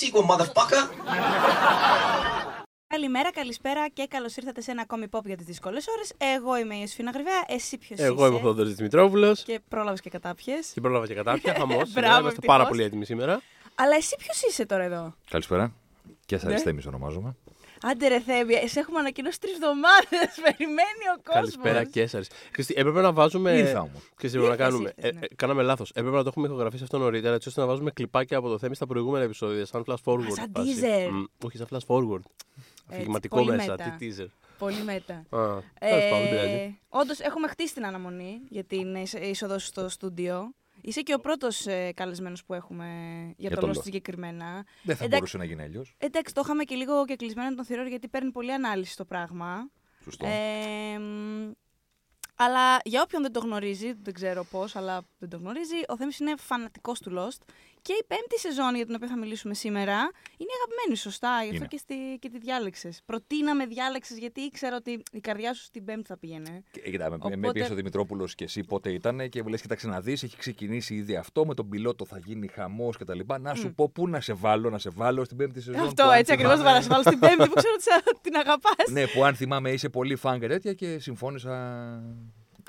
sequel, motherfucker. Καλημέρα, καλησπέρα και καλώς ήρθατε σε ένα ακόμη pop για τις δύσκολες ώρες. Εγώ είμαι η Ιωσήφινα Γρυβαία, εσύ ποιος είσαι. Εγώ είμαι ο Θόδωρο Δημητρόπουλος. Και πρόλαβες και κατάπιες. Και πρόλαβα και κατάπια. Χαμός. Μπράβο, Είμαστε ευτυχώς. πάρα πολύ έτοιμοι σήμερα. Αλλά εσύ ποιος είσαι τώρα εδώ; Καλησπέρα. Και Ναι. Αριστέμι ονομάζομαι. Άντε ρε Θέμη, σε έχουμε ανακοινώσει τρεις εβδομάδες. Περιμένει ο κόσμος. Καλησπέρα και σα. Χριστί, έπρεπε να βάζουμε. Ήρθα όμως. Χριστί, έπρεπε να Ήρθες, κάνουμε. ήρθες, ε, ναι. ε, κάναμε λάθος. Έπρεπε να το έχουμε ηχογραφήσει αυτό νωρίτερα, έτσι ώστε να βάζουμε κλιπάκια από το θέμα στα προηγούμενα επεισόδια, σαν flash forward. σαν φάση. teaser. Μμ, όχι, σαν flash forward. Αφηγηματικό πολύ μέσα. μετά. Τι teaser. Πολύ μετά. Α, τέλος πάντων, δεν πειράζει. Όντως, έχουμε χτίσει την αναμονή για την είσ- είσοδο σου στο στούντιο. Είσαι και ο πρώτος ε, καλεσμένος που έχουμε για, Για το το Lost Lost. συγκεκριμένα. Δεν θα Εντάξει. μπορούσε να γίνει αλλιώς. Εντάξει, το είχαμε και λίγο και κλεισμένο τον θηρόρ γιατί παίρνει πολλή ανάλυση το πράγμα. Σωστό. Ε, μ, αλλά για όποιον δεν το γνωρίζει, δεν ξέρω πώς, αλλά δεν το γνωρίζει, ο Θέμης είναι φανατικός του Lost. Και η πέμπτη σεζόν για την οποία θα μιλήσουμε σήμερα είναι αγαπημένη, σωστά; Γι' αυτό Είναι. και, στη, και τη διάλεξες. Προτείναμε διάλεξες γιατί ήξερα ότι η καρδιά σου στην πέμπτη θα πήγαινε. Και, κοίτα, με, με Οπότε- πίεσε ο Δημητρόπουλος και εσύ πότε ήταν και μου λες: Κοιτάξτε να δεις, έχει ξεκινήσει ήδη αυτό. Με τον πιλότο θα γίνει χαμός κτλ. Να σου πω πού να σε βάλω, να σε βάλω στην πέμπτη σεζόν. Αυτό που αν έτσι ακριβώς το θυμάμαι- παρασβάλλω στην πέμπτη που ξέρω ότι σε- την αγαπάς. Ναι, που αν θυμάμαι είσαι πολύ φαν και τέτοια και συμφώνησα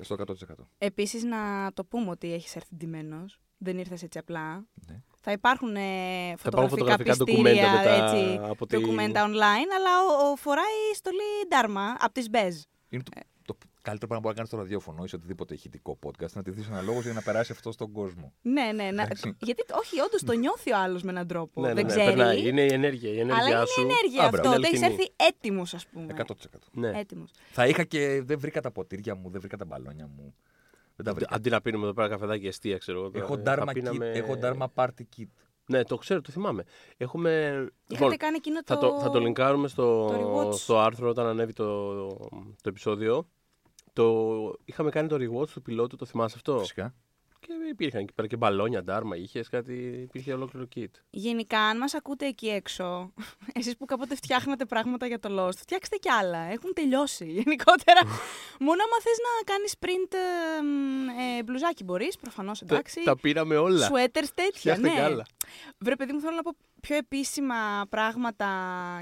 στο 100%. Επίσης, να το πούμε ότι έχεις έρθει ντυμένος. Δεν ήρθες έτσι απλά. Ναι. Θα υπάρχουν ε, υπάρχουν φωτογραφικά φωτογραφικά πιστήρια, ντοκουμέντα μετά έτσι, από τη- ντοκουμέντα online, αλλά ο, ο φοράει στολή ντάρμα από τις Μπέζ. Είναι το, το καλύτερο πράγμα που μπορεί να κάνει στο ραδιόφωνο ή σε οτιδήποτε ηχητικό podcast να τη δεις αναλόγως για να περάσει αυτό στον κόσμο. Ναι, ναι, να, Εντάξει. γιατί όχι, όντως το νιώθει ο άλλος με έναν τρόπο. Ναι, ναι, δεν ναι, ξέρει. περνάει. Είναι η ενέργεια. Η αλλά ενέργειά είναι σου. ενέργεια Α, αυτό. μπράβο. Ότι έχεις Είναι έρθει έτοιμος, ας πούμε. 100%. Ναι. Έτοιμος. Θα είχα και δεν βρήκα τα ποτήρια μου, δεν βρήκα τα μπαλόνια μου. Δεν τα βρήκα. Αντί να πίνουμε εδώ πέρα καφεδάκι εστία, ξέρω εγώ. Έχω τώρα, Dharma, θα πίναμε- kit, έχω Dharma Party Kit. Ναι, το ξέρω, το θυμάμαι. Έχουμε. Είχατε Λοιπόν, κάνει εκείνο θα το... το, θα το λιγκάρουμε στο, το rewatch. στο άρθρο όταν ανέβει το, το επεισόδιο. Το, είχαμε κάνει το rewatch του πιλότου, το θυμάσαι αυτό; Φυσικά. Και υπήρχαν εκεί πέρα και μπαλόνια, ντάρμα, είχες κάτι. Υπήρχε ολόκληρο kit. Γενικά, αν μας ακούτε εκεί έξω, εσείς που κάποτε φτιάχνατε πράγματα για το Lost, φτιάξτε κι άλλα. Έχουν τελειώσει. Γενικότερα, μόνο άμα θες να κάνεις print ε, μ, ε, μπλουζάκι μπορείς, προφανώς εντάξει. Τα, τα πήραμε όλα. Sweaters τέτοια, Φτιάχτε ναι. κι άλλα. Βρε, παιδί μου, θέλω να πω πιο επίσημα πράγματα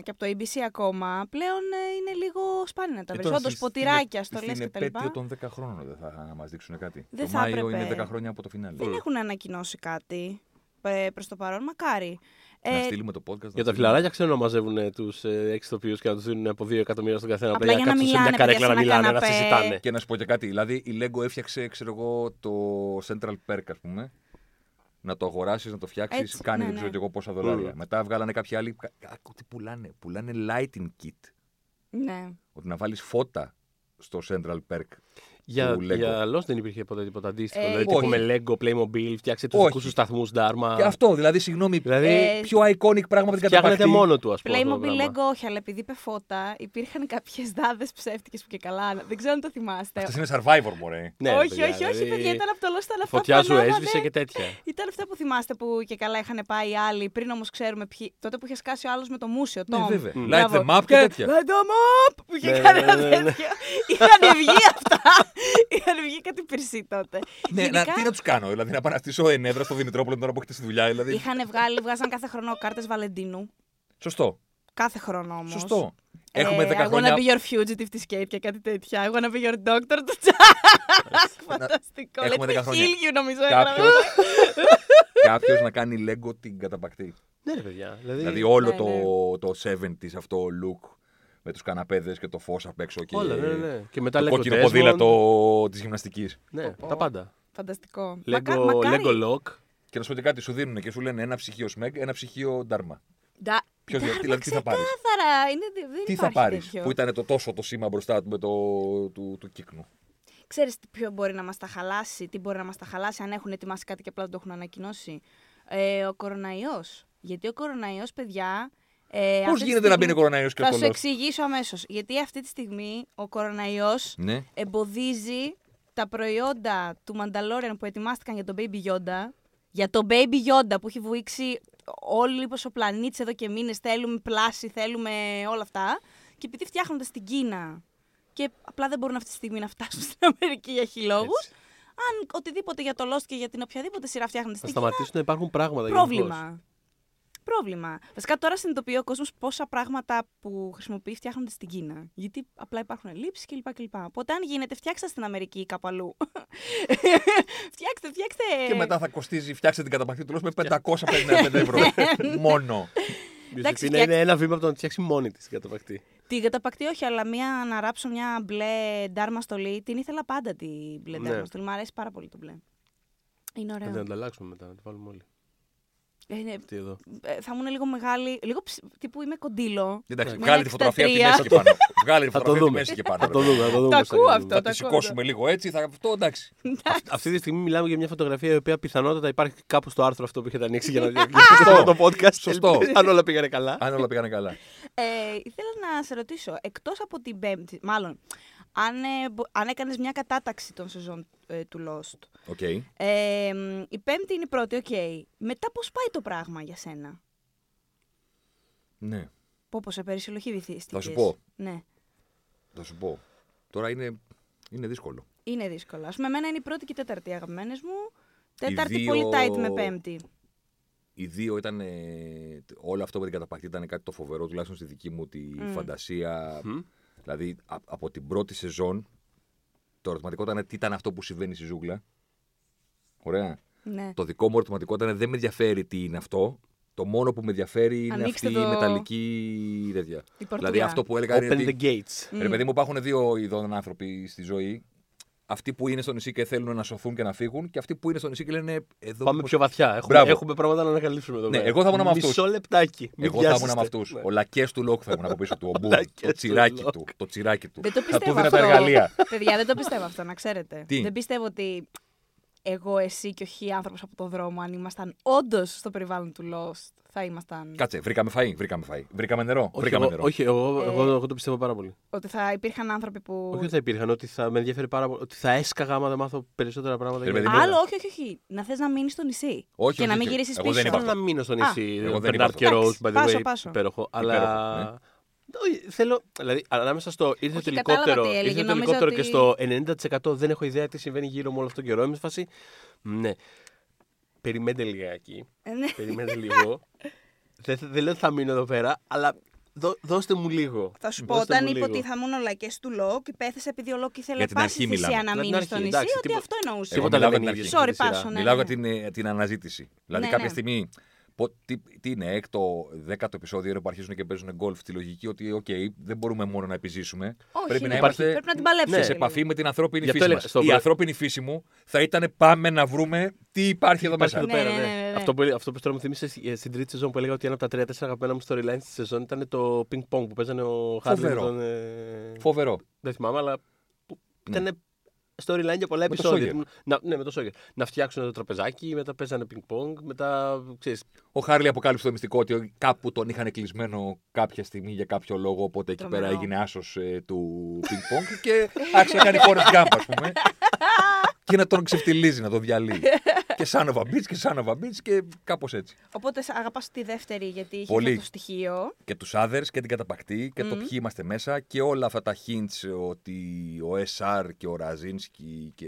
και από το ABC ακόμα. Πλέον ε, είναι λίγο σπάνια να τα Ε, βρεις. τώρα Όντως, στις- ποτηράκια, στην- στολέ Στην κτλ. επέτειο των 10 χρόνων δεν θα μας δείξουν κάτι. Δεν το θα Μάιο έπρεπε. είναι 10 χρόνια από το φινάλε. Δεν έχουν ανακοινώσει κάτι ε, προς το παρόν, μακάρι. Να Ε, στείλουμε το podcast. να Για τα στείλουμε- φιλαράκια ξέρω να μαζεύουν τους έξι τοπίου και να τους δίνουν από 2 εκατομμύρια στον καθένα. Απλά για να κάτσουν σε μιλάνε, μια καρέκλα να παιδιά, σε ένα μιλάνε, να καναπέ. συζητάνε. Και να σου πω και κάτι. Δηλαδή η Lego έφτιαξε, ξέρω εγώ, το Central Perk, ας πούμε. Να το αγοράσεις, να το φτιάξεις. Έτσι, Κάνει ναι, δεν ναι. ξέρω και εγώ πόσα δολάρια. Mm. Μετά βγάλανε κάποιοι άλλοι. κα- Άκου τι πουλάνε. Πουλάνε lighting kit. ναι. Ότι να βάλεις φώτα στο Central Perk. Για, του Lego. για Lost δεν υπήρχε ποτέ τίποτα αντίστοιχο. Ε, δηλαδή, όχι. έχουμε Lego, Playmobil, φτιάξε τους Όχι. δικούς σου σταθμούς, Dharma. Και αυτό, δηλαδή, συγγνώμη, Δηλαδή, Ε, πιο iconic πράγμα από την φτιάχνεται καταπακτή. μόνο του, ας πούμε. αυτό το Playmobil πράγμα. Lego όχι, αλλά επειδή είπε φώτα, υπήρχαν κάποιες δάδες ψεύτικες που και καλά. Δεν ξέρω αν το θυμάστε. Αυτό είναι survivor, μωρέ. Ναι, ρε όχι, παιδιά, όχι, όχι, δηλαδή, παιδιά, ήταν από το Lost, αλλά αυτά Φωτιά που σου ανάβανε- έσβησε και τέτοια. Ήταν αυτά που θυμάστε που και καλά είχαν πάει οι άλλοι, πριν όμως ξέρουμε ποιοι. Τότε που είχε σκάσει ο άλλος με το μουσιο, Ναι, Tom. βέβαια. Μμ. Light Μπράβο. them up και τέτοια. Light them up! Που είχε Ναι, κάνει ναι, ένα ναι, ναι. τέτοιο. Είχαν βγει αυτά. Είχαν βγει κάτι πυρσί τότε. Ναι, να, Γενικά, τι να τους κάνω, δηλαδή να πάω να στήσω ενέδρα στο Δημητρόπουλο τώρα που έχετε στη δουλειά. Δηλαδή. Είχαν βγάλει, βγάζαν κάθε χρόνο κάρτες Βαλεντίνου. Σωστό. Κάθε χρόνο όμως. Σωστό. Έχουμε 10 I wanna χρόνια. be your fugitive τη Kate και κάτι τέτοια. I wanna be your doctor του Jack. Φανταστικό. Έχουμε Λέτε 10 χρόνια. χίλιου νομίζω Κάποιο έγραφε. κάποιος να κάνει Lego την καταπακτή. Ναι, ρε παιδιά. Δηλαδή, Δηλαδή όλο ναι, το, ναι. το 70s αυτό look με τους καναπέδες και το φως απ' έξω και όλα, ναι, ναι. Και μετά το Lego κόκκινο Desmond. ποδήλατο της γυμναστικής. Ναι, Πω, πω. τα πάντα. Φανταστικό. Μακα- Lego, μακάρι. Lego Lock. Και να σου πω και κάτι, σου δίνουν και σου λένε ένα ψυχείο Σμεγ, ένα ψυχείο Dharma. Ντα- Ποιος, Ντάρμα, δηλαδή, τι θα πάρεις; Ξεκάθαρα. Είναι, δεν Τι θα υπάρχει πάρεις, τέτοιο. που ήταν το τόσο το σήμα μπροστά του με το του, του κύκνου; Ξέρεις τι ποιο μπορεί να μας τα χαλάσει, τι μπορεί να μας τα χαλάσει αν έχουν ετοιμάσει κάτι και απλά δεν το έχουν ανακοινώσει; Ε, ο κοροναϊός. Γιατί ο κοροναϊός, παιδιά... Ε, Πώς αυτή τη γίνεται να μπει στιγμή- ο κοροναϊός και Θα στο σου Lost? εξηγήσω αμέσως. Γιατί αυτή τη στιγμή ο κοροναϊός Ναι. εμποδίζει τα προϊόντα του Mandalorian που ετοιμάστηκαν για τον Baby Yoda. Για τον Baby Yoda που έχει βουήξει όλοι ο πλανήτης εδώ και μήνες. Θέλουμε πλάση, θέλουμε όλα αυτά. Και επειδή φτιάχνονται στην Κίνα και απλά δεν μπορούν αυτή τη στιγμή να φτάσουν στην Αμερική για χιλόγου. Έτσι. Αν οτιδήποτε για το Lost και για την οποιαδήποτε σειρά φτιάχνονται Θα στην Κίνα, σταματήσουν να υπάρχουν πράγματα. γενικώς. πρόβλημα. Πρόβλημα. Βασικά τώρα συνειδητοποιεί ο κόσμος πόσα πράγματα που χρησιμοποιεί φτιάχνονται στην Κίνα. Γιατί απλά υπάρχουν λήψει κλπ. κλπ. Οπότε αν γίνεται, φτιάξτε στην Αμερική ή κάπου αλλού. φτιάξτε, φτιάξτε. Και μετά θα κοστίζει, φτιάξτε την καταπαχτή του με 555 ευρώ. Μόνο. Εντάξει, είναι φτιάξ- ένα βήμα από το να τη φτιάξει μόνη της καταπακτή. Την καταπακτή όχι, αλλά μια, να ράψω μια μπλε ντάρμα στολή. Την ήθελα πάντα την μπλε Ναι. ντάρμα στολή. Μου αρέσει πάρα πολύ το μπλε. Είναι Θα την ωραίο. ανταλλάξουμε μετά, να τη βάλουμε όλοι. Ε, είναι- Τι εδώ; ε, θα ήμουν λίγο μεγάλη, λίγο ψ- τύπου είμαι κοντήλο. Εντάξει, Με βγάλει ένα τη φωτογραφία από τη 63. μέση και πάνω. Βγάλει τη Θα το φωτογραφία από τη δούμε. μέση και πάνω. Θα το δούμε. Θα το δούμε Το πώς θα ακούω κάνουμε. αυτό. Θα το τη ακούω, σηκώσουμε λίγο έτσι, θα αυτό εντάξει. Αυτή τη στιγμή μιλάμε για μια φωτογραφία η οποία πιθανότατα υπάρχει κάπου στο άρθρο αυτό που έχετε ανοίξει για να διακλείσετε το podcast. Σωστό. Αν όλα πήγανε καλά. Αν όλα πήγανε καλά. Ε, ήθελα να σε ρωτήσω, εκτός από την πέμπτη, μάλλον, αν, ε, μπο- αν έκανες μια κατάταξη των σεζόν ε, του Lost. OK. Ε, μ, η πέμπτη είναι η πρώτη, οκ. Μετά πώς πάει το πράγμα για σένα; Ναι, Πω πω σε περισυλλογή βυθίστηκες. Θα σου πω. Ναι. θα σου πω. Τώρα είναι, είναι δύσκολο. Είναι δύσκολο. Ας πούμε, εμένα είναι η πρώτη και η τέταρτη οι αγαπημένες μου. Τέταρτη δύο- πολύ tight με πέμπτη. Οι δύο ήταν. ε, όλο αυτό με την καταπακτή ήταν κάτι το φοβερό, τουλάχιστον στη δική μου τη φαντασία. Μμ. Δηλαδή α- από την πρώτη σεζόν, το ερωτηματικό ήταν τι ήταν αυτό που συμβαίνει στη ζούγκλα. Ωραία. Ναι. Το δικό μου ερωτηματικό ήταν δεν με ενδιαφέρει τι είναι αυτό. Το μόνο που με ενδιαφέρει είναι Ανοίξτε αυτή η το- μεταλλική τέτοια. πορτούλα. Δηλαδή αυτό που έλεγα είναι Open ότι the gates. Ρε παιδί μου, υπάρχουν δύο ειδών άνθρωποι στη ζωή. Αυτοί που είναι στο νησί και θέλουν να σωθούν και να φύγουν, και αυτοί που είναι στο νησί και λένε. Εδώ Πάμε μήπως- πιο βαθιά. Έχουμε, Μπράβο. έχουμε πράγματα να ανακαλύψουμε εδώ Ναι, πέρα. εγώ θα ήμουν με αυτούς. Μισό λεπτάκι. Μην Εγώ θα ήμουν με βιάζεστε. αυτούς. Ναι. Ο λακές του Λόκ θα ήμουν από πίσω του. Ο Μπούμ, Λακές το του τσιράκι Λοκ. του. Το τσιράκι του. Δεν το Θα πιστεύω του έδινα αυτό. τα εργαλεία. Παιδιά, δεν το πιστεύω αυτό, να ξέρετε. Τι; Δεν πιστεύω ότι εγώ, εσύ και ο χι άνθρωπο από το δρόμο, αν ήμασταν όντως στο περιβάλλον του Lost, θα ήμασταν. Κάτσε, βρήκαμε φαΐ, βρήκαμε φαΐ. Βρήκαμε νερό. Όχι, βρήκαμε εγώ, νερό. όχι εγώ, Ε, εγώ, εγώ το πιστεύω πάρα πολύ. Ότι θα υπήρχαν άνθρωποι που. Όχι ότι θα υπήρχαν, ότι θα με ενδιαφέρει πάρα πολύ. Ότι θα έσκαγα άμα δεν μάθω περισσότερα πράγματα. Ρε για- παιδί μου, Άλλο, όχι, όχι, όχι. Να θες να μείνεις στο νησί. Όχι, και όχι, να μην όχι. γυρίσεις Εγώ πίσω. δεν είπα Θέλω να μείνω στο Α. νησί. Εγώ δεν Μπερνάρ είπα και αυτό. Ρόζ, by the Πάσο, way. πάσο. Υπέροχο. Αλλά. Υπέροχο, ναι. Όχι, θέλω. Δηλαδή, ανάμεσα στο ήρθε Όχι, το κατάλαβα λιγότερο, τι έλεγε, ήρθε το νόμιζα λιγότερο ότι- και στο 90% δεν έχω ιδέα τι συμβαίνει γύρω μου όλο αυτόν τον καιρό. Είμαι σε φάση. Ναι. Περιμένετε λιγάκι. Ε, ναι. Περιμένετε λίγο. δεν, δεν λέω ότι θα μείνω εδώ πέρα, αλλά δώ- δώστε μου λίγο. Θα σου πω, Δώστε όταν μου είπε λίγο. ότι θα ήμουν λακέ του Λοκ, υπέθεσε επειδή ο Λοκ ήθελε Για την πάση αρχή θυσία μιλάμε. να Για την μείνει στο αρχή, νησί, εντάξει, ότι τίποτα- αυτό εννοούσε. Εγώ Τίποτα μιλάω δεν για είναι την ίδιο. Sorry, στη σειρά. πάσο, ναι. Μιλάω για την, ε, την αναζήτηση. Δηλαδή, Ναι, κάποια ναι. στιγμή. Πο- τι, τι είναι, έκτο, δέκατο επεισόδιο είναι που αρχίζουν και παίζουν γκολφ. Τη λογική ότι, οκ, δεν μπορούμε μόνο να επιζήσουμε. Όχι, πρέπει να ναι. είμαστε Πρέπει να την παλέψουμε. Ναι, σε λίγο. επαφή με την ανθρώπινη Γι' αυτό φύση έλεγα, μας. στο Η προ- ανθρώπινη φύση μου θα ήταν πάμε να βρούμε τι υπάρχει εδώ Υπάρχει μέσα. εδώ Ναι, πέρα, ναι, ναι. ναι, ναι. Αυτό, που, αυτό που τώρα μου θύμισε ε, στην τρίτη σεζόν που έλεγα ότι ένα από τα τρία-τέσσερα αγαπημένα μου storyline στη σεζόν ήταν το ping pong που παίζανε ο Χάρλι με Φοβερό. τον. ε, Φοβερό. Δεν θυμάμαι, αλλά. Που Ναι. ήταν storyline για πολλά Με το επεισόδια. Sawyer. Να, ναι, με το Sawyer. Να φτιάξουν το τραπεζάκι, μετά παίζανε ping pong, μετά. Ξέρεις, Ο Χάρλι αποκάλυψε το μυστικό ότι κάπου τον είχαν κλεισμένο κάποια στιγμή για κάποιο λόγο. Οπότε εκεί Τρομερό. πέρα έγινε άσος του ping-pong και άρχισε να κάνει πόρε γκάμπα, ας πούμε. και να τον ξεφτιλίζει, να τον διαλύει. Και σαν of a bitch και σαν of a bitch και κάπως έτσι. Οπότε αγαπάς τη δεύτερη γιατί είχε Πολύ. αυτό το στοιχείο. Και τους others και την καταπακτή και το Μμμ. ποιοι είμαστε μέσα και όλα αυτά τα hints ότι ο SR και ο Ραζίνσκι και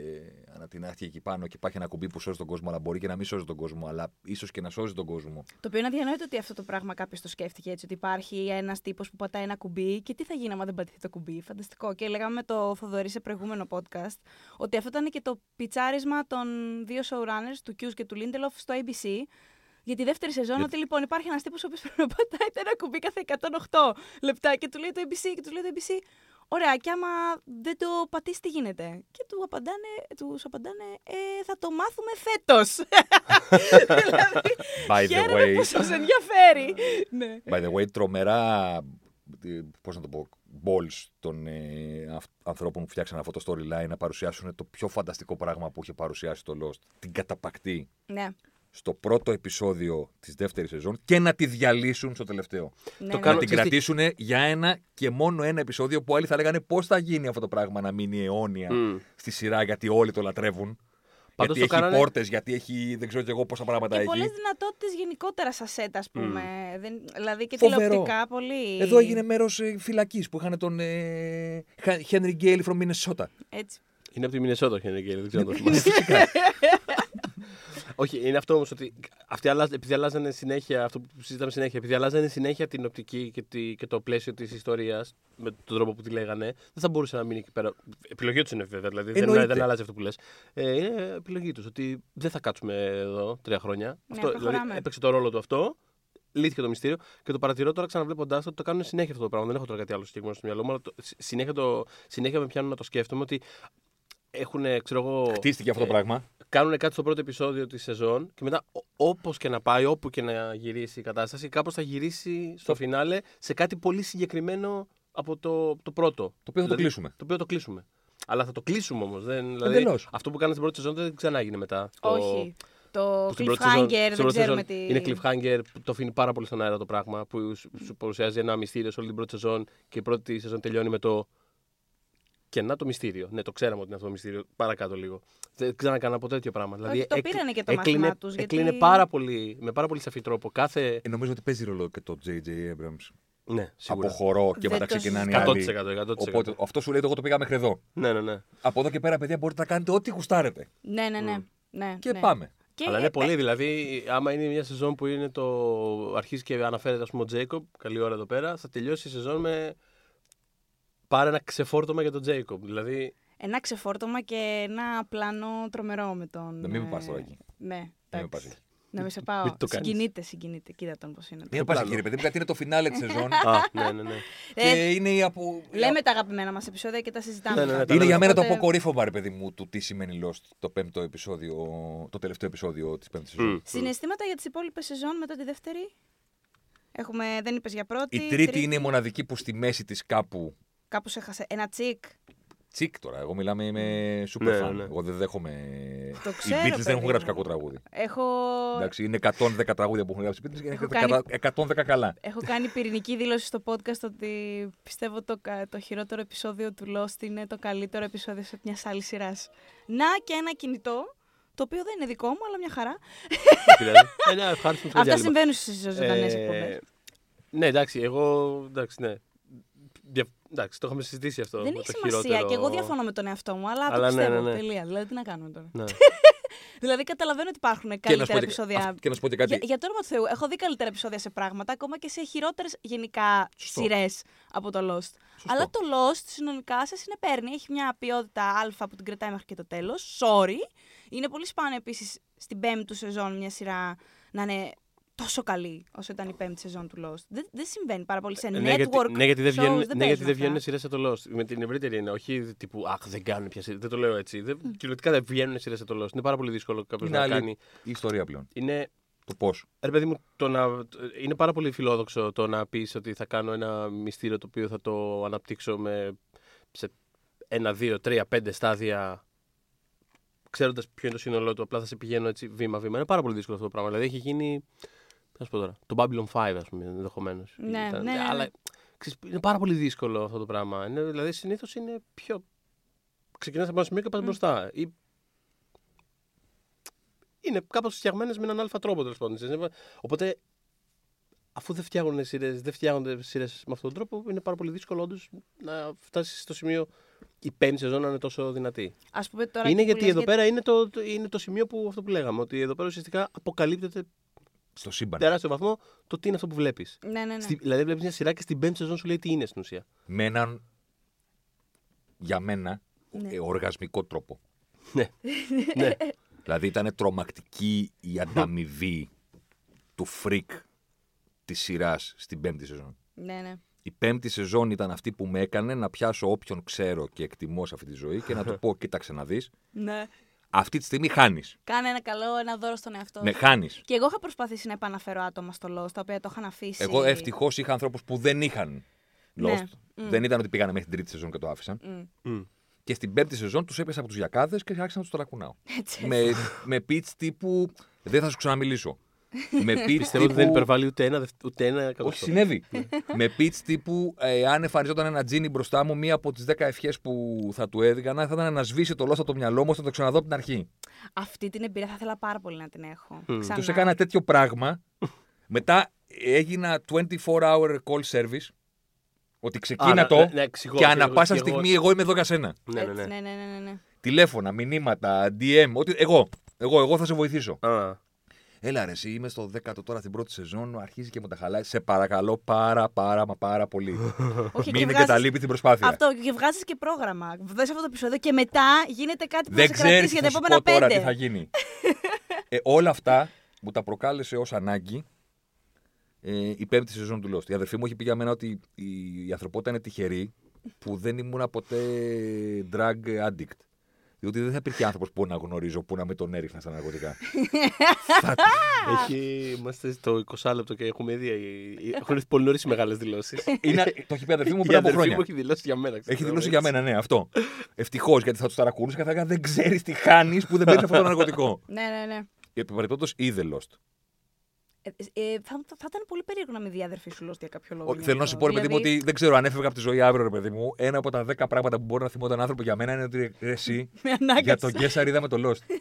ανά την άχτη εκεί πάνω και υπάρχει ένα κουμπί που σώζει τον κόσμο, αλλά μπορεί και να μην σώζει τον κόσμο, αλλά ίσως και να σώζει τον κόσμο. Το οποίο είναι αδιανόητο ότι αυτό το πράγμα κάποιος το σκέφτηκε έτσι. Ότι υπάρχει ένας τύπος που πατάει ένα κουμπί και τι θα γίνει άμα δεν πατηθεί το κουμπί. Φανταστικό. Και λέγαμε με το Θοδωρή σε προηγούμενο podcast ότι αυτό ήταν και το πιτσάρισμα των δύο showrunners, του Hughes και του Lindelof στο ABC. Για τη δεύτερη σεζόν, Για- ότι λοιπόν υπάρχει ένας τύπος ο οποίος πρέπει να πατάει ένα κουμπί κάθε 108 λεπτά και του λέει το ABC και του λέει το ABC. Ωραία, και άμα δεν το πατήσεις, τι γίνεται; Και του απαντάνε, τους απαντάνε ε, θα το μάθουμε φέτος. δηλαδή, By the χαίρομαι way, που σας ενδιαφέρει. ναι. By the way, τρομερά. Πώς να το πω. Balls των ε, αυ- ανθρώπων που φτιάξαν αυτό το storyline να παρουσιάσουν το πιο φανταστικό πράγμα που είχε παρουσιάσει το Lost. Την καταπακτή ναι. στο πρώτο επεισόδιο της δεύτερης σεζόν και να τη διαλύσουν στο τελευταίο. ναι, Το ναι. Να κάνω- την ξέρεις τι- κρατήσουν για ένα και μόνο ένα επεισόδιο που άλλοι θα λέγανε πώς θα γίνει αυτό το πράγμα να μείνει αιώνια Μμ. στη σειρά γιατί όλοι το λατρεύουν. Πάντως γιατί το έχει κάνανε- πόρτες, γιατί έχει δεν ξέρω κι εγώ πόσα πράγματα Και έχει. πολλέ δυνατότητες γενικότερα στα σετ, ας πούμε. Δεν, δηλαδή και Φοβερό. τηλεοπτικά πολύ. Εδώ έγινε μέρος φυλακής που είχαν τον ε, Henry Γκέιλ from Minnesota. Έτσι. Είναι από τη Μινεσότα ο Χένρι Γκέιλ, δεν ξέρω αν το θυμάσαι. Όχι, είναι αυτό όμως ότι αυτοί αλλάζ, επειδή αλλάζανε συνέχεια, αυτό που συζητάμε συνέχεια, επειδή αλλάζανε συνέχεια την οπτική και, τη, και το πλαίσιο της ιστορίας με τον τρόπο που τη λέγανε, δεν θα μπορούσε να μείνει εκεί πέρα. Επιλογή τους είναι βέβαια, δηλαδή δεν, Εννοείται. δεν αλλάζει αυτό που λες. Ε, είναι επιλογή τους ότι δεν θα κάτσουμε εδώ τρία χρόνια. αυτό, δηλαδή, προχωράμε. έπαιξε το ρόλο του αυτό. Λύθηκε το μυστήριο και το παρατηρώ τώρα ξαναβλέποντάς το ότι το κάνουν συνέχεια αυτό το πράγμα. Δεν έχω τώρα κάτι άλλο συγκεκριμένο στο μυαλό μου, αλλά το, συνέχεια, το, συνέχεια με πιάνουν να το σκέφτομαι ότι έχουν, ξέρω εγώ. Χτίστηκε αυτό το ε, πράγμα. Κάνουν κάτι στο πρώτο επεισόδιο της σεζόν και μετά όπως και να πάει, όπου και να γυρίσει η κατάσταση, κάπως θα γυρίσει στο φινάλε σε κάτι πολύ συγκεκριμένο από το, το πρώτο. Το οποίο θα το κλείσουμε. Το οποίο το κλείσουμε. Αλλά θα το κλείσουμε όμως. Δηλαδή, Εντελώς. αυτό που κάνανε στην πρώτη σεζόν δεν ξανά έγινε μετά. Το- Όχι. Το που στην πρώτη σεζόν- cliffhanger, στην δεν πρώτη ξέρουμε σεζόν τι. Είναι cliffhanger που το αφήνει πάρα πολύ στον αέρα το πράγμα. Που σου, σου παρουσιάζει ένα μυστήριο σε όλη την πρώτη σεζόν και η πρώτη σεζόν τελειώνει με το. Και να το μυστήριο. Ναι, το ξέραμε ότι είναι αυτό το μυστήριο. Παρακάτω λίγο. Δεν ξανακάνα από τέτοιο πράγμα. Δηλαδή, το έκλει- πήρανε και το έκλεινε, μάθημά τους, γιατί- έκλεινε πάρα πολύ, με πάρα πολύ σαφή τρόπο. Κάθε. Ε, νομίζω ότι παίζει ρόλο και το J.J. Abrams. Ναι, σίγουρα. Αποχωρώ και Δεν μετά το ξεκινάνε οι 100%. άλλοι. 100%. Οπότε αυτό σου λέει το εγώ το πήγα μέχρι εδώ. Ναι, ναι, ναι. Από εδώ και πέρα, παιδιά, μπορείτε να κάνετε ό,τι γουστάρετε. Ναι, ναι, ναι. ναι Και ναι. πάμε. Και Αλλά είναι ε, πολύ. Δηλαδή, άμα είναι μια σεζόν που είναι το. αρχίζει και αναφέρεται, ας πούμε, ο Τζέικομπ, καλή ώρα εδώ πέρα, θα τελειώσει η σεζόν με. Πάρε ένα ξεφόρτωμα για τον Τζέικομπ. Δηλαδή, Ένα ξεφόρτωμα και ένα πλάνο τρομερό με τον. Να μην με ε, πας τώρα εκεί. Ναι, Μην με εντάξει. πας εκεί. Να μην σε πάω. Μην το κάνεις. συγκινείται, συγκινείται. Κοίτα τον πώς είναι. Μην πας πλάνο. εκεί, ρε παιδί μου, γιατί είναι το φινάλε της σεζόν. Α, ναι, ναι, ναι. Ε, και είναι η απο... Λέμε τα αγαπημένα μας επεισόδια και τα συζητάμε. Ναι, ναι, ναι, κάτω. τα Είναι για μένα το Οπότε- αποκορύφωμα, ρε παιδί μου, του τι σημαίνει Lost το πέμπτο επεισόδιο, το τελευταίο επεισόδιο της πέμπτης σεζόν. Μμ. Συναισθήματα για τις υπόλοιπες σεζόν μετά τη δεύτερη; Έχουμε, δεν είπες για πρώτη. Η τρίτη είναι η μοναδική που στη μέση της κάπου. Κάπως έχασε. Ένα τσικ. Τσικ τώρα. Εγώ μιλάμε, είμαι super Ναι, fan. ναι. Εγώ δεν δέχομαι. Το Οι ξέρω, Beatles δεν παιδί έχουν γράψει μου. κακό τραγούδι. Έχω, Εντάξει, είναι 110 τραγούδια που έχουν γράψει οι Beatles και Έχω είναι κάνει- 110 καλά. έχω κάνει πυρηνική δήλωση στο podcast ότι πιστεύω το, κα- το χειρότερο επεισόδιο του Lost είναι το καλύτερο επεισόδιο σε μια άλλη σειράς. Να και ένα κινητό, το οποίο δεν είναι δικό μου, αλλά μια χαρά. Δηλαδή, ε, ναι, ευχάριστο το Αυτά διάλειμμα. συμβαίνουν στις ζωντανές Ε, εκπομπέ. Ναι, εντάξει, εγώ. Εντάξει, ναι. Δια- Εντάξει, το είχαμε συζητήσει αυτό. Δεν με έχει το σημασία χειρότερο... και εγώ διαφωνώ με τον εαυτό μου, αλλά, Αλλά το ναι, πιστεύω. ναι, ναι. Τελεία. Δηλαδή, τι να κάνουμε τώρα. Ναι. Δηλαδή, καταλαβαίνω ότι υπάρχουν Και να σου καλύτερα πω και- επεισόδια. αυ- και να σου πω και κάτι. Για, για το όνομα του Θεού, έχω δει καλύτερα επεισόδια σε πράγματα, ακόμα και σε χειρότερες γενικά Σωστό. σειρές από το Lost. Αλλά το Lost συνολικά σα συνεπέρνει. Έχει μια ποιότητα Α που την κρατάει μέχρι και το τέλος. Sorry. Είναι πολύ σπάνιο επίσης στην πέμπτη του σεζόν μια σειρά να είναι τόσο καλή όσο ήταν η πέμπτη σεζόν του Lost. Δεν, δεν συμβαίνει πάρα πολύ σε Ναι, network. γιατί, ναι, γιατί δεν shows, βγαίνουν, δεν ναι, γιατί παίζουν δεν αυτά. βγαίνουν σειρές σε το Lost. Με την ευρύτερη είναι. Όχι τύπου Αχ, δεν κάνουν πια σειρές». Δεν το λέω έτσι. Δεν, κυριολεκτικά δεν βγαίνουν σειρές σε το Lost. Είναι πάρα πολύ δύσκολο κάποιος Είναι να άλλη κάνει. η ιστορία πλέον. Είναι, Το πώς. ρε παιδί μου, το να, είναι πάρα πολύ φιλόδοξο το να πεις ότι θα κάνω ένα μυστήριο το οποίο θα το αναπτύξω με, σε ένα, δύο, τρία, πέντε στάδια. Ξέροντας ποιο είναι το σύνολό του, απλά θα σε πηγαίνω έτσι βήμα-βήμα. Είναι πάρα πολύ δύσκολο αυτό το πράγμα. Δηλαδή έχει γίνει. Τι να σου πω τώρα. Το Babylon 5, ας πούμε, ενδεχομένως. Ναι, ναι, ναι, ναι. Αλλά ξέρεις, είναι πάρα πολύ δύσκολο αυτό το πράγμα. Είναι, δηλαδή συνήθως είναι πιο. Ξεκινάς από ένα σημείο και πας μπροστά. Ή... Είναι κάπως φτιαγμένες με έναν αλφα τρόπο τέλος πάντων. Είναι- Οπότε, αφού δεν φτιάχνουν σειρές, δεν φτιάχνονται σειρές με αυτόν τον τρόπο, είναι πάρα πολύ δύσκολο όντως να φτάσεις στο σημείο η πέμπτη σεζόν να είναι τόσο δυνατή. Ας πούμε τώρα είναι εκεί που γιατί λες εδώ για- πέρα είναι το, το- είναι το σημείο που αυτό που λέγαμε. Ότι εδώ πέρα ουσιαστικά αποκαλύπτεται Στο σύμπαν. τεράστιο βαθμό το τι είναι αυτό που βλέπεις. Ναι, ναι, ναι. Δηλαδή, βλέπεις μια σειρά και στην πέμπτη σεζόν σου λέει τι είναι στην ουσία. Με έναν, για μένα, Ναι. ε, οργασμικό τρόπο. ναι. ναι. Δηλαδή ήταν τρομακτική η ανταμοιβή του freak της σειράς στην πέμπτη σεζόν. ναι, ναι. Η πέμπτη σεζόν ήταν αυτή που με έκανε να πιάσω όποιον ξέρω και εκτιμώ σε αυτή τη ζωή και να του πω: Κοίταξε να δεις. ναι. Αυτή τη στιγμή χάνεις. Κάνε ένα καλό, ένα δώρο στον εαυτό Ναι, σου. χάνεις. Και εγώ είχα προσπαθήσει να επαναφέρω άτομα στο Lost, τα οποία το είχαν αφήσει. Εγώ ευτυχώς είχα ανθρώπους που δεν είχαν Ναι. Lost. Δεν ήταν ότι πήγανε μέχρι την τρίτη σεζόν και το άφησαν. Μμ. Μμ. Και στην πέμπτη σεζόν τους έπιασα από τους γιακάδες και άρχισα να τους ταρακουνάω. Έτσι. με, με pitch τύπου δεν θα σου ξαναμιλήσω. Με pitch Πιστεύω ότι δεν τύπου. υπερβάλλει ούτε ένα, δευ- ούτε ένα Όχι, εκατοστό. συνέβη. με pitch τύπου, ε, αν εμφανιζόταν ένα τζίνι μπροστά μου, μία από τις 10 ευχές που θα του έδιγανα θα ήταν να σβήσει το λόστο από το μυαλό μου ώστε να το ξαναδώ από την αρχή. Αυτή την εμπειρία θα ήθελα πάρα πολύ να την έχω. Μμ. Ξανά. Τους έκανα τέτοιο πράγμα. Μετά έγινα 24-hour call service. Ότι ξεκίνα Α, το ναι, ναι, εξηγώ, και και ανά εγώ- πάσα και εγώ- στιγμή εγώ είμαι εδώ για σένα. Ναι, ναι, Έτσι, ναι. ναι, ναι, ναι, ναι, ναι. Τηλέφωνα, μηνύματα, DM, ό,τι. Εγώ. Εγώ, εγώ θα σε βοηθήσω. Α, Έλα ρε, εσύ είμαι στο 10ο τώρα την πρώτη σεζόν, αρχίζει και μου τα χαλάει. Σε παρακαλώ πάρα πάρα μα πάρα πολύ. Όχι, Μην βγάζεις- εγκαταλείπει την προσπάθεια. Αυτό και βγάζεις και πρόγραμμα. Δες αυτό το επεισόδιο και μετά γίνεται κάτι που Δεν θα σε ξέρεις κρατήσει για θα τα σου επόμενα πω τώρα πέντε. τι θα γίνει. ε, όλα αυτά μου τα προκάλεσε ως ανάγκη ε, η πέμπτη σεζόν του Lost. Η αδερφή μου έχει πει για μένα ότι η, η ανθρωπότητα είναι τυχερή που δεν ήμουν ποτέ drug addict. Διότι δεν θα υπήρχε άνθρωπος που να γνωρίζω που να με τον έριχνα στα ναρκωτικά. Θα- έχει, είμαστε στο 20 λεπτό και έχουμε ήδη. Έχουν έρθει πολύ νωρίς οι μεγάλες δηλώσεις. είναι, το έχει πει η αδερφή μου Η πριν από αδερφή χρόνια. μου έχει δηλώσει για μένα. ξέρω, Έχει δηλώσει έτσι. για μένα, ναι, αυτό. Ευτυχώς γιατί θα τους ταρακούνησε και θα έλεγα δεν ξέρεις τι χάνεις που δεν παίρνεις αυτό το ναρκωτικό. Ναι, ναι, ναι. Επιπαρατόντω είδε Lost. Ε, ε, θα, θα, θα ήταν πολύ περίεργο να μην δει η αδερφή σου Lost για κάποιο λόγο. Ο- Θέλω να σου πω, ρε παιδί μου, Δηλαδή, ότι δεν ξέρω αν έφευγα από τη ζωή αύριο, ρε παιδί μου. Ένα από τα δέκα πράγματα που μπορεί να θυμόταν άνθρωπο για μένα είναι ότι ρε, εσύ Με ανάγκασε. για τον Γκέσσαρ είδαμε το Lost.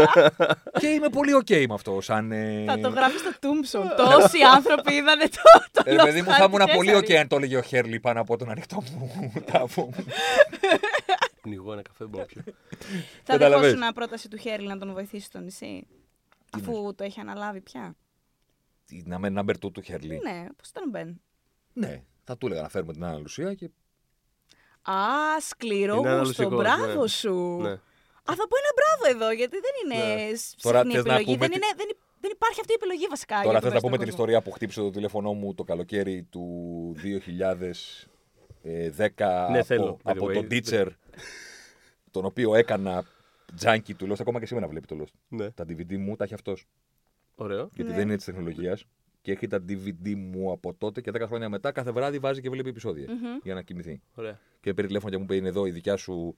και είμαι πολύ οκ με αυτό. Σαν. ε, Θα το γράφεις στο Tombstone. Τόσοι άνθρωποι είδανε το. το Ρε Lost παιδί μου, θα Χάρτη ήμουν πολύ οκ Κέσσαρη. αν το έλεγε ο Χέρλι πάνω από τον ανοιχτό μου τάφο μου. Πνιγώ ένα καφέ μπορώ να πιω. Θα Καταλαβες. δεχόσουν μια πρόταση του Χέρλι να τον βοηθήσει στο νησί. Αφού το έχει αναλάβει πια; Τι, Να μένει number two του Χέρλι. Ναι, πώς ήταν ο Μπεν; Ναι, θα του έλεγα να φέρουμε την Άννα Λουσία και. Α, σκληρό Είναι γούστο. αναλογικός, Μπράβο ναι. σου. Ναι. Α, θα πω ένα μπράβο εδώ, γιατί δεν είναι Ναι. συχνή Τώρα θες να επιλογή. πούμε Δεν, τι- είναι, δεν, υ- δεν υπάρχει αυτή η επιλογή βασικά. Τώρα για θες τον να πούμε δεύτερο την κόσμο. ιστορία που χτύπησε το τηλέφωνό μου το καλοκαίρι του 2010 Ναι, από, θέλω, by the από way. τον teacher τον οποίο έκανα τζάνκι του Lost. Ακόμα και σήμερα βλέπει το Lost. Ναι. Τα DVD μου τα έχει αυτός. Ωραίο. Γιατί Ναι. δεν είναι της τεχνολογίας. Και έχει τα DVD μου από τότε και 10 χρόνια μετά. Κάθε βράδυ βάζει και βλέπει επεισόδια Μμμ. για να κοιμηθεί. Ωραία. Και πήρε τηλέφωνο και μου είπε: Είναι εδώ η δικιά σου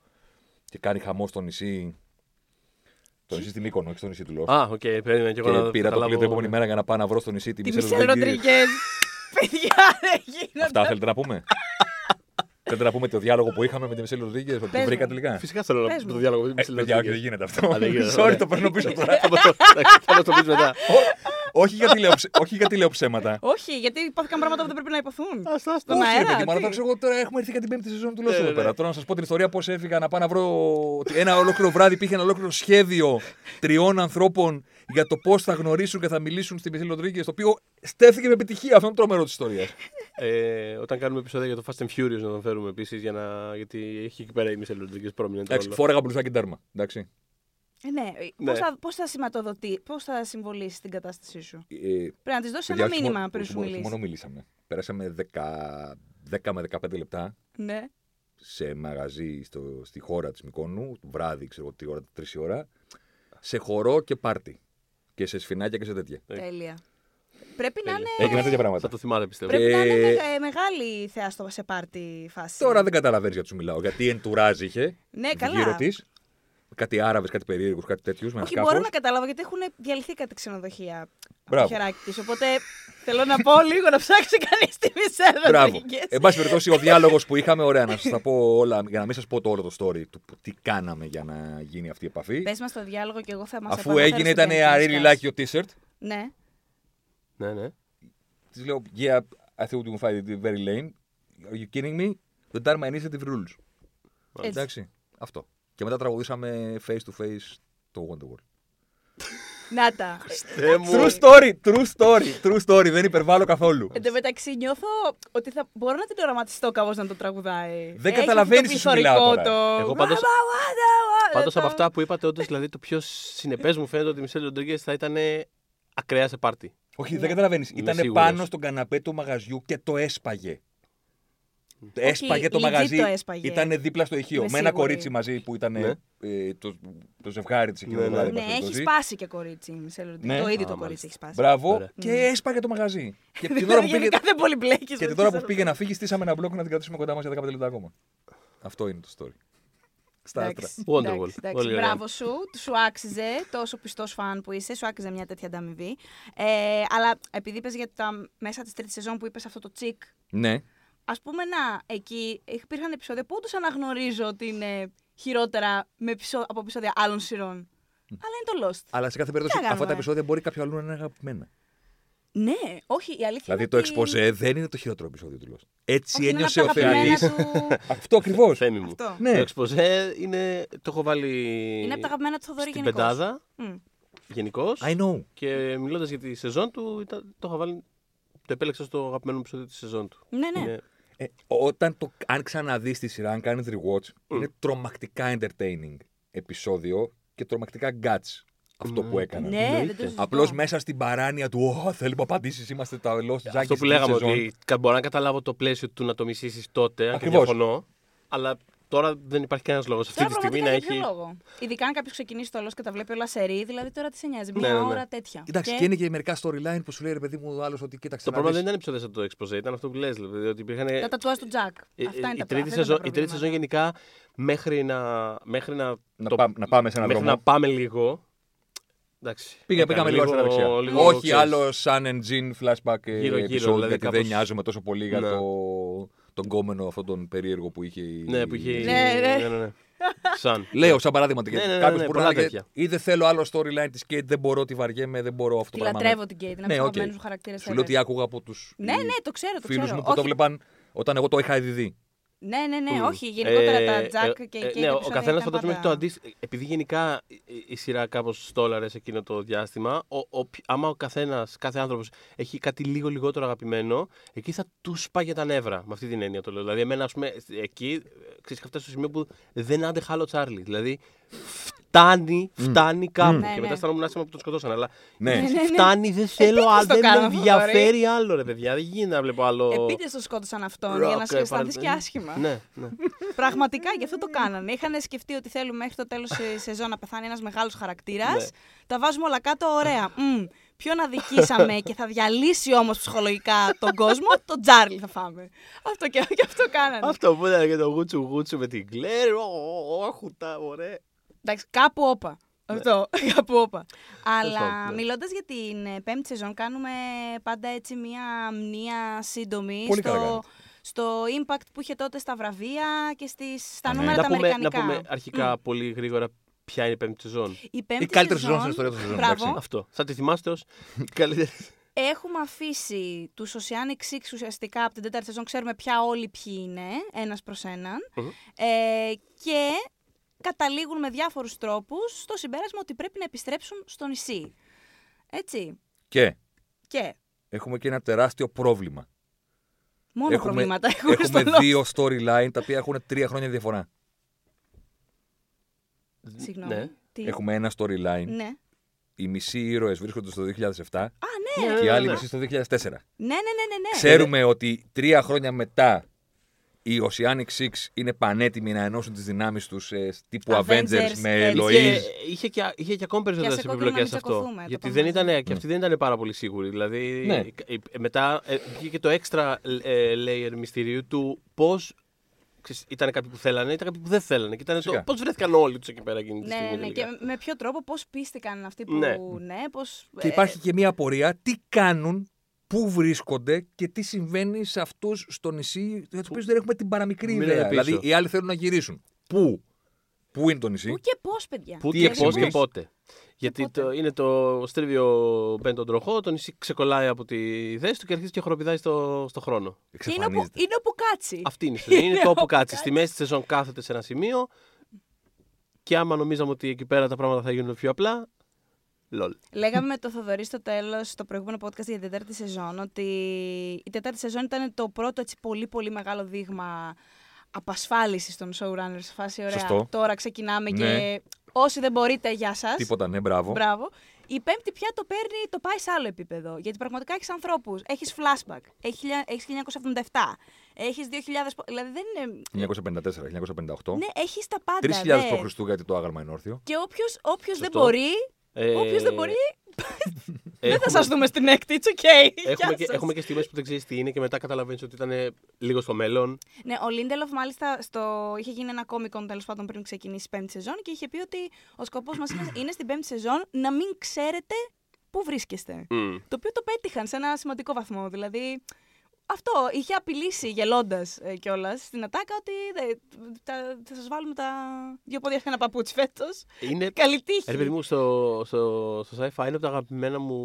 και κάνει χαμό στο νησί. Το νησί στην Μύκονο, όχι στο νησί του Lost. Α, οκ, περίμενα και εγώ και να πήρα το καταλάβω- πλοίο την επόμενη μέρα για να πάω να βρω στο νησί τη Τη Μισελ Μισελ Ροντρίγκες. Ροντρίγκες. Παιδιά, δεν γίνονται. Αυτά θέλετε να πούμε; Θέλετε να πούμε το διάλογο που είχαμε με τη Μισελ Ροντρίγκε, ότι Πες την μου. βρήκα τελικά. Φυσικά θέλω να Πες πω μου. το διάλογο με τη Ε, Μισελ παιδιά, Ροντρίγκες. όχι, δεν γίνεται αυτό. Α, δεν γίνεται, Sorry, ωραία. το παίρνω πίσω τώρα. Θα μας το- εντάξει, Θα μας το πεις μετά. Ό- όχι, γιατί λέω, ψε- όχι γιατί λέω ψέματα. Όχι, γιατί ειπώθηκαν πράγματα που δεν πρέπει να ειπωθούν. Ας το, ας το. Στον όχι, ρε αέρα, παιδί μου, αλλά τι; εντάξει, εγώ τώρα έχουμε έρθει για την πέμπτη σεζόν του Ναι, Lost ναι, εδώ ναι. πέρα. Τώρα να σας πω την ιστορία πώς έφυγα να πάω να βρω. ότι Ένα ολόκληρο βράδυ υπήρχε ένα ολόκληρο σχέδιο τριών ανθρώπων για το πώς θα γνωρίσουν και θα μιλήσουν στη Μισελ Ροντρίγκες, το οποίο στέφθηκε με επιτυχία. Αυτό είναι το τρομερό της ιστορίας. Ε, όταν κάνουμε επεισόδια για το Fast and Furious να τον φέρουμε επίσης, για να... γιατί έχει εκεί πέρα η Μισελ Ροντρίγκες prominent Εντάξει, ρόλο. φόραγα μπλουζάκι τέρμα. Εντάξει. Ε, ναι, Ναι. Πώς, θα, πώς θα σηματοδοτεί, πώς θα συμβολήσει την κατάστασή σου; Ε, Πρέπει να της δώσεις παιδιά, ένα όχι μήνυμα μόνο- πριν όχι σου μόνο- όχι μιλήσεις. μόνο μιλήσαμε. Πέρασαμε 10, 10 με 15 λεπτά Ναι. σε μαγαζί στο, στη χώρα της Μικόνου, βράδυ, ξέρω τη ώρα, 3 η ώρα, σε χορό και πάρτι. Και σε σφινάκια και σε τέτοια. Ε, Τέλεια. Πρέπει να Τέλεια. είναι, Έγιναν τέτοια Θα πράγματα. το θυμάται πιστεύω. πρέπει να είναι Και- μεγα- ε, μεγάλη θεά στο σε πάρτι φάση. Τώρα δεν καταλαβαίνεις γιατί σου μιλάω. Γιατί εντουράζ είχε Ναι, καλά. γύρω της. Κάτι Άραβες, κάτι περίεργους, κάτι τέτοιους. Με ένα Όχι, σκάφος. μπορώ να καταλάβω γιατί έχουν διαλυθεί κάτι ξενοδοχεία από Μπράβο. το χεράκι τη. Οπότε θέλω να πω λίγο να ψάξει κανείς τη Μισελ Μπράβο. Ροντρίγκες. Εν πάση περιπτώσει, ο διάλογος που είχαμε, ωραία, να σας τα πω όλα, για να μην σας πω το όλο το story του που- τι κάναμε για να γίνει αυτή η επαφή. Πες μας το διάλογο και εγώ θα μας Αφού επαναφέρω έγινε, στην ήταν πέμπτη I really μας like your t-shirt. Ναι. Ναι, ναι. Της λέω, Yeah, I thought you would find it very lame. Are you kidding me? The Dharma Initiative rules. Έτσι. Εντάξει. Αυτό. Και μετά τραγουδήσαμε face to face το Wonderwall. Να τα. Θεέ μου. True story, true story, true story. Δεν υπερβάλλω καθόλου. Εν τω μεταξύ νιώθω ότι θα μπορώ να την οραματιστώ κάπως να το τραγουδάει. Δεν Έχει καταλαβαίνεις αυτό τι το σου μιλάω πληθωρικό τώρα. το- Εγώ πάντως- Βα, βα, βα, βα, Πάντως το- από αυτά που είπατε, όντως δηλαδή το πιο συνεπές μου φαίνεται ότι η Μισελ Ροντρίγκε θα ήταν ακραία σε πάρτι. Όχι, δεν καταλαβαίνεις. Είμαι Ήταν σίγουρος. πάνω στον καναπέ του μαγαζιού και το έσπαγε. Έσπαγε το legit μαγαζί. το έσπαγε. Ήταν δίπλα στο ηχείο. Είμαι με ένα σίγουρη. κορίτσι μαζί που ήταν Ναι. ε, το, το ζευγάρι της εκεί. Ναι, το ναι. βράδυ, Ναι, εν πάση έχει περιπτώσει. σπάσει και κορίτσι. η Μισελ Ροντρίγκες. Ναι. Το ίδιο Α, το μάλιστα. κορίτσι έχει σπάσει. Μπράβο. Ωραία. Και έσπαγε το μαγαζί. και την ώρα που πήγε, Γενικά δεν πολύ μπλέκεις και με την τη ώρα που Μισελ πήγε να φύγει, στήσαμε ένα μπλοκ να την κρατήσουμε κοντά μας για 15 λεπτά ακόμα. Αυτό είναι το story. Στα άστρα. Εντάξει, Wonderwall. εντάξει, εντάξει. Πολύ ωραία. Μπράβο σου, σου άξιζε τόσο πιστός φαν που είσαι, σου άξιζε μια τέτοια ανταμοιβή. Ε, αλλά επειδή είπες για τα μέσα της τρίτης σεζόν που είπες αυτό το τσικ, Ναι. Ας πούμε να, εκεί υπήρχαν επεισόδια που όντως αναγνωρίζω ότι είναι χειρότερα με επεισό- από επεισόδια άλλων σειρών. Αλλά είναι το Lost. Αλλά σε κάθε περίπτωση Τι να αυτά τα κάνουμε. επεισόδια μπορεί κάποιο άλλο να είναι αγαπημένα. Ναι, όχι, η αλήθεια Δηλαδή είναι το ότι- εξποζέ δεν είναι το χειρότερο επεισόδιο του Lost. Έτσι Όχι, είναι ένιωσε από ο τα αγαπημένα Θεαλής. του- Αυτό ακριβώς. Θέμη μου. Αυτό. Ναι. Το εξποζέ είναι. Το έχω βάλει. Είναι από τα αγαπημένα του Θοδωρή στην γενικώς. πεντάδα Μμ. γενικώς. I know. Και μιλώντας για τη σεζόν του, ήταν, το είχα βάλει. Το επέλεξα στο αγαπημένο μου επεισόδιο της σεζόν του. Ναι, ναι. Είναι- Ε, όταν το, αν ξαναδείς τη σειρά, αν κάνεις rewatch, είναι τρομακτικά entertaining επεισόδιο και τρομακτικά guts αυτό που έκανα. Ναι, δεν το Εννοείται. συζητώ. Απλώς μέσα στην παράνοια του, Ω, θέλουμε απαντήσεις. Είμαστε τα Lost Junkies Αυτό που στην λέγαμε σεζόν». ότι κα- μπορώ να καταλάβω το πλαίσιο του να το μισήσεις τότε, αν και Ακριβώς. διαφωνώ. Αλλά τώρα δεν υπάρχει κανένας λόγος αυτή Τώρα τη στιγμή να πραγματικά έχει. για ποιο λόγο; Ειδικά αν κάποιος ξεκινήσει το όλο και τα βλέπει όλα σε ρί, δηλαδή τώρα τι σε νοιάζει. Μια Ναι, ναι, ναι. ώρα τέτοια. Κοιτάξτε, και... είναι και μερικά storyline που σου λέει ρε παιδί μου άλλος ότι κοίταξε. Το να πρόβλημα δεν δεις». ήταν επεισόδιο σαν το exposé, ήταν αυτό που λες, δηλαδή ότι υπήρχαν. Τα τατουάζ του Τζακ. Ε, Αυτά είναι η, τα τρίτη αυτά σεζόν, είναι τα η τρίτη σεζόν προβλήματα. γενικά μέχρι να, μέχρι να, Να, το- πά- να πάμε σε ένα μέχρι δρόμο. να πάμε λίγο. Εντάξει. Πήγα, έκανε πήγαμε λίγο αριστερά δεξιά. λίγο, Όχι ξέρεις. άλλο Sun and Jin flashback ε, Γύρω-γύρω, episode, δηλαδή γιατί δεν κάπως- νοιάζομαι τόσο πολύ για Ναι. το, τον γκόμενο αυτόν τον περίεργο που είχε. η- Ναι, που είχε. η- Ναι, ναι. ναι, ναι, ναι. Σαν. Λέω σαν παράδειγμα. Ναι, ναι, ναι, Κάποιος ναι, μπορεί πολλά να έλεγε τέτοια. ή δεν θέλω άλλο storyline της Kate, δεν μπορώ, τη βαριέμαι, δεν μπορώ αυτό Τη το πράγμα. λατρεύω την Κέιτ. Είναι από Ναι, του οκ. αγαπημένου μου χαρακτήρες. Σου λέω ότι άκουγα από τους Ναι, ναι, το ξέρω. Το φίλους ξέρω. μου που το Όχι- βλέπαν όταν εγώ το είχα ήδη δει. Ναι, ναι, ναι, Μμ. όχι. Γενικότερα Ε, τα Τζακ ε, και η ε, Κέιτ. Ναι, ο επεισόδια καθένας ήταν φαντάζομαι έχει το πάντα- αντίστοιχο. Επειδή γενικά η- η σειρά κάπως στόλαρες εκείνο το διάστημα, ο, ο, ποι- άμα ο καθένας, κάθε άνθρωπος έχει κάτι λίγο λιγότερο αγαπημένο, εκεί θα τους σπάγε τα νεύρα. Με αυτή την έννοια το λέω. Δηλαδή, εμένα, ας πούμε, εκεί ξέρεις, είχα φτάσει στο σημείο που δεν άντεχα άλλο Τσάρλι. Δηλαδή, φτάνει, φτάνει κάπου. Ναι, και ναι. μετά αισθάνομαι άσχημα που τον σκοτώσαν. Αλλά Ναι. Ναι, ναι, ναι. φτάνει, δεν θέλω Επίτηδες άλλο. το Δεν με κάνανε αυτό, ενδιαφέρει άλλο, ρε παιδιά. Δεν γίνεται να βλέπω άλλο. Επίτηδε το σκότωσαν αυτόν rock, για να ε, σε αισθανθεί παρα- και άσχημα. Ναι, ναι. Πραγματικά γι' αυτό το κάνανε. Είχαν σκεφτεί ότι θέλουμε μέχρι το τέλος τη σεζόν να πεθάνει ένας μεγάλος χαρακτήρας. Ναι. Τα βάζουμε όλα κάτω, ωραία. Μμ, ποιον αδικήσαμε και θα διαλύσει όμως ψυχολογικά τον κόσμο, τον Τζάρλι θα φάμε. Αυτό και, και αυτό κάνανε. Αυτό που ήταν και το γούτσου γούτσου με την Κλέρ. Όχι, τα ωραία. Εντάξει, κάπου όπα. Αυτό, κάπου όπα. Αλλά πάντων, ναι. μιλώντας για την ε, πέμπτη σεζόν, κάνουμε πάντα έτσι μία μνήα σύντομη Πολύ καλά στο, κάνετε. στο impact που είχε τότε στα βραβεία και στις, στα Α, ναι. νούμερα Να τα πούμε, να αμερικανικά. πούμε αρχικά πολύ γρήγορα ποια είναι η πέμπτη σεζόν. Η πέμπτη Η καλύτερη σεζόν σεζόν, στην ιστορία των σεζόν. Μπράβο. εντάξει. Αυτό. Θα τη θυμάστε ως καλύτερη. Έχουμε αφήσει τους Oceanic Six ουσιαστικά από την τέταρτη σεζόν. Ξέρουμε πια όλοι ποιοι είναι, ένας προς έναν. Μμμ. Ε, και καταλήγουν με διάφορους τρόπους στο συμπέρασμα ότι πρέπει να επιστρέψουν στο νησί. Έτσι. Και Και έχουμε και ένα τεράστιο πρόβλημα. μόνο Έχουμε- προβλήματα έχουμε, Έχουμε στο Lost. δύο storyline τα οποία έχουν τρία χρόνια διαφορά. Συγγνώμη. Ναι. Τι... Έχουμε ένα storyline. Ναι. Οι μισοί ήρωες βρίσκονται στο 2007 Α, ναι. Ναι, και οι ναι, άλλοι ναι. μισοί στο 2004. Ναι, ναι, ναι, ναι. ναι. Ξέρουμε ότι τρία χρόνια μετά οι Oceanic Six είναι πανέτοιμοι να ενώσουν τις δυνάμεις τους τύπου Avengers, Avengers, με έτσι. Eloise. Είχε, είχε, και, είχε και ακόμα Και περισσότερε σε κόκκινο να επιπλοκέ μην αυτό. τσακωθούμε, το Γιατί πάμε δεν μαζί. ήταν, και αυτοί δεν ήταν πάρα πολύ σίγουροι. Δηλαδή, Ναι. η- η- μετά ε, βγήκε και το extra ε, layer μυστηρίου του πώς. Ήταν κάποιοι που θέλανε, ήταν κάποιοι που δεν θέλανε. Και ήταν το Φυσικά. πώς βρέθηκαν όλοι τους εκεί πέρα εκείνη τη Ναι, στιγμή. ναι, τελικά. και με ποιο τρόπο, πώς πίστηκαν αυτοί που. Ναι. Ναι, πώς, Και ε, υπάρχει και μία απορία τι κάνουν, πού βρίσκονται και τι συμβαίνει σε αυτούς στο νησί για του οποίου δεν έχουμε την παραμικρή Μείνανε ιδέα. πίσω. Δηλαδή οι άλλοι θέλουν να γυρίσουν. Πού, πού είναι το νησί; Πού και πώς, παιδιά. Πού Τι και έχει πώς και συμβεί. πότε. Γιατί πότε. το, είναι το στρίβιο μπαίνει τον τροχό, το νησί ξεκολλάει από τη θέση του και αρχίζει και χοροπηδάει στο, στο χρόνο. Και είναι όπου, Εξαφανίζεται. είναι όπου κάτσει. Αυτή είναι η ιστορία. Είναι το όπου όπου κάτσει. Στη κάτσει. μέση της σεζόν κάθεται σε ένα σημείο και άμα νομίζαμε ότι εκεί πέρα τα πράγματα θα γίνουν πιο απλά. Λολ. Λέγαμε με το Θοδωρή στο τέλος, στο προηγούμενο podcast για την τέταρτη σεζόν, ότι η τέταρτη σεζόν ήταν το πρώτο έτσι, πολύ πολύ μεγάλο δείγμα απασφάλισης των showrunners. Σε φάση, ωραία. Σωστό. Τώρα ξεκινάμε Ναι. και όσοι δεν μπορείτε, γεια σας. Τίποτα, ναι, μπράβο. Μπράβο. Η πέμπτη πια το παίρνει, το πάει σε άλλο επίπεδο. Γιατί πραγματικά έχεις ανθρώπους. Έχεις flashback. Έχεις 1977. Έχεις 2000. πο- Δηλαδή δεν είναι. 1954-1958. Ναι, έχεις τα πάντα. 3.000 ναι. π.Χ. γιατί το άγαλμα είναι όρθιο. Και όποιος δεν Σωστό. μπορεί. Ε, Όποιο δεν μπορεί. Δεν θα έχουμε- σας δούμε στην έκτη. It's okay. Έχουμε Γεια και, σας. έχουμε και στιγμές που δεν ξέρεις τι είναι και μετά καταλαβαίνεις ότι ήταν λίγο στο μέλλον. Ναι, ο Λίντελοφ μάλιστα στο... είχε γίνει ένα κόμικον τέλος πάντων πριν ξεκινήσει η πέμπτη σεζόν και είχε πει ότι ο σκοπός μας είναι, είναι στην πέμπτη σεζόν να μην ξέρετε πού βρίσκεστε. Μμ. Το οποίο το πέτυχαν σε ένα σημαντικό βαθμό. Δηλαδή, αυτό είχε απειλήσει γελώντας ε, κιόλας στην ατάκα ότι δε, τα- θα σας βάλουμε τα δύο πόδια σε ένα παπούτσι φέτος. Είναι Καλή τύχη. Ρε παιδί μου, στο, στο, στο sci-fi είναι από τα αγαπημένα μου,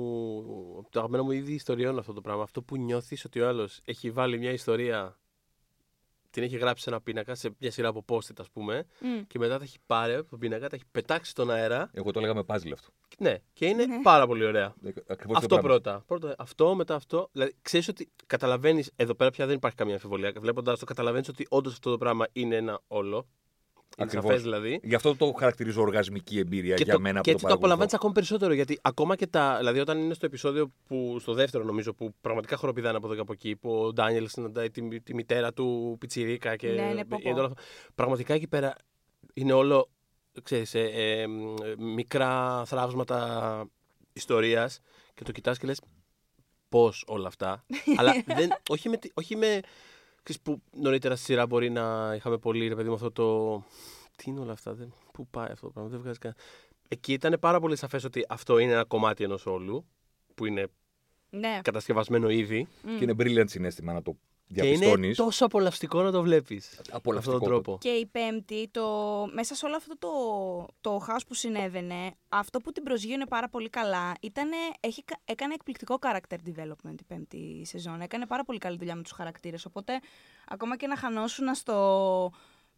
από τα αγαπημένα μου είδη ιστοριών αυτό το πράγμα. Αυτό που νιώθεις ότι ο άλλος έχει βάλει μια ιστορία, την έχει γράψει σε ένα πίνακα, σε μια σειρά από post ας πούμε, Μμ. και μετά τα έχει πάρει από τον πίνακα, τα έχει πετάξει στον αέρα. Εγώ το έλεγα με puzzle αυτό. Ναι, και είναι Ναι. πάρα πολύ ωραία. Ε, Ακριβώς αυτό το πράγμα. πρώτα. πρώτα. Αυτό, μετά αυτό. Δηλαδή, ξέρεις ότι καταλαβαίνεις, εδώ πέρα πια δεν υπάρχει καμία αμφιβολία. Βλέποντας το, καταλαβαίνεις ότι όντως αυτό το πράγμα είναι ένα όλο. Είναι Ακριβώς. σαφέ δηλαδή. Γι' αυτό το χαρακτηρίζω οργασμική εμπειρία Και, για το, μένα και που έτσι το το απολαμβάνεις παρακολουθώ. ακόμη περισσότερο. Γιατί ακόμα και τα. Δηλαδή, όταν είναι στο επεισόδιο που. στο δεύτερο νομίζω, που πραγματικά χοροπηδάνε από εδώ και από εκεί, που ο Ντάνιελς συναντάει τη, τη μητέρα του Πιτσιρίκα και. Ναι, ναι, πω, πω. είναι όλο αυτό. Πραγματικά εκεί πέρα είναι όλο. Ξέρεις, ε, ε, μ, ε, μικρά θράψματα ιστορίας και το κοιτάς και λες πώς όλα αυτά. αλλά δεν, όχι με. τη- Όχι με ξέρεις, που νωρίτερα στη σειρά μπορεί να είχαμε πολύ ρε παιδί μου αυτό το. Τι είναι όλα αυτά, δεν, πού πάει αυτό το πράγμα, δεν βγάζει κανένα. Εκεί ήταν πάρα πολύ σαφές ότι αυτό είναι ένα κομμάτι ενός όλου, που είναι Ναι. κατασκευασμένο ήδη. Μμ. Και είναι brilliant συνέστημα να το Και είναι διαπιστώνει. τόσο απολαυστικό να το βλέπεις. Απολαυστικό. αυτόν τον τρόπο. Και η πέμπτη, το, μέσα σε όλο αυτό το, το χάος που συνέβαινε, αυτό που την προσγείωνε πάρα πολύ καλά ήταν, έχει, κα- έκανε εκπληκτικό character development η πέμπτη σεζόν. Έκανε πάρα πολύ καλή δουλειά με τους χαρακτήρες. Οπότε, ακόμα και να χανόσουν στο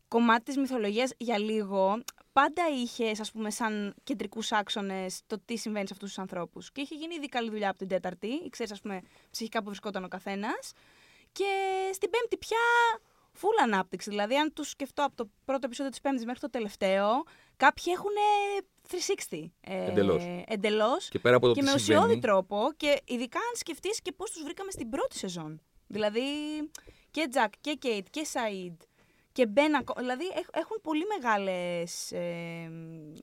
κομμάτι της μυθολογίας για λίγο, πάντα είχες, ας πούμε, σαν κεντρικούς άξονες το τι συμβαίνει σε αυτούς τους ανθρώπους. Και είχε γίνει ήδη καλή δουλειά από την τέταρτη, ξέρεις, ας πούμε, ψυχικά που βρισκόταν ο καθένας. Και στην πέμπτη πια full ανάπτυξη. Δηλαδή, αν τους σκεφτώ από το πρώτο επεισόδιο της Πέμπτης μέχρι το τελευταίο, κάποιοι έχουν 360. Ε, Εντελώς. εντελώς. Και πέρα από το και τι με ουσιώδη συμβαίνει. τρόπο. Και ειδικά αν σκεφτείς και πώς τους βρήκαμε στην πρώτη σεζόν. Δηλαδή, και Τζακ και Κέιτ και Σαΐντ και Μπεν. ακο- Δηλαδή, έχ- έχουν πολύ μεγάλες ε,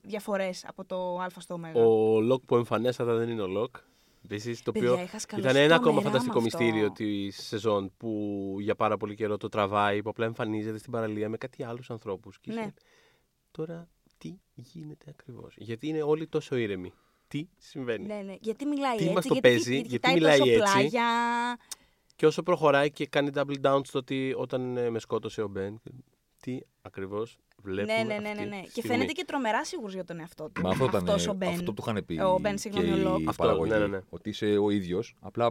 διαφορές από το Α στο Ω. Ο Λοκ που εμφανέστατα δεν είναι ο Λοκ. Επίσης, το Παιδιά, οποίο είχα σκαλωστεί ήταν ένα ακόμα τρομερά φανταστικό με αυτό. μυστήριο της σεζόν που για πάρα πολύ καιρό το τραβάει, που απλά εμφανίζεται στην παραλία με κάτι άλλους ανθρώπους. Και Ναι. είσαι, τώρα τι γίνεται ακριβώς; Γιατί είναι όλοι τόσο ήρεμοι. Τι συμβαίνει; Ναι, ναι. Γιατί μιλάει Τι έτσι, μας το γιατί, παίζει, γιατί, γιατί κοιτάει μιλάει τόσο έτσι; πλάγια. Και όσο προχωράει και κάνει double down στο ότι όταν ε, με σκότωσε ο Μπεν, τι ακριβώς βλέπουμε. Ναι, ναι, ναι, αυτή ναι, ναι. τη Και στιγμή. φαίνεται και τρομερά σίγουρος για τον εαυτό του. Μα αυτό, ήταν, Αυτός ο Μπεν. αυτό του είχαν πει Ο Μπεν, συγγνώμη, και ο η Λοκ. Αυτό, παραγωγή. ναι, ναι, ναι. Ότι είσαι ο ίδιος, απλά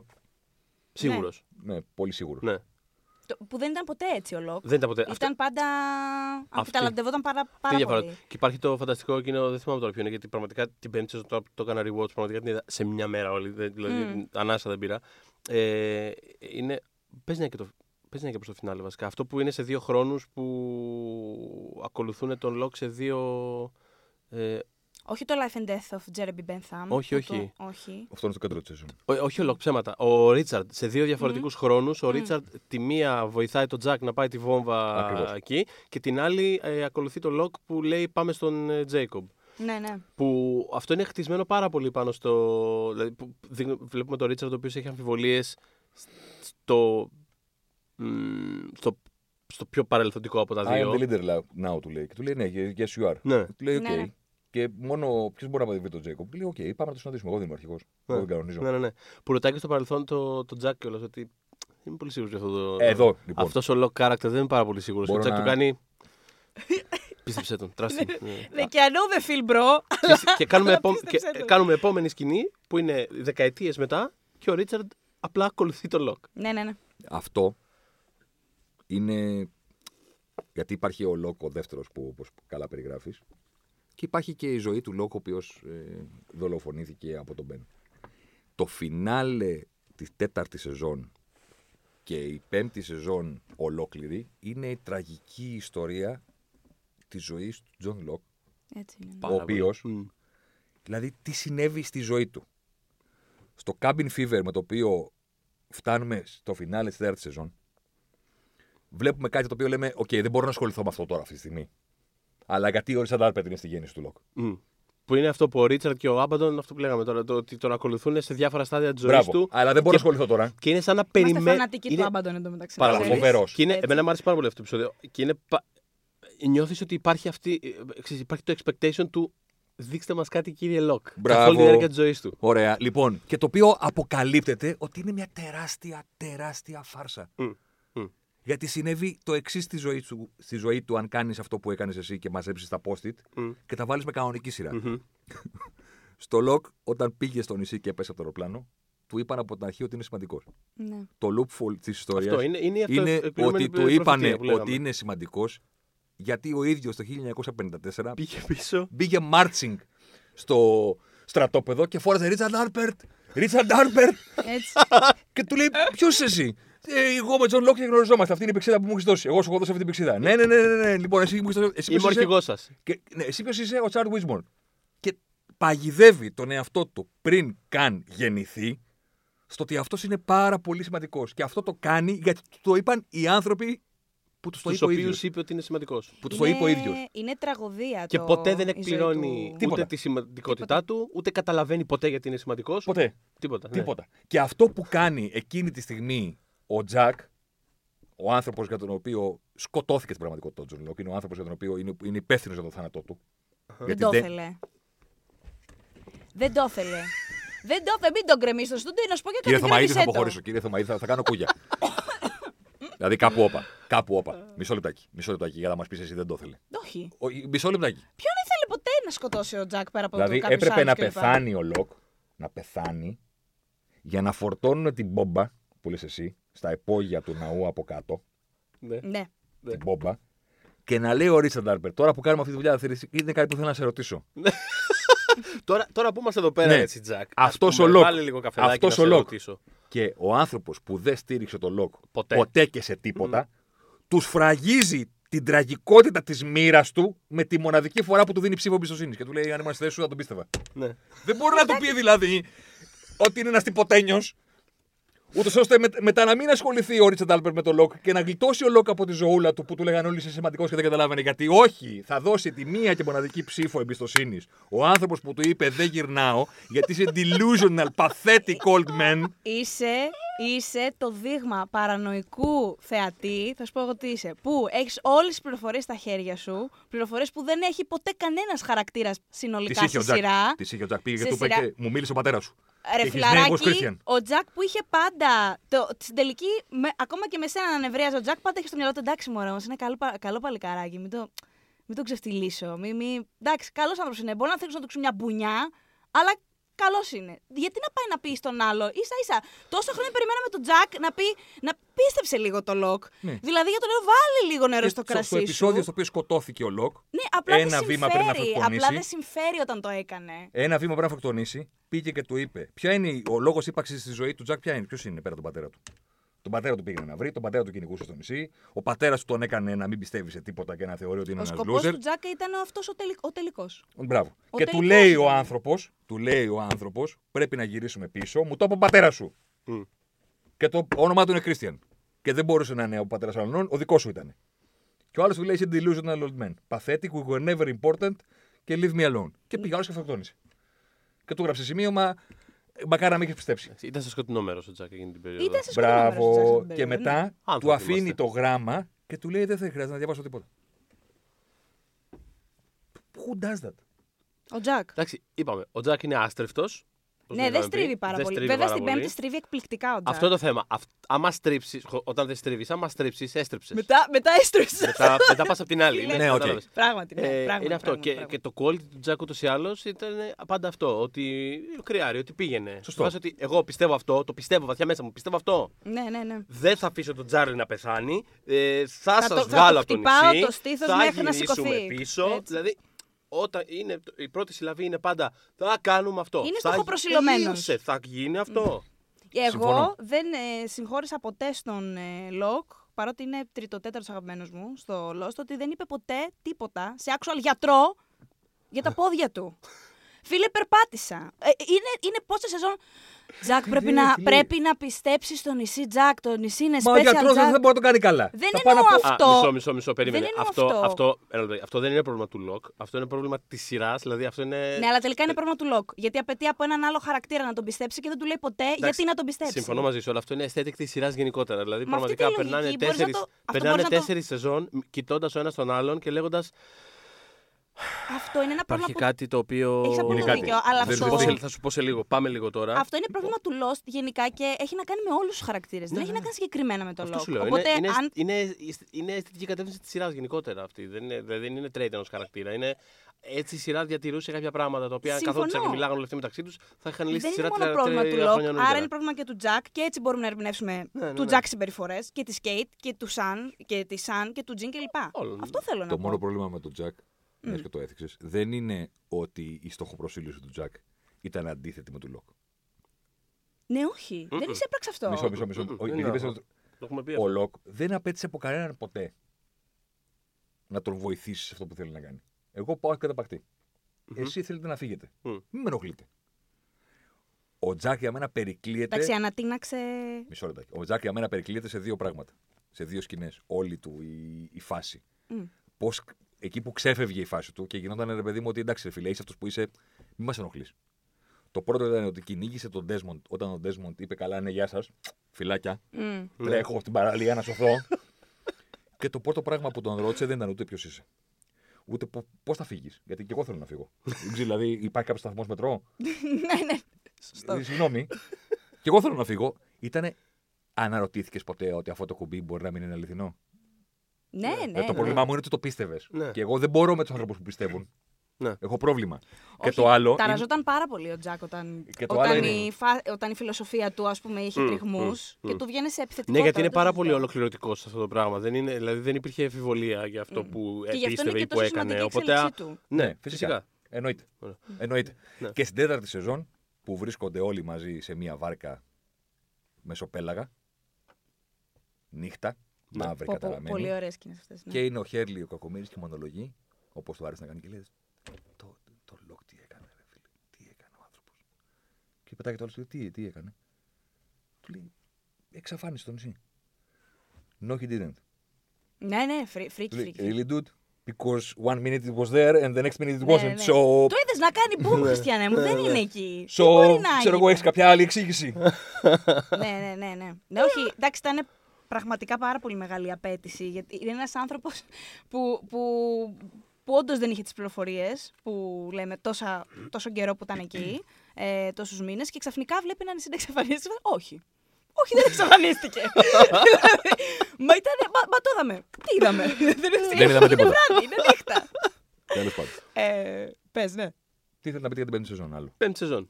Σίγουρος. ναι, πολύ σίγουρος. Ναι. Το- Που δεν ήταν ποτέ έτσι ο Λοκ. Δεν ήταν ποτέ. Αυτό- Ήταν πάντα. Αυτή. Αμφιταλαντευόταν πάρα, Τι πάρα διαφορά. πολύ. Και υπάρχει το φανταστικό εκείνο, δεν θυμάμαι τώρα ποιο είναι, γιατί πραγματικά την πέμπτη σεζόν το, το έκανα rewatch, πραγματικά την είδα σε μια μέρα όλη, δεν- δηλαδή Μμ. ανάσα δεν πήρα. Ε, είναι, παίζει να είναι και το, παίζει να είναι και προς το φινάλε βασικά. Αυτό που είναι σε δύο χρόνους που ακολουθούν τον Λοκ σε δύο... Ε, Όχι το Life and Death of Jeremy Bentham. Όχι, Αυτό- όχι. όχι. Αυτό είναι στο κέντρο της σεζόν. Ό, όχι ο Λοκ, ψέματα. Ο Ρίτσαρντ σε δύο διαφορετικούς χρόνους. Ο Μμ. Ρίτσαρντ τη μία βοηθάει τον Τζακ να πάει τη βόμβα Ακριβώς. εκεί και την άλλη ε, ακολουθεί τον Λοκ που λέει πάμε στον ε, Τζέικομπ. Ναι, ναι. Που αυτό είναι χτισμένο πάρα πολύ πάνω στο. Δηλαδή, που δείχνει- βλέπουμε τον Ρίτσαρντ ο οποίος έχει αμφιβολίες στο, μ, στο, στο πιο παρελθοντικό από τα I δύο. am the leader now, του λέει. Και του λέει ναι, yes you are. Ναι. Του λέει οκ. Ναι, ναι. Και μόνο ποιος μπορεί να αποδειχθεί τον Τζέικομπ; Του λέει οκ, πάμε να το συναντήσουμε. Εγώ δεν είμαι αρχηγός. Εγώ δεν κανονίζω. Ναι, ναι, ναι. Που ρωτάει και στο παρελθόν το, το Τζακ κιόλας ότι. Είμαι πολύ σίγουρος για αυτό το. Εδώ λοιπόν. Αυτός ο Locke character δεν είναι πάρα πολύ σίγουρος. Ο Μπορώ Τζακ να- του κάνει. Πίστεψε τον, trust him. Ναι. Ναι, και I know the feel, bro. και, και κάνουμε, Αλλά επό- πίστεψε και τον. κάνουμε επόμενη σκηνή που είναι δεκαετίες μετά και ο Ρίτσαρντ απλά ακολουθεί τον Λοκ. ναι, ναι, ναι. Αυτό είναι. Γιατί υπάρχει ο Λοκ ο δεύτερος που όπως καλά περιγράφεις. Και υπάρχει και η ζωή του Λοκ, ο οποίος ε, δολοφονήθηκε από τον Μπεν. Το φινάλε της τέταρτης σεζόν και η πέμπτη σεζόν ολόκληρη είναι η τραγική ιστορία της ζωής του Τζον Λοκ. Έτσι είναι. ναι. Πάρα ο πολύ. οποίο. Μμ. Δηλαδή, τι συνέβη στη ζωή του; Στο Cabin Fever με το οποίο φτάνουμε στο φινάλε της τέταρτης σεζόν, βλέπουμε κάτι το οποίο λέμε: ΟΚ, δεν μπορώ να ασχοληθώ με αυτό τώρα αυτή τη στιγμή. Αλλά γιατί ο Ρίτσαρντ Άλπερτ είναι στη γέννηση του Λοκ. Μμ. Που είναι αυτό που ο Ρίτσαρντ και ο Άμπαντον, αυτό που λέγαμε τώρα, το ότι τον ακολουθούν σε διάφορα στάδια της ζωής Μπράβο. του. Αλλά δεν μπορώ και, να ασχοληθώ τώρα. και είναι σαν να Είμαστε περιμένει. φανατικοί του Άμπαντον εντωμεταξύ. Πάρα ξέρεις. φοβερός. Και είναι, Έτσι. εμένα μου άρεσε πάρα πολύ αυτό το επεισόδιο. Και είναι. πα- Νιώθεις ότι υπάρχει αυτή. ε, ξέρεις, υπάρχει το expectation του Δείξτε μας κάτι, κύριε Λοκ. Μπράβο. Καθ' όλη τη διάρκεια της ζωής του. Ωραία. Λοιπόν, και το οποίο αποκαλύπτεται ότι είναι μια τεράστια, τεράστια φάρσα. Μμ, μμ. Γιατί συνέβη το εξής στη ζωή, του, στη ζωή του, αν κάνεις αυτό που έκανες εσύ και μαζέψεις τα post-it Μμ. και τα βάλεις με κανονική σειρά. Μμμ. Στον Λοκ, όταν πήγε στο νησί και έπεσε από το αεροπλάνο, του είπαν από την αρχή ότι είναι σημαντικός. Ναι. Το loophole της ιστορίας Αυτό είναι, είναι, η αυτο- είναι εκπληρωμένη ότι του προφητεία είπανε που λέγαμε. ότι είναι σημαντικός γιατί ο ίδιος το 1954 Πήγε πίσω. μπήκε marching στο στρατόπεδο και φώναζε Ρίτσαρντ Άλπερτ. Ρίτσαρντ Άλπερτ. Έτσι. και του λέει: Ποιος είσαι εσύ; Ε, εγώ είμαι Τζον Λοκ και γνωριζόμαστε. Αυτή είναι η πυξίδα που μου έχεις δώσει. Εγώ σου έχω δώσει αυτή την πυξίδα. Ναι, ναι, ναι, ναι, ναι. Λοιπόν, εσύ μου έχεις δώσει. Εσύ Είμαι ο ποιος είσαι; αρχηγό σας. Και, ναι, εσύ ποιος είσαι, ο Τσαρλς Γουίντμορ. Και παγιδεύει τον εαυτό του πριν καν γεννηθεί στο ότι αυτός είναι πάρα πολύ σημαντικός. Και αυτό το κάνει γιατί του το είπαν οι άνθρωποι που τους το Του είπε ο οποίους ίδιος. είπε ότι είναι σημαντικός. Που τους το είπε ο ίδιος. Είναι τραγωδία Και το... ποτέ δεν η ζωή εκπληρώνει του. Τίποτα. ούτε τη σημαντικότητά του, ούτε καταλαβαίνει ποτέ γιατί είναι σημαντικός. Ποτέ. Τίποτα. ναι. Τίποτα. Και αυτό που κάνει εκείνη τη στιγμή ο Τζακ, ο άνθρωπος για τον οποίο σκοτώθηκε στην πραγματικότητα ο Τζον Λοκ, είναι ο άνθρωπος για τον οποίο είναι, είναι υπεύθυνος για τον θάνατό του. Δεν το ήθελε. Δεν το ήθελε. Δεν το ήθελε. Μην το γκρεμίσω στο στούντιο να σου πω για Κύριε κάτι Θωμαίδη, θα γκρέμισέ το. αποχωρήσω. Κύριε Θωμαίδη, θα, θα κάνω κούνια. δηλαδή κάπου όπα. Κάπου όπα. Μισό λεπτάκι. Μισό λεπτάκι για να μας πεις εσύ δεν το ήθελε. Όχι. Ο- Μισό λεπτάκι. Ποιον ήθελε ποτέ να σκοτώσει ο Τζακ πέρα από Δηλαδή το κάποιος έπρεπε άλλος να κλπ. πεθάνει ο Λοκ, να πεθάνει, για να φορτώνουν την μπόμπα που λες εσύ, στα υπόγεια του ναού από κάτω, Ναι. Ναι. την μπόμπα, και να λέει ο Ρίτσαρντ Άλπερτ, τώρα που κάνουμε αυτή τη δουλειά, θέλεις- είναι κάτι που θέλω να σε ρωτήσω. Τώρα, τώρα που είμαστε εδώ πέρα, Ναι. έτσι, Τζακ. ας Αυτός πούμε, ο Λοκ. Βάλε λίγο καφεδάκι Αυτός να ο σε Λοκ. ρωτήσω. Και ο άνθρωπος που δεν στήριξε τον Λοκ Ποτέ. και σε τίποτα, του σφραγίζει την τραγικότητα της μοίρας του με τη μοναδική φορά που του δίνει ψήφο εμπιστοσύνης. Και του λέει: Αν ήμουν στη θέση σου, θα τον πίστευα. Ναι. Δεν μπορεί να του πει δηλαδή ότι είναι ένας τυποτένιος. Ούτως ώστε με- μετά να μην ασχοληθεί ο Ρίτσαρντ Άλπερτ με τον Λοκ και να γλιτώσει ο Λοκ από τη ζωούλα του που του λέγανε όλοι είσαι σημαντικός και δεν καταλάβαινε. Γιατί όχι, θα δώσει τη μία και μοναδική ψήφο εμπιστοσύνης. Ο άνθρωπος που του είπε Δεν γυρνάω, γιατί είσαι delusional, pathetic old man. Είσαι, είσαι το δείγμα παρανοϊκού θεατή, θα σου πω εγώ τι είσαι, που έχεις όλες τις πληροφορίες στα χέρια σου, πληροφορίες που δεν έχει ποτέ κανένας χαρακτήρας Τη συνολικά είχε στη ο Τζακ. σειρά. Τη είχε ο Τζακ. Πήγε Σε και του είπε σειρά. και μου μίλησε ο πατέρας σου. Ρε Έχεις name was Christian. φιλαράκι, ο Τζακ που είχε πάντα. Το, στην τελική, με, ακόμα και με σένα να νευρίαζε ο Τζακ, πάντα είχε στο μυαλό του εντάξει, μωρέ, όμως είναι καλό, πα- καλό παλικάράκι. Μην το, μην το ξεφτυλίσω. Μη, μη, εντάξει, καλός άνθρωπος είναι. Μπορεί να θέλεις να του μια μπουνιά, αλλά καλός είναι. Γιατί να πάει να πει στον άλλο, ίσα ίσα. Τόσα χρόνια περιμέναμε τον Τζακ να πει, να πίστεψε λίγο τον Λοκ. Ναι. Δηλαδή για το λέω, βάλει λίγο νερό Και στο στο- κρασί. στο επεισόδιο σου. στο οποίο σκοτώθηκε ο Λοκ, Ναι, απλά ένα δεν βήμα πριν να συμφέρει. αυτοκτονήσει. Απλά δεν συμφέρει όταν το έκανε. ένα βήμα πριν να αυτοκτονήσει, πήγε και του είπε: Ποια είναι η- ο λόγος ύπαρξης στη ζωή του Τζακ, ποια είναι, ποιος είναι πέρα από τον πατέρα του. Τον πατέρα του πήγαινε να βρει, τον πατέρα του κυνηγούσε στο νησί. Ο πατέρας του τον έκανε να μην πιστεύει σε τίποτα και να θεωρεί ότι είναι Ο ένας σκοπός loser. του Τζακ ήταν αυτός ο, τελικ, ο τελικός. Μπράβο. Ο και του τελικός λέει ο είναι. άνθρωπος, του λέει ο άνθρωπος, πρέπει να γυρίσουμε πίσω, μου το είπε ο πατέρας σου. Μμ. Και το όνομά του είναι Christian. Και δεν μπορούσε να είναι ο πατέρας άλλου, ο δικός σου ήταν. Και ο άλλος του λέει: Είσαι delusional old man. Pathetic, we were never important και leave me alone. Και πήγε ο άλλος και αυτοκτόνησε. Και του γράψε σημείωμα, μακάρι να μην είχε πιστέψει. Ήταν στο σκοτεινό μέρος ο Τζακ εκείνη την περίοδο. Ήταν σε σκοτεινό μέρος του Τζακ Μπράβο. στην Και περίοδο, ναι. μετά του Άνθρωποι αφήνει είμαστε. το γράμμα και του λέει: Δεν θα χρειάζεται να διαβάσω τίποτα. Who does that? Ο Τζακ. Εντάξει, είπαμε, ο Τζακ είναι άστριφτο. Ναι, δεν στρίβει πάρα πολύ. Βέβαια στην Πέμπτη στρίβει εκπληκτικά ο Τζακ. Αυτό είναι το θέμα. Αυ- άμα στρίψεις, όταν δεν στρίβεις, άμα στρίψεις, έστρεψες. Μετά, μετά έστρεψες. μετά, μετά πας από την άλλη. Ναι, Ναι, ΟΚ. κατάλαβες. Πράγματι, ναι. Ε, πράγματι, είναι αυτό. πράγματι, και, πράγματι. και το quality του Τζακ ούτως ή άλλως ήταν πάντα αυτό. Ότι κρυάρει, ότι πήγαινε. Σωστό. Βάζει ότι εγώ πιστεύω αυτό, το πιστεύω βαθιά μέσα μου, πιστεύω αυτό. Ναι, ναι, ναι. Δεν θα αφήσω τον Τσάρλι να πεθάνει. Ε, θα Θα σας το- θα βγάλω το από το χτυπάω νησί. το στήθος θα μέχρι να γυρίσουμε σηκωθεί. πίσω. Έτσι. Δηλαδή, όταν είναι, η πρώτη συλλαβή είναι πάντα θα κάνουμε αυτό. Είναι θα στοχοπροσηλωμένος. τελείωσε, Θα γίνει αυτό. Εγώ Συμφωνώ. δεν ε, συγχώρησα ποτέ στον ε, Λοκ, παρότι είναι τρίτο-τέταρτο αγαπημένος μου στο Lost, ότι δεν είπε ποτέ τίποτα σε actual γιατρό για τα πόδια του. Φίλε, περπάτησα. Ε, είναι, είναι πόσες σεζόν. Τζακ, πρέπει, Ναι, να, φίλε. πρέπει να πιστέψεις στο νησί, Τζακ. Το νησί είναι Μα ο special, γιατρό Jack. δεν μπορεί να το κάνει καλά. Δεν Θα εννοώ πάω να πω- αυτό. Α, μισό, μισό, μισό, περίμενε. Δεν εννοώ αυτό, αυτό. αυτό, ένα λεπτό. αυτό δεν είναι πρόβλημα του Λοκ. Αυτό είναι πρόβλημα της σειράς. Δηλαδή, αυτό είναι. Ναι, αλλά τελικά είναι πρόβλημα του Λοκ. Γιατί απαιτεί από έναν άλλο χαρακτήρα να τον πιστέψει και δεν του λέει ποτέ γιατί να τον πιστέψει. Συμφωνώ μαζί σου, αλλά αυτό είναι aesthetic της σειράς γενικότερα. Δηλαδή, Μα αυτή πραγματικά τη περνάνε λογική μπορείς να τέσσερι το- αυτό περνάνε μπορείς να το- τέσσερις σεζόν κοιτώντας ο ένας τον άλλον και λέγοντας. Αυτό είναι ένα Υπάρχει πρόβλημα που. κάτι το οποίο. Έχεις απόλυτο Είναι κάτι. δίκιο, αλλά Δεν Θα σου, αυτό, πω το σε, θα σου πω σε λίγο. Πάμε λίγο τώρα. αυτό είναι πρόβλημα του Lost γενικά και έχει να κάνει με όλους τους χαρακτήρες. Δεν Ναι, έχει ναι, να κάνει συγκεκριμένα με το Αυτό Lost. σου λέω. Οπότε, είναι, είναι, αν είναι, είναι αισθητική κατεύθυνση της σειράς γενικότερα αυτή. Δεν είναι, δηλαδή δεν είναι trait ενός χαρακτήρα. Είναι, έτσι η σειρά διατηρούσε κάποια πράγματα τα οποία Συμφωνώ. καθόντουσαν και μιλάγανε όλοι αυτοί μεταξύ τους θα είχαν λύσει δεν τη είναι σειρά μόνο τρία- πρόβλημα του τρία χρόνια Λοκ, νωρίτερα. άρα είναι πρόβλημα και του Τζακ και έτσι μπορούμε να ερμηνεύσουμε Ναι, ναι, του ναι. Τζακ συμπεριφορές και της Κέιτ και του Σαν και τη Σαν και του Τζιν κλπ. Όλων. Αυτό θέλω να Το πω. μόνο πρόβλημα με τον Τζακ, μιας και το έθιξες, δεν είναι ότι η στοχοπροσήλωση του Τζακ ήταν αντίθετη με του Λοκ. Ναι, όχι. Δεν εισέπραξε αυτό. Μισό, μισό, μισό. Μμμ, Ο- δεν επειδή είναι είπες αυτό. ότι Το έχουμε πει Ο αυτό. Λοκ δεν απαίτησε από κανέναν ποτέ να τον βοηθήσεις σε αυτό που θέλει να κάνει. Εγώ πάω καταπακτή. Εσύ θέλετε να φύγετε. Μμ. Μην με ενοχλείτε. Ο Τζακ για μένα περικλείεται. Εντάξει, ανατείναξε. Μισό λεπτάκι. Ο Τζακ για μένα περικλείεται σε δύο πράγματα. Σε δύο σκηνές. Όλη του η, η φάση. Μμ. Πώς, εκεί που ξέφευγε η φάση του και γινόταν ρε παιδί μου ότι εντάξει, ρε φίλε, είσαι αυτός που είσαι, μην μας ενοχλείς. Το πρώτο ήταν ότι κυνήγησε τον Desmond όταν ο Desmond είπε καλά, ναι, γεια σας, φυλάκια. Μμ. Τρέχω στην παραλία να σωθώ. και το πρώτο πράγμα που τον ρώτησε δεν ήταν ούτε ποιος είσαι. Ούτε πώς θα φύγεις. Γιατί και εγώ θέλω να φύγω. Δεν ξέρω, δηλαδή, υπάρχει κάποιος σταθμός μετρό; ναι, ναι. Σωστό. Ε, Συγγνώμη. και εγώ θέλω να φύγω. Ήτανε. Αναρωτήθηκες ποτέ ότι αυτό το κουμπί μπορεί να μην είναι αληθινό; Ναι, ναι. Ε, ναι. το πρόβλημά μου είναι ότι το πίστευες. Ναι. Και εγώ δεν μπορώ με τους ανθρώπους που πιστεύουν. Ναι. Έχω πρόβλημα. και Όχι, το άλλο. είναι- Ταραζόταν πάρα πολύ ο Τζακ όταν, Και το όταν, άλλο είναι- η, φα... όταν η φιλοσοφία του ας πούμε, είχε Μμ, τριγμούς μμ, και μ. του βγαίνει σε επιθετικότητα. Ναι, γιατί είναι δεν πάρα το πολύ συζητάω. ολοκληρωτικός σε αυτό το πράγμα. Δεν είναι, δηλαδή δεν υπήρχε αμφιβολία για αυτό που Και γι' αυτό είναι επίστευε και ή που τόσο έκανε. σημαντική η Οπότε, εξέλιξή του. ναι, φυσικά. Εννοείται. Ωραία. Εννοείται. Ναι. Και στην τέταρτη σεζόν που βρίσκονται όλοι μαζί σε μία βάρκα μεσοπέλαγα. Νύχτα. Ναι. Μαύρη Πω, πω, καταραμένη. πολύ ωραίες σκηνές αυτές. Ναι. Και είναι ο Χέρλι ο κακομοίρης και μονολογεί, όπως του άρεσε να κάνει και λέει: Το, το Λοκ τι έκανε, ρε φίλε. Τι έκανε ο άνθρωπος. Και πετάει το άλλο, του λέει, τι, τι έκανε. Του λέει: Εξαφάνισε το νησί. No, he didn't. ναι, ναι, φρί- Του φρίκη, λέει, φρίκη. Really, dude? Because one minute it was there and the next minute it Ναι, wasn't. ναι. So, Το είδες να κάνει boom, Χριστιανέ μου. Δεν είναι εκεί. so Δεν μπορεί να ξέρω εγώ, είναι. έχει κάποια άλλη εξήγηση. ναι, ναι, ναι, ναι. ναι, όχι, εντάξει, ήταν πραγματικά πάρα πολύ μεγάλη απαίτηση. Γιατί είναι ένας άνθρωπος που, που, που όντως δεν είχε τις πληροφορίες που λέμε τόσα, τόσο καιρό που ήταν εκεί, ε, τόσους μήνες, και ξαφνικά βλέπει ένα νησί να εξαφανίζεται. Όχι. Όχι, δεν εξαφανίστηκε. μα ήταν. Μα, μα το είδαμε. Τι είδαμε; Δεν είδαμε τίποτα. Είναι βράδυ, είναι νύχτα. Τέλος πάντων. Ε, Πες, ναι. Τι θέλετε να πείτε για την πέμπτη σεζόν, άλλο; Πέμπτη σεζόν.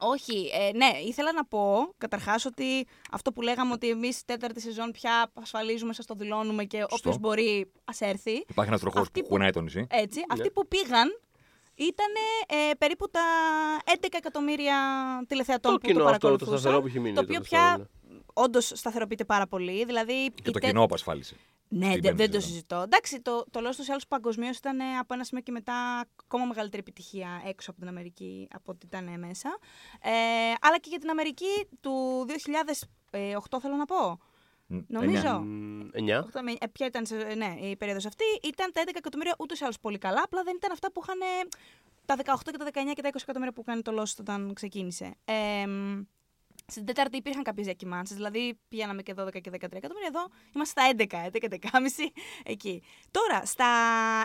Όχι, ε, ναι, ήθελα να πω καταρχάς ότι αυτό που λέγαμε ότι εμείς τέταρτη σεζόν πια ασφαλίζουμε, σας το δηλώνουμε και όποιος μπορεί ας έρθει. Υπάρχει ένας τροχός Αυτοί που που- κουνάει το νησί. Έτσι, αυτοί που πήγαν ήταν ε, περίπου τα 11 εκατομμύρια τηλεθεατών Το που το κοινό αυτό, το παρακολουθούσαν. σταθερό που έχει μείνει. Το οποίο τέλος πάντων, πια όντως σταθεροποιείται πάρα πολύ. Δηλαδή, Και η το τε- κοινό απασφάλισε. Ναι, στην δε- πέμπτη δεν το σεζόν. συζητώ. Εντάξει, το, το Lost τους ή άλλους παγκοσμίως ήταν ε, από ένα σημείο και μετά ακόμα μεγαλύτερη επιτυχία έξω από την Αμερική από ό,τι ήταν ε, μέσα. Ε, αλλά και για την Αμερική του 2008 θέλω να πω. Μ, Νομίζω. εννιά. Μ, Εννιά. 8 με- ε, ποια ήταν σε- ναι, η περίοδος αυτή. Ήταν τα 11 εκατομμύρια ούτως ή άλλως πολύ καλά. Απλά δεν ήταν αυτά που είχαν ε, τα 18 και τα 19 και τα 20 εκατομμύρια που κάνει το Lost όταν ξεκίνησε. Ε, μ, στην Τέταρτη υπήρχαν κάποιες διακυμάνσεις, δηλαδή πηγαίναμε και 12 και 13 εκατομμύρια. Εδώ είμαστε στα 11, 11, 11,5 εκεί. Τώρα, στα...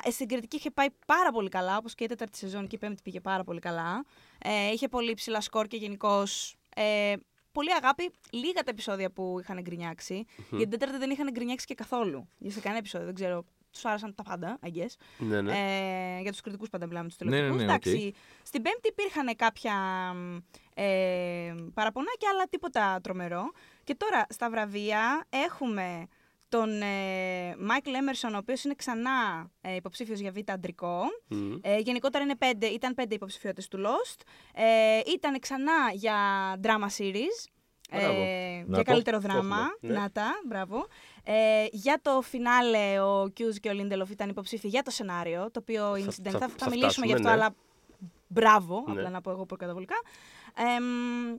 ε, στην κριτική είχε πάει πάρα πολύ καλά, όπως και η τέταρτη σεζόν και η πέμπτη πήγε πάρα πολύ καλά. Ε, είχε πολύ ψηλά σκορ και γενικώ. Ε, πολύ αγάπη. Λίγα τα επεισόδια που είχαν εγκρινιάξει. Για την τέταρτη δεν είχαν εγκρινιάξει και καθόλου. Για σε κανένα επεισόδιο, δεν ξέρω. Τους άρεσαν τα πάντα, I guess. Ναι, ναι. Ε, για τους κριτικούς πάντα μιλάμε, τους Ναι, ναι, τηλεοπτικού. ναι, Εντάξει. Στην Πέμπτη υπήρχαν κάποια ε, παραπονάκια, αλλά τίποτα τρομερό. Και τώρα στα βραβεία έχουμε τον ε, Μάικλ Έμερσον, ο οποίος είναι ξανά ε, υποψήφιος για β' αντρικό. Μμ. Ε, γενικότερα είναι πέντε, ήταν πέντε υποψηφιότητες του Lost. Ε, ήταν ξανά για drama series. Μπράβο. Ε, Να για το. καλύτερο Το δράμα. έχουμε, ναι. Να τα, μπράβο. Ε, για το φινάλε ο Κιούζ και ο Λίντελοφ ήταν υποψήφιοι για το σενάριο, το οποίο Θα- incident. θα- Θα, θα θα μιλήσουμε γι' αυτό, φτάσουμε, ναι. αλλά μπράβο, Ναι. απλά να πω εγώ προκαταβολικά. Εμ,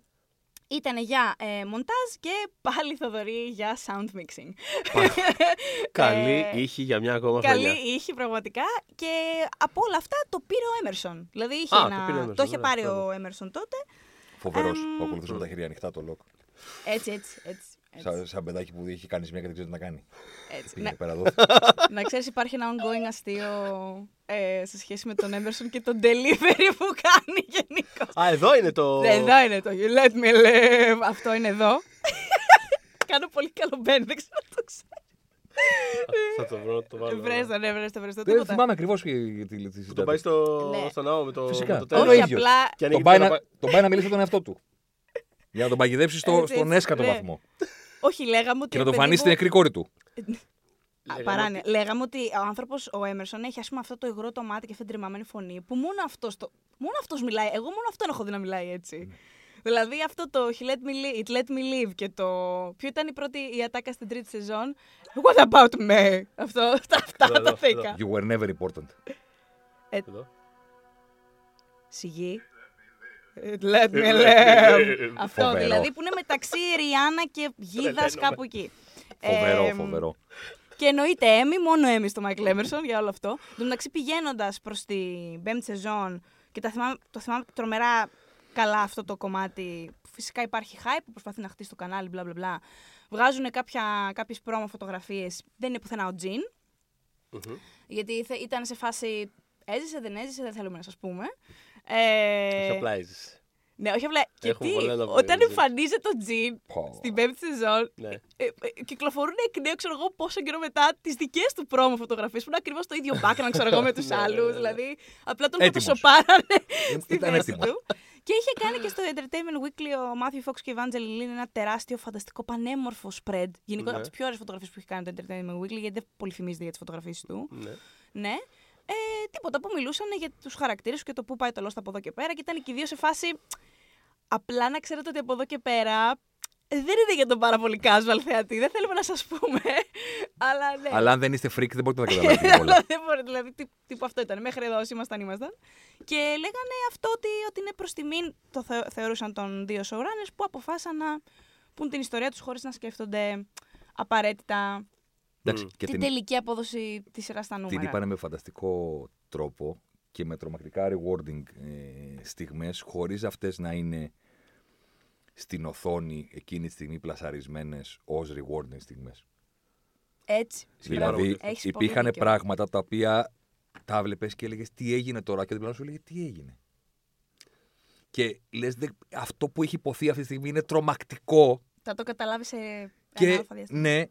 ήταν για ε, μοντάζ και πάλι Θοδωρή για sound mixing. Καλή Ε, ήχη για μια ακόμα Καλή χρονιά. ήχη πραγματικά και από όλα αυτά το πήρε ο Έμερσον. Δηλαδή είχε Α, το ένα... πήρε ο το, Emerson, είχε ναι, πάρει μπράβο. ο Έμερσον τότε. Φοβερός. Εμ, Που ακολουθούσε με τα χέρια ανοιχτά το λοκ. Έτσι, έτσι, έτσι. Σαν, σαν παιδάκι που έχει κάνει μια και δεν ξέρει τι να κάνει. Έτσι. Πήγαινε Ναι, πέρα εδώ. να ξέρεις, υπάρχει ένα ongoing αστείο ε, σε σχέση με τον Emerson και τον delivery που κάνει γενικώς. Α, εδώ είναι το. Εδώ είναι το You let me live. Αυτό είναι εδώ. Κάνω πολύ καλό μπεν, δεν ξέρω αν το ξέρω. Θα το βρω, να το βάλω. Βρες το, ναι, βρες το, βρες το. Δεν Τίποτα. θυμάμαι ακριβώς τι τη Που συζητάτε. τον πάει στο, Ναι. στο ναό με το, Φυσικά. με το Όχι, τέλος. Όχι, ίδιος. απλά Και ανοίγει Τον πάει, το να, τον πάει να μιλήσει με τον εαυτό του. Για να τον παγιδεύσει στο, Έτσι, στον έτσι, έσκατο ναι. βαθμό. Όχι, λέγαμε ότι. Και να τον παιδί φανείς μου- στην νεκρή κόρη του. Α, Λέγαμε παράνοια. Λέγαμε ότι ο άνθρωπος, ο Έμερσον, έχει ας πούμε αυτό το υγρό το μάτι και αυτή την τριμαμένη φωνή που μόνο αυτός το... μόνο αυτός μιλάει. Εγώ μόνο αυτόν έχω δει να μιλάει έτσι. Ναι. Δηλαδή αυτό το He let me live, It let me live και το. Ποιο ήταν η πρώτη η ατάκα στην τρίτη σεζόν; What about me? Αυτό, αυτά, αυτά Εδώ, τα εδώ, θήκα. You were never important. Εδώ. Σιγή. It let me live. αυτό Φοβερό. δηλαδή που είναι μεταξύ Ριάννα και Γίδας Τρελαίνομαι. κάπου εκεί. Φοβερό, Ε, φοβερό. Και εννοείται Έμι, μόνο Έμι στο Μάικλ Έμερσον για όλο αυτό. Εν τω μεταξύ πηγαίνοντας προς την πέμπτη σεζόν και τα θυμάμαι, το θυμάμαι τρομερά καλά αυτό το κομμάτι. που Φυσικά υπάρχει hype που προσπαθεί να χτίσει το κανάλι, μπλα μπλα μπλα. Βγάζουν κάποιες πρόμο φωτογραφίες. Δεν είναι πουθενά ο Τζιν. Μμμ. Γιατί θε- ήταν σε φάση. Έζησε, δεν έζησε, δεν θέλουμε να σας πούμε. Ε, Όχι απλά έζησε. ναι, όχι απλά. Και Έχουμε τι, πολλά να πούμε όταν για τον Τζιν. εμφανίζεται ο Τζιν Πω. στην πέμπτη σεζόν, Ναι. ε, ε, κυκλοφορούν εκ νέου, ξέρω εγώ, πόσο καιρό μετά τις δικές του πρόμο φωτογραφίες που είναι ακριβώς το ίδιο background, ξέρω εγώ, με τους Ναι, ναι, άλλους. ναι, ναι. Δηλαδή, απλά τον Έτοιμος. φωτοσοπάρανε στη Ήταν θέση έτοιμος. του. Και είχε κάνει και στο Entertainment Weekly ο Matthew Fox και η Evangeline Lilly ένα τεράστιο, φανταστικό, πανέμορφο spread. Γενικώ Ναι. από τις πιο ωραίες φωτογραφίες που έχει κάνει το Entertainment Weekly, γιατί δεν πολύ φημίζεται για τις φωτογραφίες του. Ναι. Ναι. Ε, τίποτα που μιλούσαν για τους χαρακτήρες και το πού πάει το λόγο από εδώ και πέρα. Και ήταν και οι δύο σε φάση. Απλά να ξέρετε ότι από εδώ και πέρα δεν είναι για τον πάρα πολύ casual θεατή. Δεν θέλουμε να σας πούμε. Αλλά ναι. Αλλά αν δεν είστε freak δεν μπορείτε να καταλάβετε όλα. Αλλά δεν μπορεί, δηλαδή, τι, τύπου αυτό ήταν. Μέχρι εδώ όσοι ήμασταν, ήμασταν. Και λέγανε αυτό ότι, ότι είναι προς τιμήν, το θε, θεωρούσαν των δύο showrunners που αποφάσισαν να πούν την ιστορία τους χωρίς να σκέφτονται απαραίτητα Εντάξει, Μμ. και την την, τελική απόδοση της σειράς στα νούμερα. την είπανε με φανταστικό τρόπο και με τρομακτικά rewarding ε, στιγμές χωρίς αυτές να είναι στην οθόνη εκείνη τη στιγμή πλασαρισμένες ως rewarding στιγμές. Έτσι. Δηλαδή Έχεις πολύ υπήρχαν δίκιο. πράγματα τα οποία τα βλέπεις και έλεγες τι έγινε τώρα και ο διπλανός σου έλεγε τι έγινε. Και λες «Δε- αυτό που έχει υποθεί αυτή τη στιγμή είναι τρομακτικό Θα το καταλάβεις σε ένα και αλφα διάστημα. ναι,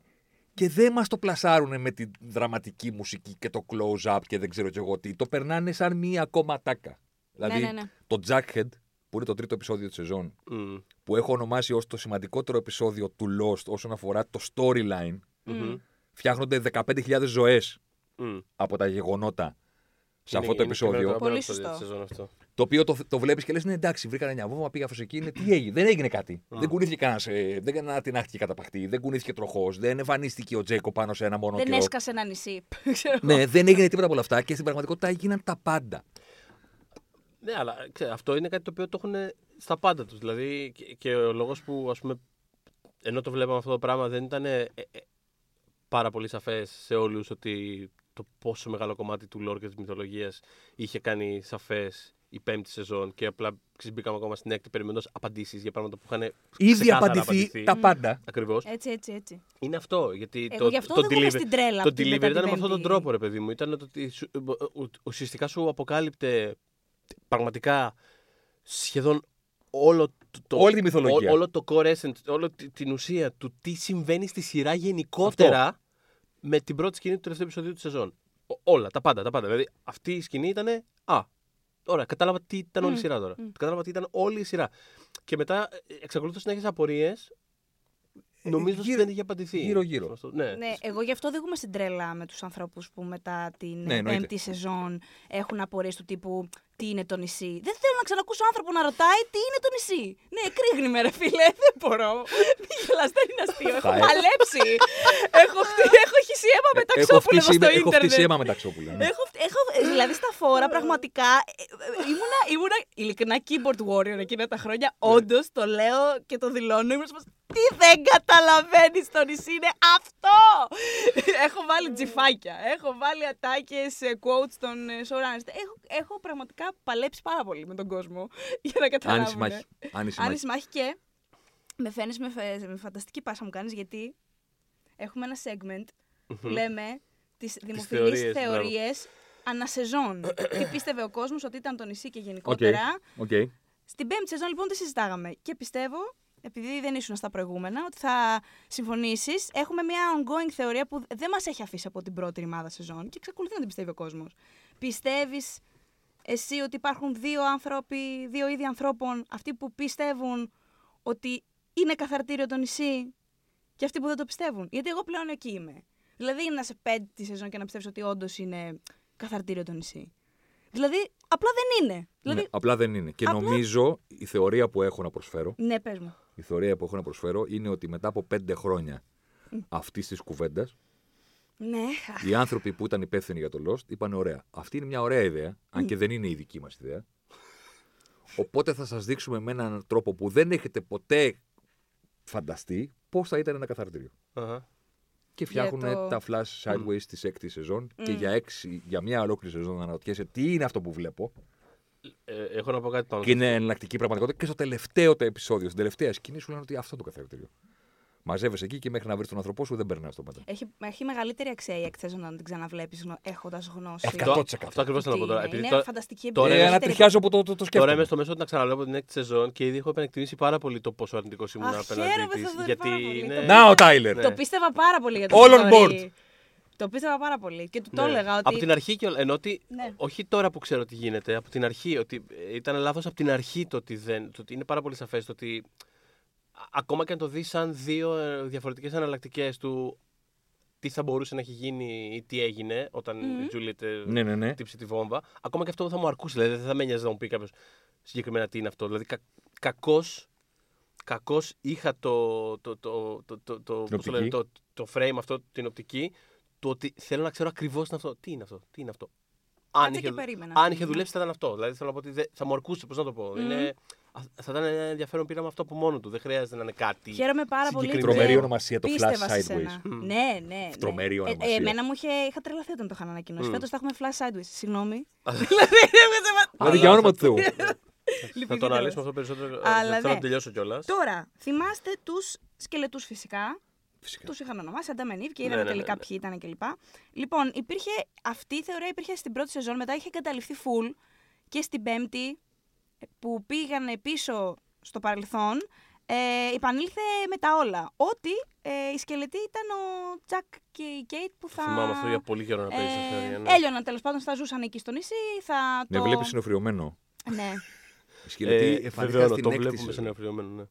και δεν μας το πλασάρουν με τη δραματική μουσική και το close-up και δεν ξέρω κι εγώ τι. Το περνάνε σαν μία ακόμα τάκα. Δηλαδή ναι, ναι. το Jackhead, που είναι το τρίτο επεισόδιο της σεζόν, Μμ. που έχω ονομάσει ως το σημαντικότερο επεισόδιο του Lost όσον αφορά το storyline, Μμμ. φτιάχνονται 15.000 ζωές Μμ. από τα γεγονότα σε Είναι- αυτό το είναι και εμένα επεισόδιο. αγαπημένο Πολύ επεισόδιο σωστό. Της σεζόν αυτό. Το οποίο το, το βλέπεις και λες: Ναι, εντάξει, βρήκανε μια βόμβα, πήγα αυτό εκεί. Είναι, τι έγινε, δεν έγινε κάτι. Δεν κουνήθηκε κανένας, ε, δεν ανατινάχτηκε καταπαχτή, δεν κουνήθηκε τροχός, δεν εμφανίστηκε ο Τζέικο πάνω σε ένα μόνο Δεν καιρό. έσκασε ένα νησί. Ξέρω εγώ. Ναι, δεν έγινε τίποτα από όλα αυτά και στην πραγματικότητα έγιναν τα πάντα. Ναι, αλλά ξέρε, αυτό είναι κάτι το οποίο το έχουν στα πάντα τους. Δηλαδή και, και ο λόγος που ας πούμε, ενώ το βλέπαμε αυτό το πράγμα δεν ήταν ε, ε, πάρα πολύ σαφές σε όλους ότι το πόσο μεγάλο κομμάτι του lore και της μυθολογίας είχε κάνει σαφές η πέμπτη σεζόν και απλά ξέρεις, μπήκαμε ακόμα στην έκτη περιμένοντας απαντήσεις για πράγματα που είχαν Ήδη ξεκάθαρα απαντηθεί τα πάντα. Ακριβώς. Έτσι, έτσι, έτσι. Είναι αυτό. Γιατί Εγώ το, γι' αυτό το οδηγούμε delivery, στην τρέλα το αυτή delivery μετά ήταν την με αυτόν τον Πέμπτη. τρόπο, ρε παιδί μου. Ήταν το ότι σου- ου- ου- ουσιαστικά σου αποκάλυπτε πραγματικά σχεδόν όλο το, το- Όλη τη μυθολογία. ό- όλο το core essence, όλη τη- την ουσία του τι συμβαίνει στη σειρά γενικότερα με την πρώτη σκηνή του τελευταίου επεισοδίου της σεζόν. Ο- όλα, τα πάντα, τα πάντα. Δηλαδή αυτή η σκηνή ήταν. Α, ωραία, κατάλαβα τι ήταν όλη η Μμ, σειρά τώρα. μμ. Κατάλαβα τι ήταν όλη η σειρά. Και μετά ε, εξακολουθώ να έχεις απορίες. Νομίζω ότι γύρω- δεν είχε απαντηθεί. γύρω-γύρω. Αυτό, Ναι. Ναι, εγώ γι' αυτό οδηγούμε στην τρέλα με τους ανθρώπους που μετά την Ναι, εννοείται. πέμπτη σεζόν έχουν απορίες του τύπου τι είναι το νησί; Δεν θέλω να ξανακούσω άνθρωπο να ρωτάει τι είναι το νησί; Ναι, κρύγνει με ρε φίλε, δεν μπορώ. Μη γελάς, δεν είναι αστείο. Έχω Θα έ- παλέψει. έχω, χτυ- έχω χύσει αίμα με τα Έχω ξόπουλα εδώ φτύσει, στο έχω ίντερνετ. φτύσει αίμα με τα ξόπουλα. ναι. Έχω, έχω, δηλαδή στα φόρα πραγματικά ε, ε, ήμουνα, ήμουνα ειλικρινά keyboard warrior εκείνα τα χρόνια. Όντως το λέω και το δηλώνω. Ήμουν σε φάση, τι δεν καταλαβαίνεις στο νησί είναι αυτό! έχω βάλει τζιφάκια, έχω βάλει ατάκες, quotes των ε, showrunners. Έχω, έχω πραγματικά παλέψει πάρα πολύ με τον κόσμο για να καταλάβουν. Άνιση μάχη. Άνιση Άνι- μάχη. Μάχη και Με φαίνεις με, φε- με φανταστική πάσα μου κάνεις γιατί έχουμε ένα segment που Μμμ. λέμε τις δημοφιλείς θεωρίες, θεωρίες ανά σεζόν. Τι πίστευε ο κόσμος ότι ήταν το νησί και γενικότερα. Οκ. Στην πέμπτη σεζόν λοιπόν τι συζητάγαμε. Και πιστεύω, επειδή δεν ήσουν στα προηγούμενα, ότι θα συμφωνήσεις. Έχουμε μια ongoing θεωρία που δεν μας έχει αφήσει από την πρώτη ρημάδα σεζόν και εξακολουθεί να την πιστεύει ο κόσμος. Πιστεύεις εσύ ότι υπάρχουν δύο άνθρωποι, δύο είδη ανθρώπων, αυτοί που πιστεύουν ότι είναι καθαρτήριο το νησί και αυτοί που δεν το πιστεύουν. Γιατί εγώ πλέον εκεί είμαι. Δηλαδή είναι να σε πέμπτη σεζόν και να πιστεύεις ότι όντως είναι καθαρτήριο το νησί. Δηλαδή, απλά δεν είναι. Δηλαδή, Ναι, απλά δεν είναι. Και Απλά- νομίζω η θεωρία που έχω να προσφέρω, ναι, πες μου. η θεωρία που έχω να προσφέρω είναι ότι μετά από πέντε χρόνια αυτής της κουβέντας, Ναι, οι άνθρωποι που ήταν υπεύθυνοι για το Lost είπαν: Ωραία, αυτή είναι μια ωραία ιδέα, αν και δεν είναι η δική μας ιδέα. Οπότε θα σας δείξουμε με έναν τρόπο που δεν έχετε ποτέ φανταστεί πώς θα ήταν ένα καθαρτήριο. Αχα. Και φτιάχνουν το- τα flash sideways της έκτη σεζόν και για, έξι, για μια ολόκληρη σεζόν να αναρωτιέσαι τι είναι αυτό που βλέπω; Ε, έχω να πω κάτι πάνω. Και είναι εναλλακτική πραγματικότητα. Και στο τελευταίο το επεισόδιο, στην τελευταία σκηνή, σου λένε ότι αυτό είναι το καθαρτήριο. Μαζεύεσαι εκεί και μέχρι να βρεις τον άνθρωπό σου δεν περνά το μετά. έχει, έχει μεγαλύτερη αξία η έκθεση να την ξαναβλέπεις έχοντας γνώση. Εκατό- Αυτό, 100%. αυτό ακριβώς θέλω να πω Τι τώρα. είναι, Επειδή είναι τώρα, φανταστική τώρα εμπειρία. είναι Ε, Δεύτερη- ανατριχιάζω που το, το, το τώρα σκέφτομαι. είμαι στο μέσο να ξαναβλέπω την έκτη σεζόν και ήδη έχω επενεκτιμήσει πάρα πολύ το πόσο αρνητικός ήμουν Αχ, απέναντι χαίρομαι, της. Θοδωρή, Γιατί πάρα πολύ. είναι. Το Να ο Τάιλερ. Ναι. Το πίστευα πάρα πολύ για το All on Θοδωρή. board. Το πίστευα πάρα πολύ. Και του το Ναι. έλεγα ότι. Από την αρχή και όλα. Ενώ ότι. Ναι. Όχι τώρα που ξέρω τι γίνεται, από την αρχή. Ότι ε, ήταν λάθος από την αρχή το ότι δεν. Το ότι είναι πάρα πολύ σαφές το ότι. Α- Ακόμα και αν το δεις σαν δύο διαφορετικές εναλλακτικές του τι θα μπορούσε να έχει γίνει ή τι έγινε όταν Μμμ. η Τζούλιετ ε, Ναι, ναι, ναι. χτύπησε τη βόμβα. Ακόμα και αυτό θα μου αρκούσε. Δηλαδή δεν θα με νοιάζει να μου πει κάποιος συγκεκριμένα τι είναι αυτό. Δηλαδή κα, κακώς, κακώς είχα το, το, το, το, το, το, πώς το, οπτική. λένε, το, το frame αυτό, την οπτική, το ότι θέλω να ξέρω ακριβώς τι είναι αυτό. Τι είναι αυτό, τι είναι αυτό. Αν Κάτσε είχε, και περίμενα. αν είχε δουλέψει θα ήταν αυτό. Δηλαδή θέλω να πω ότι δεν- θα μου αρκούσε, πώς να το πω. Είναι, α, θα ήταν ένα ενδιαφέρον πείραμα αυτό από μόνο του. Δεν χρειάζεται να είναι κάτι. Χαίρομαι πάρα πολύ. συγκεκριμένο. Τρομερή που ονομασία το πίστευα Flash σε Sideways. σένα. Μμ. Ναι, ναι. ναι. Τρομερή Ε, ονομασία. Ε, εμένα μου είχε, είχα τρελαθεί όταν το είχαν ανακοινώσει. Μμ. Φέτος θα έχουμε flash sideways. Συγγνώμη. Δηλαδή για όνομα του Θεού. θα Λυπηθείτε το αναλύσουμε μας. αυτό περισσότερο. Αλλά δεν θέλω ναι. να τελειώσω κιόλας. Τώρα, θυμάστε τους σκελετούς φυσικά. Φυσικά. Τους είχαν ονομάσει Αντάμεν Ήβ και Ναι, είδαμε ναι, ναι, τελικά ναι. ποιοι ήταν κλπ. Λοιπόν, υπήρχε, αυτή η θεωρία υπήρχε στην πρώτη σεζόν, μετά είχε εγκαταλειφθεί full και στην πέμπτη που πήγαν πίσω στο παρελθόν, ε, επανήλθε με τα όλα. Ότι ε, οι σκελετοί ήταν ο Τζακ και η Κέιτ που θα. Θυμάμαι αυτό για πολύ καιρό να παίζει ε, αυτή θεωρία. ναι. Έλειωναν τέλος πάντων, θα ζούσαν εκεί στο νησί. Θα Με το... βλέπεις συνοφρυωμένο. Ναι. Οι σκελετοί Ε, εμφανίστηκε βεβαιώνω, στην το έκτη βλέπουμε σε σεζόν. συνοφρυωμένο, ναι.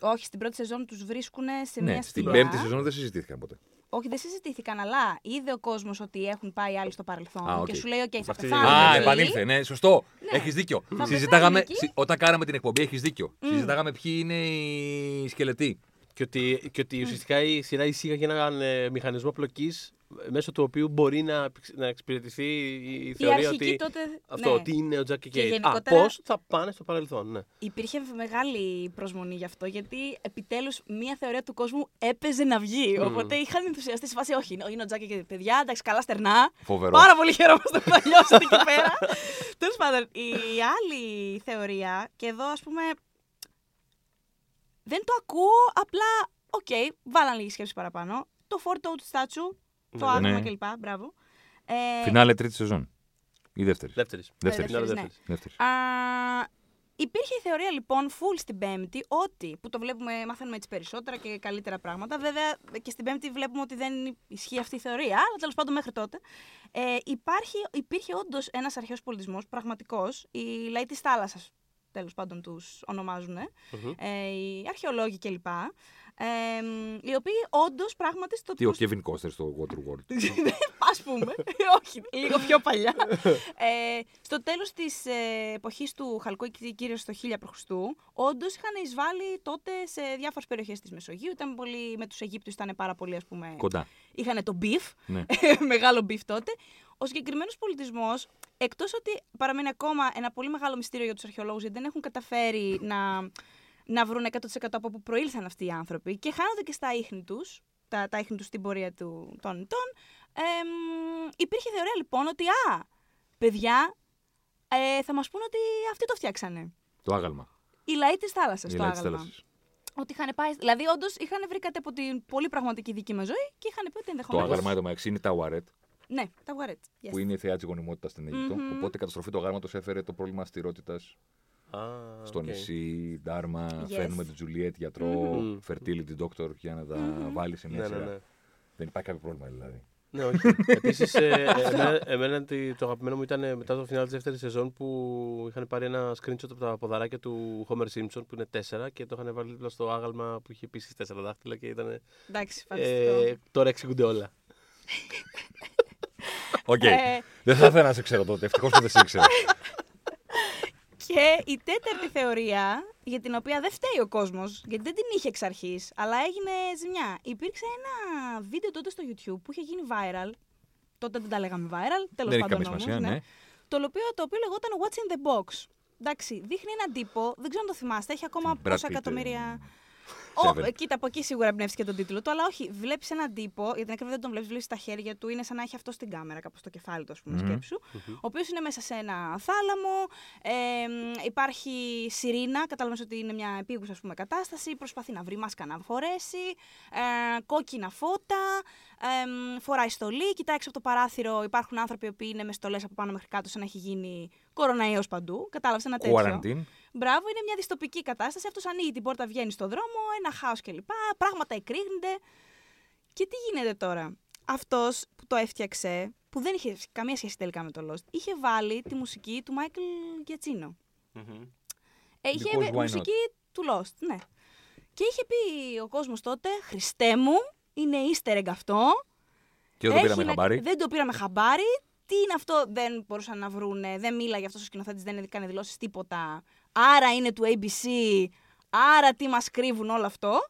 Όχι, στην πρώτη σεζόν τους βρίσκουν σε Ναι, μια στην σκηνή. πέμπτη σεζόν δεν συζητήθηκαν ποτέ. Όχι, δεν συζητήθηκαν, αλλά είδε ο κόσμος ότι έχουν πάει άλλοι στο παρελθόν. Α, οκ. Και σου λέει: Οκ, θα Αυτή πεθάνουν. είναι- Α, ναι. επανήλθε, ναι, σωστό. Ναι. Έχεις δίκιο. Θα Συζητάγαμε, πεθάνουν εκεί. συ- όταν κάναμε την εκπομπή, έχεις δίκιο. Συζητάγαμε ποιοι είναι οι σκελετοί. Και ότι, και ότι ουσιαστικά η σειρά εισήγαγε έναν ε, μηχανισμό πλοκής μέσω του οποίου μπορεί να, εξ- να εξυπηρετηθεί η, η θεωρία αρχική ότι. τότε, Αυτό, ναι. ότι είναι ο Τζακ και Και Κέιτ. Α, γενικότερα- πώς θα πάνε στο παρελθόν, ναι. Υπήρχε μεγάλη προσμονή γι' αυτό, γιατί επιτέλους μία θεωρία του κόσμου έπαιζε να βγει. Οπότε είχαν ενθουσιαστεί σε φάση: Όχι, είναι ο Τζάκη και παιδιά, εντάξει, καλά στερνά. Φοβερό. Πάρα πολύ χαιρόμαστε που θα λιώσετε εκεί πέρα. Τέλος πάντων, η άλλη θεωρία, και εδώ ας πούμε. Δεν το ακούω, απλά. Οκ, βάλαν λίγη σκέψη παραπάνω. Το four toed statue, το Ναι, άγαλμα ναι. κλπ. Μπράβο. Ε, Φινάλε τρίτη σεζόν. Ή δεύτερης. Δεύτερης. Δεύτερης. δεύτερης, ναι. δεύτερης. Δεύτερη. Α, υπήρχε η θεωρία λοιπόν full στην Πέμπτη ότι, που το βλέπουμε, μαθαίνουμε έτσι περισσότερα και καλύτερα πράγματα. Βέβαια και στην Πέμπτη βλέπουμε ότι δεν ισχύει αυτή η θεωρία, αλλά τέλος πάντων μέχρι τότε. Ε, υπάρχει, υπήρχε όντως ένας αρχαίος πολιτισμός, πραγματικός, οι λαοί της θάλασσας. Τέλος πάντων τους ονομάζουν, Μμμ. ε, οι αρχαιολόγοι κλπ. Ε, μ, οι οποίοι όντως πράγματι στο Τι, ο Κέβιν Κώστερ στο Waterworld. Α πούμε. Όχι, λίγο πιο παλιά. ε, στο τέλος της ε, εποχής του Χαλκού, εκεί κυρίως στο 1000 π.Χ., όντως είχαν εισβάλει τότε σε διάφορες περιοχές της Μεσογείου. Ήταν πολύ, με τους Αιγύπτιους ήταν πάρα πολύ, ας πούμε. Κοντά. Είχαν το beef, Ναι. μεγάλο beef τότε. Ο συγκεκριμένος πολιτισμός, εκτός ότι παραμένει ακόμα ένα πολύ μεγάλο μυστήριο για τους αρχαιολόγους, γιατί δεν έχουν καταφέρει να, να βρουν 100% από πού προήλθαν αυτοί οι άνθρωποι και χάνονται και στα ίχνη τους, τα, τα ίχνη τους στην πορεία του, των ετών. εμ, υπήρχε θεωρία λοιπόν ότι, α, παιδιά, ε, θα μας πούνε ότι αυτοί το φτιάξανε. Το άγαλμα. Οι λαοί της θάλασσας, Η το λαή της άγαλμα. θάλασσας. Ότι είχαν πάει. Δηλαδή, όντως είχαν βρει κάτι από την πολύ πραγματική δική μας ζωή και είχαν πει ότι Το ενδεχομένως. άγαλμα εδώ μεταξύ είναι Taweret, Ναι, Ταγουαρέτ. Yes. που είναι η θεά της γονιμότητας στην Αίγυπτο. Μμμ. Οπότε η καταστροφή του αγάλματος έφερε το πρόβλημα στειρότητας Α, στο οκ. νησί. Ντάρμα, Yes. φέρνουμε την Τζουλιέτ, γιατρό, Μμμ. fertility doctor για να τα Μμμ. βάλει σε μια Ναι, σειρά. ναι, ναι. Δεν υπάρχει κάποιο πρόβλημα δηλαδή. Ναι, όχι. Επίσης, εμένα, εμένα τι- το αγαπημένο μου ήταν μετά το φινάλε της δεύτερης σεζόν που είχαν πάρει ένα screenshot από τα ποδαράκια του Homer Simpson που είναι τέσσερα και το είχαν βάλει δίπλα στο άγαλμα που είχε επίσης τέσσερα δάχτυλα και ήταν. Εντάξει, φανταστικό. Ε, τώρα εξηγούνται όλα. Οκ. Ε, Δεν θα ήθελα να σε ξέρω τότε. Ευτυχώς που δεν σε ήξερα. Και η τέταρτη θεωρία, για την οποία δεν φταίει ο κόσμος, γιατί δεν την είχε εξ αρχής, αλλά έγινε ζημιά. Υπήρξε ένα βίντεο τότε στο YouTube που είχε γίνει viral. Τότε δεν τα λέγαμε viral, τέλος Δεν έχει πάντων. καμία όμως, σημασία, ναι. Το οποίο, το οποίο λεγόταν What's in the Box. Εντάξει, δείχνει έναν τύπο, δεν ξέρω αν το θυμάστε, έχει ακόμα Brad πόσα Pitt, εκατομμύρια. Ε, Ω, Seven. κοίτα, από εκεί σίγουρα εμπνεύστηκε τον τίτλο του, αλλά όχι. Βλέπεις έναν τύπο, για την ακρίβεια δεν τον βλέπεις, βλέπεις τα χέρια του, είναι σαν να έχει αυτό στην κάμερα, κάπου στο κεφάλι του, ας πούμε, Μμμ. σκέψου. Ο οποίος είναι μέσα σε ένα θάλαμο. Ε, μ, υπάρχει σιρήνα, κατάλαβες ότι είναι μια επίγουσα ας πούμε, κατάσταση. Προσπαθεί να βρει μάσκα να φορέσει. Ε, κόκκινα φώτα. Ε, μ, φοράει στολή. Κοιτάει έξω από το παράθυρο. Υπάρχουν άνθρωποι που είναι με στολές από πάνω μέχρι κάτω, σαν να έχει γίνει κοροναϊός παντού. Κατάλαβες ένα τέτοιο. Quarantine. Μπράβο, είναι μια δυστοπική κατάσταση. Αυτός ανοίγει την πόρτα, βγαίνει στον δρόμο, ένα χάος κλπ. Πράγματα εκρήγνονται. Και τι γίνεται τώρα; Αυτός που το έφτιαξε, που δεν είχε καμία σχέση τελικά με το Lost, είχε βάλει τη μουσική του Μάικλ Γιατσίνο. Ε, είχε Because why not? μουσική του Lost, ναι. Και είχε πει ο κόσμος τότε, Χριστέ μου, είναι easter egg αυτό. Και δεν το Έχει πήραμε να- χαμπάρι. Δεν το πήραμε χαμπάρι. Τι είναι αυτό, δεν μπορούσαν να βρούνε. Δεν μίλαγε αυτός ο σκηνοθέτης, δεν έκανε δηλώσεις τίποτα. Άρα είναι του ABC. Άρα τι μας κρύβουν όλο αυτό.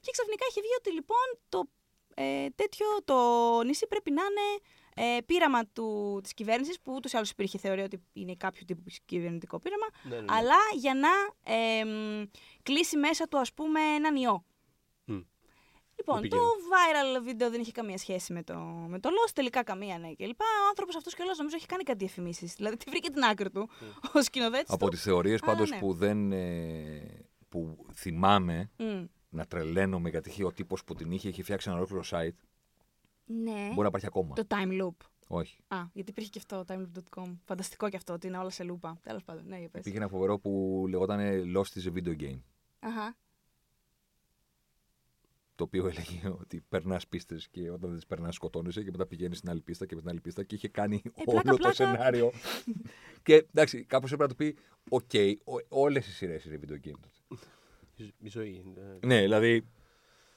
Και ξαφνικά είχε βγει ότι λοιπόν το ε, τέτοιο το νησί πρέπει να είναι ε, πείραμα του, της κυβέρνησης που ούτως ή άλλως υπήρχε θεωρία ότι είναι κάποιο τύπου κυβερνητικό πείραμα Ναι, ναι, ναι. αλλά για να ε, μ, κλείσει μέσα του ας πούμε έναν ιό. Μμ. Λοιπόν, Που το πήγαινε. viral βίντεο δεν είχε καμία σχέση με το, με το Lost, τελικά καμία ναι κλπ. Ο άνθρωπος αυτός κιόλα νομίζω έχει κάνει κάτι διαφημίσεις. Δηλαδή, τη βρήκε την άκρη του ο σκηνοθέτης. Από τις θεωρίες Α, πάντως ναι. που δεν. ε, που θυμάμαι Mm. να τρελαίνομαι γιατί είχε ο τύπος που την είχε, είχε φτιάξει ένα ολόκληρο site. Ναι. Μπορεί να υπάρχει ακόμα. Το time loop. Όχι. Α, γιατί υπήρχε και αυτό, timeloop.com. Φανταστικό και αυτό, ότι είναι όλα σε λούπα. Τέλος πάντων, ναι, για πες. Υπήρχε ένα φοβερό που λεγόταν Lost is a video game. Αχα. Το οποίο έλεγε ότι περνάς πίστες και όταν δεν τις περνάς σκοτώνεσαι και μετά πηγαίνεις στην άλλη πίστα και μετά την άλλη πίστα και είχε κάνει Ε, όλο πλάκα, το πλάκα. σενάριο. και εντάξει, κάπως έπρεπε να του πει: Οκ, όλες οι σειρές είναι video game. τότε». Η- Η ζωή. ναι. Ναι, δηλαδή.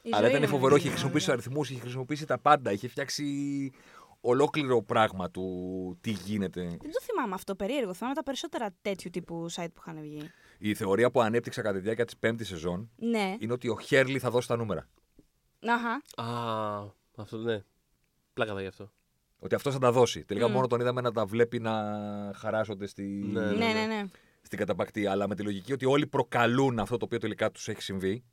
Η αλλά ζωή ήταν είναι φοβερό, video είχε game, χρησιμοποιήσει τους βέβαια. αριθμούς, είχε χρησιμοποιήσει τα πάντα, είχε φτιάξει ολόκληρο πράγμα του τι γίνεται. Δεν το θυμάμαι αυτό, περίεργο. Θυμάμαι τα περισσότερα τέτοιου τύπου site που είχαν βγει. Η θεωρία που ανέπτυξα κατά τη διάρκεια της πέμπτης σεζόν Ναι. είναι ότι ο Χέρλι θα δώσει τα νούμερα. Αχα. Α, αυτό ναι. Πλάκα θα γι' αυτό. Ότι αυτό θα τα δώσει. Τελικά Μμ. μόνο τον είδαμε να τα βλέπει να χαράσσονται στη... Ναι, Ναι, ναι, ναι. στην καταπακτή. Αλλά με τη λογική ότι όλοι προκαλούν αυτό το οποίο τελικά τους έχει συμβεί.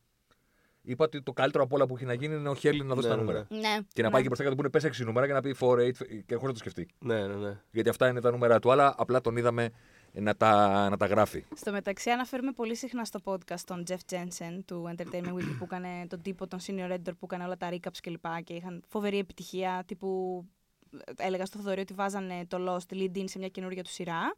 Είπα ότι το καλύτερο από όλα που έχει να γίνει είναι ο Χέρλι να δώσει Ναι, τα ναι, νούμερα. ναι. Και να ναι. πάει και μπροστά και να του πούνε πες 6 νούμερα και να πει 4, 8 και χωρί να το σκεφτεί. Ναι, ναι, ναι. Γιατί αυτά είναι τα νούμερα του. Αλλά απλά τον είδαμε να τα, να τα γράφει. Στο μεταξύ, αναφέρουμε πολύ συχνά στο podcast τον Jeff Jensen του Entertainment Weekly που έκανε τον τύπο, τον senior editor που έκανε όλα τα recaps κλπ. Και, και είχαν φοβερή επιτυχία. Τύπου, ε, έλεγα στο Θοδωρή ότι βάζανε το Lost lead-in σε μια καινούργια του σειρά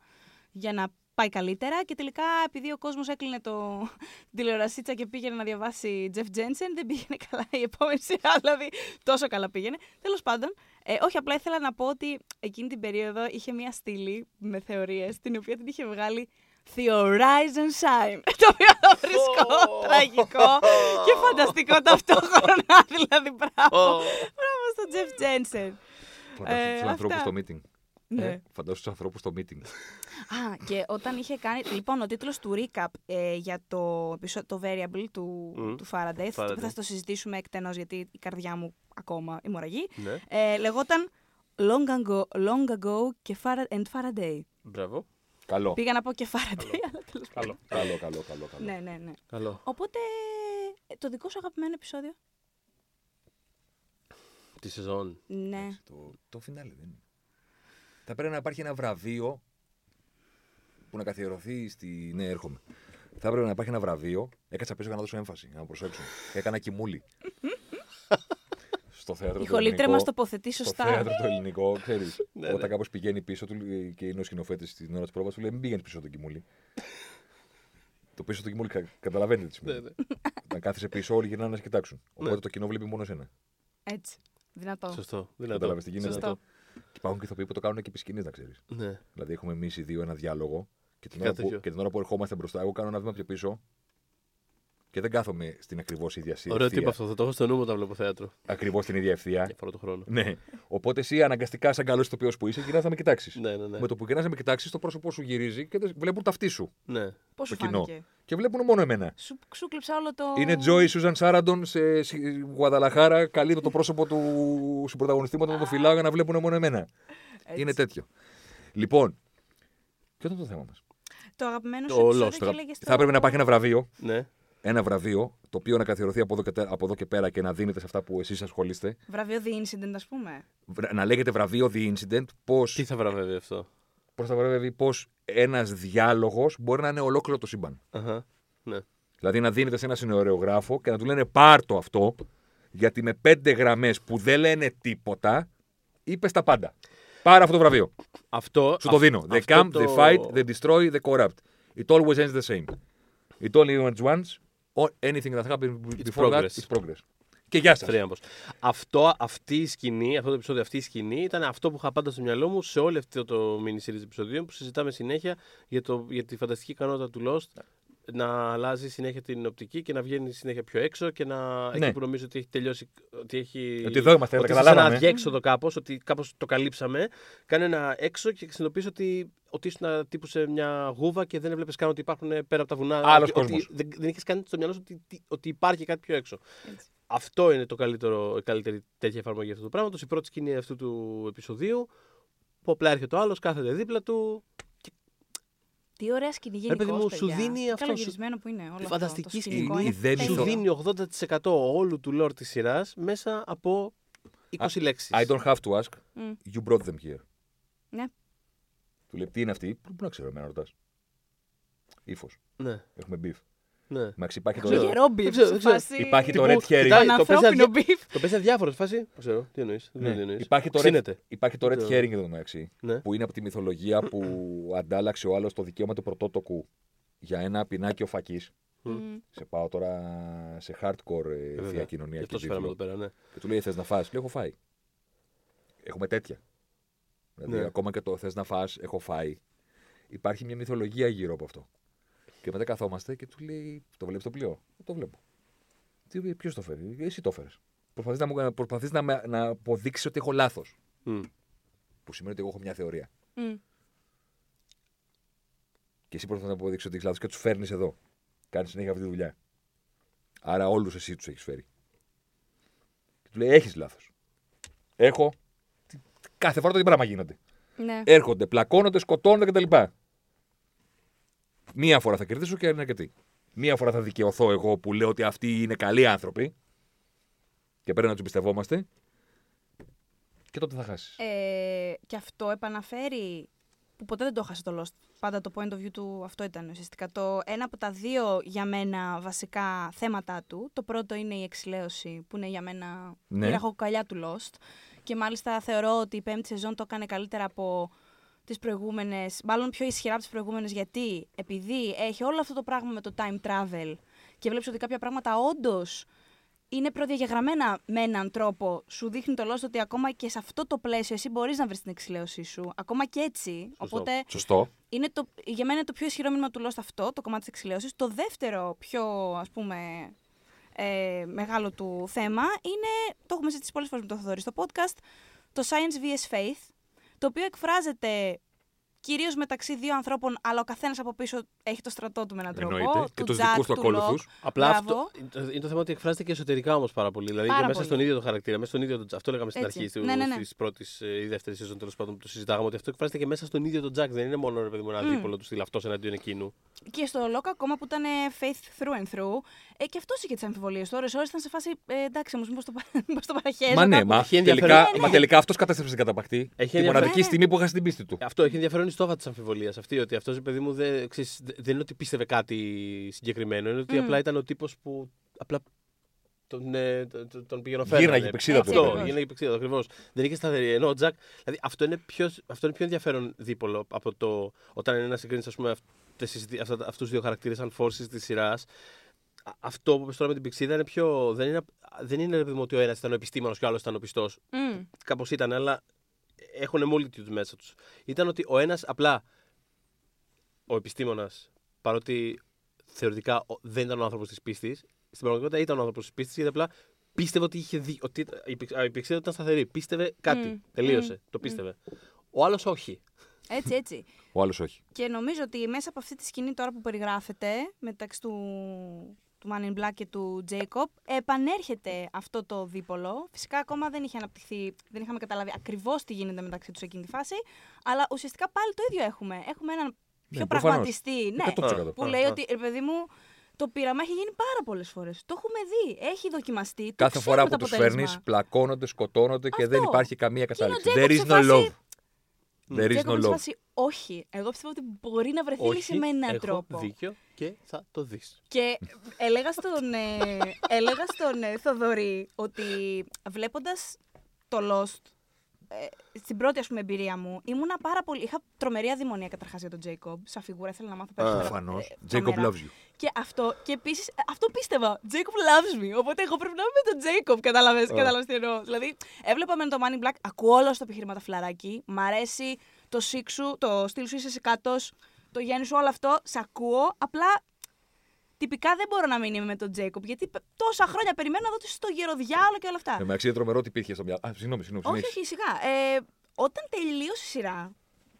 για να πάει καλύτερα. Και τελικά, επειδή ο κόσμος έκλεινε το την τηλεορασίτσα και πήγαινε να διαβάσει Jeff Jensen, δεν πήγαινε καλά η επόμενη σειρά. Δηλαδή, τόσο καλά πήγαινε. Τέλος πάντων, ε, όχι, απλά ήθελα να πω ότι εκείνη την περίοδο είχε μια στήλη με θεωρίες, την οποία την είχε βγάλει Theorize and Shine. Το οποίο το βρίσκω τραγικό και φανταστικό ταυτόχρονα. Δηλαδή, μπράβο. Μπράβο στον Jeff Jensen. Φαντάσου Ε, τους ανθρώπους αυτά. στο meeting. Ναι. Φαντάσου τους ανθρώπους στο meeting. Α, και όταν είχε κάνει. Λοιπόν, ο τίτλος του recap ε, για το, επεισο- το variable του, Μμ. του Faraday, θα, Faraday. θα το συζητήσουμε εκτενώς γιατί η καρδιά μου ακόμα ημωραγεί. ναι. Ε, λεγόταν Long ago, long ago και Fara- and Faraday. Μπράβο. Καλό. Πήγα να πω και Faraday, αλλά τέλος πάντων. Καλό. Καλό, καλό, καλό. καλό. Ναι, ναι, ναι. Καλό. Οπότε, ε, το δικό σου αγαπημένο επεισόδιο; Τη σεζόν. Ναι. Εντάξει, Το, το φινάλε δεν είναι. Θα πρέπει να υπάρχει ένα βραβείο που να καθιερωθεί στη. Ναι, έρχομαι. Θα έπρεπε να υπάρχει ένα βραβείο. Έκατσα πίσω για να δώσω έμφαση, να με προσέξουν. Έκανα κοιμούλη. στο θέατρο Η το χολήτρια ελληνικό- μας τοποθετεί Στο σωστά. θέατρο το ελληνικό, ξέρεις. Ναι, όταν ναι. κάπως πηγαίνει πίσω του και είναι ο σκηνοθέτης στην ώρα της πρόβα, του λέει: Μην πηγαίνεις πίσω το κοιμούλη. το πίσω το κοιμούλη, κα- καταλαβαίνετε τι Ναι, σημαίνει. ναι. Να κάθεσαι πίσω, όλοι γυρνάνε να σε κοιτάξουν. Οπότε Ναι. το κοινό βλέπει μόνο εσένα. Έτσι. Δυνατό. Σωστό. Δυνατό. Κατάλαβε τι γίνεται. Σωστό. Και υπάρχουν και ηθοποιοί που το κάνουν και επί σκηνής, να ξέρεις. Ναι. Δηλαδή, έχουμε εμείς οι δύο ένα διάλογο και την, Και ώρα κάτι που, τέτοιο. και την ώρα που ερχόμαστε μπροστά, εγώ κάνω ένα βήμα πιο πίσω και δεν κάθομαι στην ακριβώς ίδια σύνθεση. Ωραίο τύπο αυτό. Θα το έχω στο νου μου όταν βλέπω θέατρο. Ακριβώς την ίδια ευθεία. Για φορά το χρόνο. ναι. Οπότε εσύ αναγκαστικά, σαν καλός ηθοποιός που είσαι, γυρνάς να με κοιτάξεις. Ναι, ναι, ναι. Με το που γυρνάς να με κοιτάξεις, το πρόσωπό σου γυρίζει και δεν- βλέπουν τα αυτή σου. ναι. Πώς σου το κοινό. φάνηκε; Και βλέπουν μόνο εμένα. Σου, σου κλείψα όλο το. Είναι Τζόι Σούζαν Σάραντον σε σε Γουαδαλαχάρα. Καλύπτω το πρόσωπο του συμπροταγωνιστή να το φυλάω για να βλέπουν μόνο εμένα. Έτσι. Είναι τέτοιο. Λοιπόν, ποιο ήταν το θέμα μας; Το αγαπημένο Το σου επεισόδιο Lost. και Θα- έλεγες Θα έπρεπε να υπάρχει ένα βραβείο. ναι. Ένα βραβείο, το οποίο να καθιερωθεί από εδώ και, τε- από εδώ και πέρα και να δίνεται σε αυτά που εσείς ασχολείστε. Βραβείο The Incident, ας πούμε. Βρα- Να λέγεται βραβείο The Incident. Πώ Τι θα βραβεύει αυτό; πώς θα βραβεύει πώς ένας διάλογος μπορεί να είναι ολόκληρο το σύμπαν. Αχα. Ναι. Δηλαδή να δίνεται σε ένα σινεωρεογράφο και να του λένε πάρ το αυτό, γιατί με πέντε γραμμές που δεν λένε τίποτα, είπες τα πάντα. Πάρε αυτό το βραβείο. Αυτό. Σου το αυ- δίνω. They αυτό come, το- they fight, they destroy, they corrupt. It always ends the same. It only ends once. Or anything that happened It's before that progress. is progress. Και γεια σας. Θρίαμβος. Αυτό, αυτή η σκηνή, αυτό το επεισόδιο, αυτή η σκηνή ήταν αυτό που είχα πάντα στο μυαλό μου σε όλο αυτό το mini series επεισοδίων που συζητάμε συνέχεια για, το, για τη φανταστική ικανότητα του Lost να αλλάζει συνέχεια την οπτική και να βγαίνει συνέχεια πιο έξω και να Ναι. εκεί που νομίζω ότι έχει τελειώσει. Ότι, έχει, Ότι εδώ είμαστε, ότι τα είσαι σε καταλάβαμε. ένα αδιέξοδο κάπως, ότι κάπως το καλύψαμε. Κάνε ένα έξω και συνειδητοποιήσει ότι, ότι ήσουν τύπου σε μια γούβα και δεν έβλεπες καν ότι υπάρχουν πέρα από τα βουνά. Άλλος ότι, κόσμος. Ότι, δεν, δεν είχες καν στο μυαλό σου ότι, ότι, ότι υπάρχει κάτι πιο έξω. Έτσι. Αυτό είναι το καλύτερο, η καλύτερη τέτοια εφαρμογή αυτού του πράγματος. Η πρώτη σκηνή αυτού του επεισοδίου. Που απλά έρχεται ο άλλος, κάθεται δίπλα του. Τι ωραία σκηνή Ρε παιδί γενικώς, μου, σου παιδιά. δίνει Τι αυτό, σου- Καλογυρισμένο που είναι όλο αυτό. φανταστική το σκηνή. σκηνικό, Η είναι ιδέα Σου το- τέλειο. δίνει 80% όλου του lore της σειράς μέσα από 20 λέξεις. I don't have to ask. Μμ. You brought them here. Ναι. Του λέει τι είναι αυτή; Πού πού να ξέρω, εμένα ρωτάς. Ύφος. Ναι, Έχουμε beef. Ναι. Μαξ, υπάρχει Δεν το, ξέρω. Γερό Δεν μπιφ. ξέρω, σε δεν ξέρω. φάση- Υπάρχει το Τύπου, red herring. κοιτάει, το παίζει Πανανθρώπινο αδια- μπιφ. Το παίζει αδιάφορο φάση. Δεν ξέρω, τι εννοείς. Ναι. Τι εννοείς. Υπάρχει, το red, Ξύνεται. υπάρχει το red Το- herring εδώ μεταξύ. Ναι. Που είναι από τη μυθολογία που αντάλλαξε ο άλλος το δικαίωμα του πρωτότοκου για ένα πινάκιο φακή. Μμ. Σε πάω τώρα σε hardcore ε, Βέβαια. θεία κοινωνία Γι' και αυτό σου φέραμε βίβλο. εδώ πέρα, ναι. Και του λέει: Θες να φας; Λέω: Έχω φάει. Έχουμε τέτοια. Δηλαδή, Ναι. ακόμα και το θες να φας, έχω φάει. Υπάρχει μια μυθολογία γύρω από αυτό. Και μετά καθόμαστε και του λέει: Το βλέπει το πλοίο. Το βλέπω. Ποιος το φέρει, Εσύ το φέρει. Προσπαθείς να, μου- προσπαθείς να, με- να αποδείξεις ότι έχω λάθος. Μμ. Που σημαίνει ότι εγώ έχω μια θεωρία. Μμ. Και εσύ προσπαθείς να αποδείξεις ότι έχεις λάθος και τους φέρνεις εδώ. Κάνεις συνέχεια αυτή τη δουλειά. Άρα όλους εσύ τους έχεις φέρει. Και του λέει: Έχεις λάθος. Έχω. Τι- Κάθε φορά το ίδιο πράγμα γίνονται. Ναι. Έρχονται, πλακώνονται, σκοτώνονται κτλ. Μία φορά θα κερδίσω και είναι αρκετή. Μία φορά θα δικαιωθώ εγώ που λέω ότι αυτοί είναι καλοί άνθρωποι και πρέπει να τους εμπιστευόμαστε. Και τότε θα χάσεις. Ε, και αυτό επαναφέρει που ποτέ δεν το έχασε το Lost. Πάντα το point of view του αυτό ήταν ουσιαστικά. Το ένα από τα δύο για μένα βασικά θέματα του. Το πρώτο είναι η εξηλαίωση που είναι για μένα Ναι. η ραχοκοκαλιά του Lost. Και μάλιστα θεωρώ ότι η πέμπτη σεζόν το έκανε καλύτερα από τις προηγούμενες, μάλλον πιο ισχυρά από τις προηγούμενες γιατί επειδή έχει όλο αυτό το πράγμα με το time travel και βλέπεις ότι κάποια πράγματα όντως είναι προδιαγεγραμμένα με έναν τρόπο. Σου δείχνει το Lost ότι ακόμα και σε αυτό το πλαίσιο εσύ μπορείς να βρεις την εξηλαίωσή σου. Ακόμα και έτσι. Οπότε Σωστό. είναι το, για μένα είναι το πιο ισχυρό μήνυμα του Lost αυτό, το κομμάτι της εξηλαίωσης. Το δεύτερο πιο ας πούμε ε, μεγάλο του θέμα είναι, το έχουμε συζητήσει πολλές φορές με τον Θοδωρή στο podcast, το Science vs Faith, το οποίο εκφράζεται κυρίως μεταξύ δύο ανθρώπων, αλλά ο καθένας από πίσω έχει το στρατό του με έναν τρόπο. Εννοείται. Και τους τους Jack, δικούς του του ακόλουθους. Locke. Απλά Μπράβο. αυτό είναι το θέμα ότι εκφράζεται και εσωτερικά όμως πάρα πολύ. Δηλαδή Πάρα και μέσα πολύ. στον ίδιο το χαρακτήρα, μέσα στον ίδιο το, αυτό λέγαμε στην Έτσι. αρχή Ναι, ναι, ναι. τη πρώτη ή δεύτερη σεζόν τέλος πάντων που το συζητάγαμε, ότι αυτό εκφράζεται και μέσα στον ίδιο τον Τζακ. Δεν είναι μόνο ρε παιδί μου ένα Μμ. δίπολο του στυλ αυτός εναντίον εκείνου. Και στο Λόκα, ακόμα που ήταν ε, faith through and through, ε, και αυτός είχε τις αμφιβολίες του. Ώρε ώρε ήταν σε φάση. Ε, εντάξει, όμως, μήπως το, πα- μήπως το παραχέζω. Μα ναι, κάπου. μα Έχει τελικά, ενδιαφέρον. Ναι, μα ναι. τελικά αυτός κατέστρεψε την καταπακτή. Τη ενδιαφέρον. μοναδική Ναι, ναι. στιγμή που είχα στην πίστη του. Αυτό έχει ενδιαφέρον στόβα της αμφιβολίας αυτή. Ότι αυτός, παιδί μου, δεν, ξέρεις, δε- δεν είναι ότι πίστευε κάτι συγκεκριμένο. Είναι ότι Μμ. απλά ήταν ο τύπος που απλά τον, ε, τον, τον- τον πήγαινε φέρνανε. Γύρναγε η πηξίδα του, Αυτό, ακριβώς. γύρναγε η πηξίδα του, ακριβώς. Δεν είχε σταθερή. Ενώ ο Τζακ. Δηλαδή, αυτό είναι πιο, αυτό είναι πιο ενδιαφέρον δίπολο από το. Όταν είναι να συγκρίνεις, ας πούμε, αυτούς του δύο χαρακτήρες σαν forces της σειράς. Αυτό που πες τώρα με την πηξίδα είναι πιο. Δεν είναι, δεν είναι ρε παιδί μου, ότι ο ένα ήταν ο επιστήμονας και ο άλλος ήταν ο πιστός. Μμ. Κάπως ήταν, αλλά έχουν multitude μέσα τους. Ήταν ότι ο ένας απλά. Ο επιστήμονας, παρότι θεωρητικά ο- δεν ήταν ο άνθρωπος της πίστης, στην πραγματικότητα ήταν ο άνθρωπος της πίστης γιατί απλά πίστευε ότι είχε δει. Ότι η πηξ- α, η πηξίδα ήταν σταθερή. Πίστευε κάτι. Μμ. Τελείωσε. Μμ. Το πίστευε. Ο άλλος όχι. Έτσι, έτσι. Ο άλλος όχι. Και νομίζω ότι μέσα από αυτή τη σκηνή τώρα που περιγράφεται μεταξύ του, του Man in Black και του Jacob επανέρχεται αυτό το δίπολο. Φυσικά ακόμα δεν είχε αναπτυχθεί, δεν είχαμε καταλάβει ακριβώς τι γίνεται μεταξύ τους σε εκείνη τη φάση, αλλά ουσιαστικά πάλι το ίδιο έχουμε. Έχουμε έναν πιο Ναι, προφανώς. πραγματιστή, ναι, 100%. που Α, λέει α. ότι, ρε παιδί μου, το πείραμα έχει γίνει πάρα πολλές φορές. Το έχουμε δει. Έχει δοκιμαστεί. το Κάθε ξέρουμε φορά το που τους αποτέλεσμα. φέρνεις, πλακώνονται, σκοτώνονται και δεν Αυτό. υπάρχει καμία ο κατάληξη. Jacob There is σε no φάση- love. There is Jacob no είναι σε love. φάση, όχι. Εγώ πιστεύω ότι μπορεί να βρεθεί λύση όχι. με έναν έχω τρόπο. δίκιο και θα το δεις. Και έλεγα στον, ε, έλεγα στον ε, Θοδωρή ότι βλέποντας το Lost, ε, στην πρώτη ας πούμε εμπειρία μου, ήμουνα πάρα πολύ... Είχα τρομερή αδημονία καταρχάς για τον Jacob, σαν φιγούρα, ήθελα να μάθω περισσότερο. Προφανώς. ε, Jacob τρομερά. loves you. Και αυτό, και επίσης, ε, αυτό πίστευα. Jacob loves me. Οπότε εγώ πρέπει να είμαι με τον Jacob. Κατάλαβες, Ω. κατάλαβες τι εννοώ. Δηλαδή, έβλεπα με το Money Black, ακούω όλα στα επιχειρήματα φλαράκι. Μ' αρέσει το σίξου, το στυλ σου είσαι σε κάτω, το γέννη σου, όλο αυτό. Σ' ακούω. Απλά τυπικά δεν μπορώ να μην είμαι με τον Jacob. Γιατί π- τόσα χρόνια περιμένω να δω το στο γεροδιάλο και όλα αυτά. Ε, μεταξύ είναι τρομερό ότι υπήρχε στο μυαλό. Α, συγγνώμη, συγγνώμη. Όχι, συνέχισε. όχι, σιγά. Ε, όταν τελείωσε η σειρά.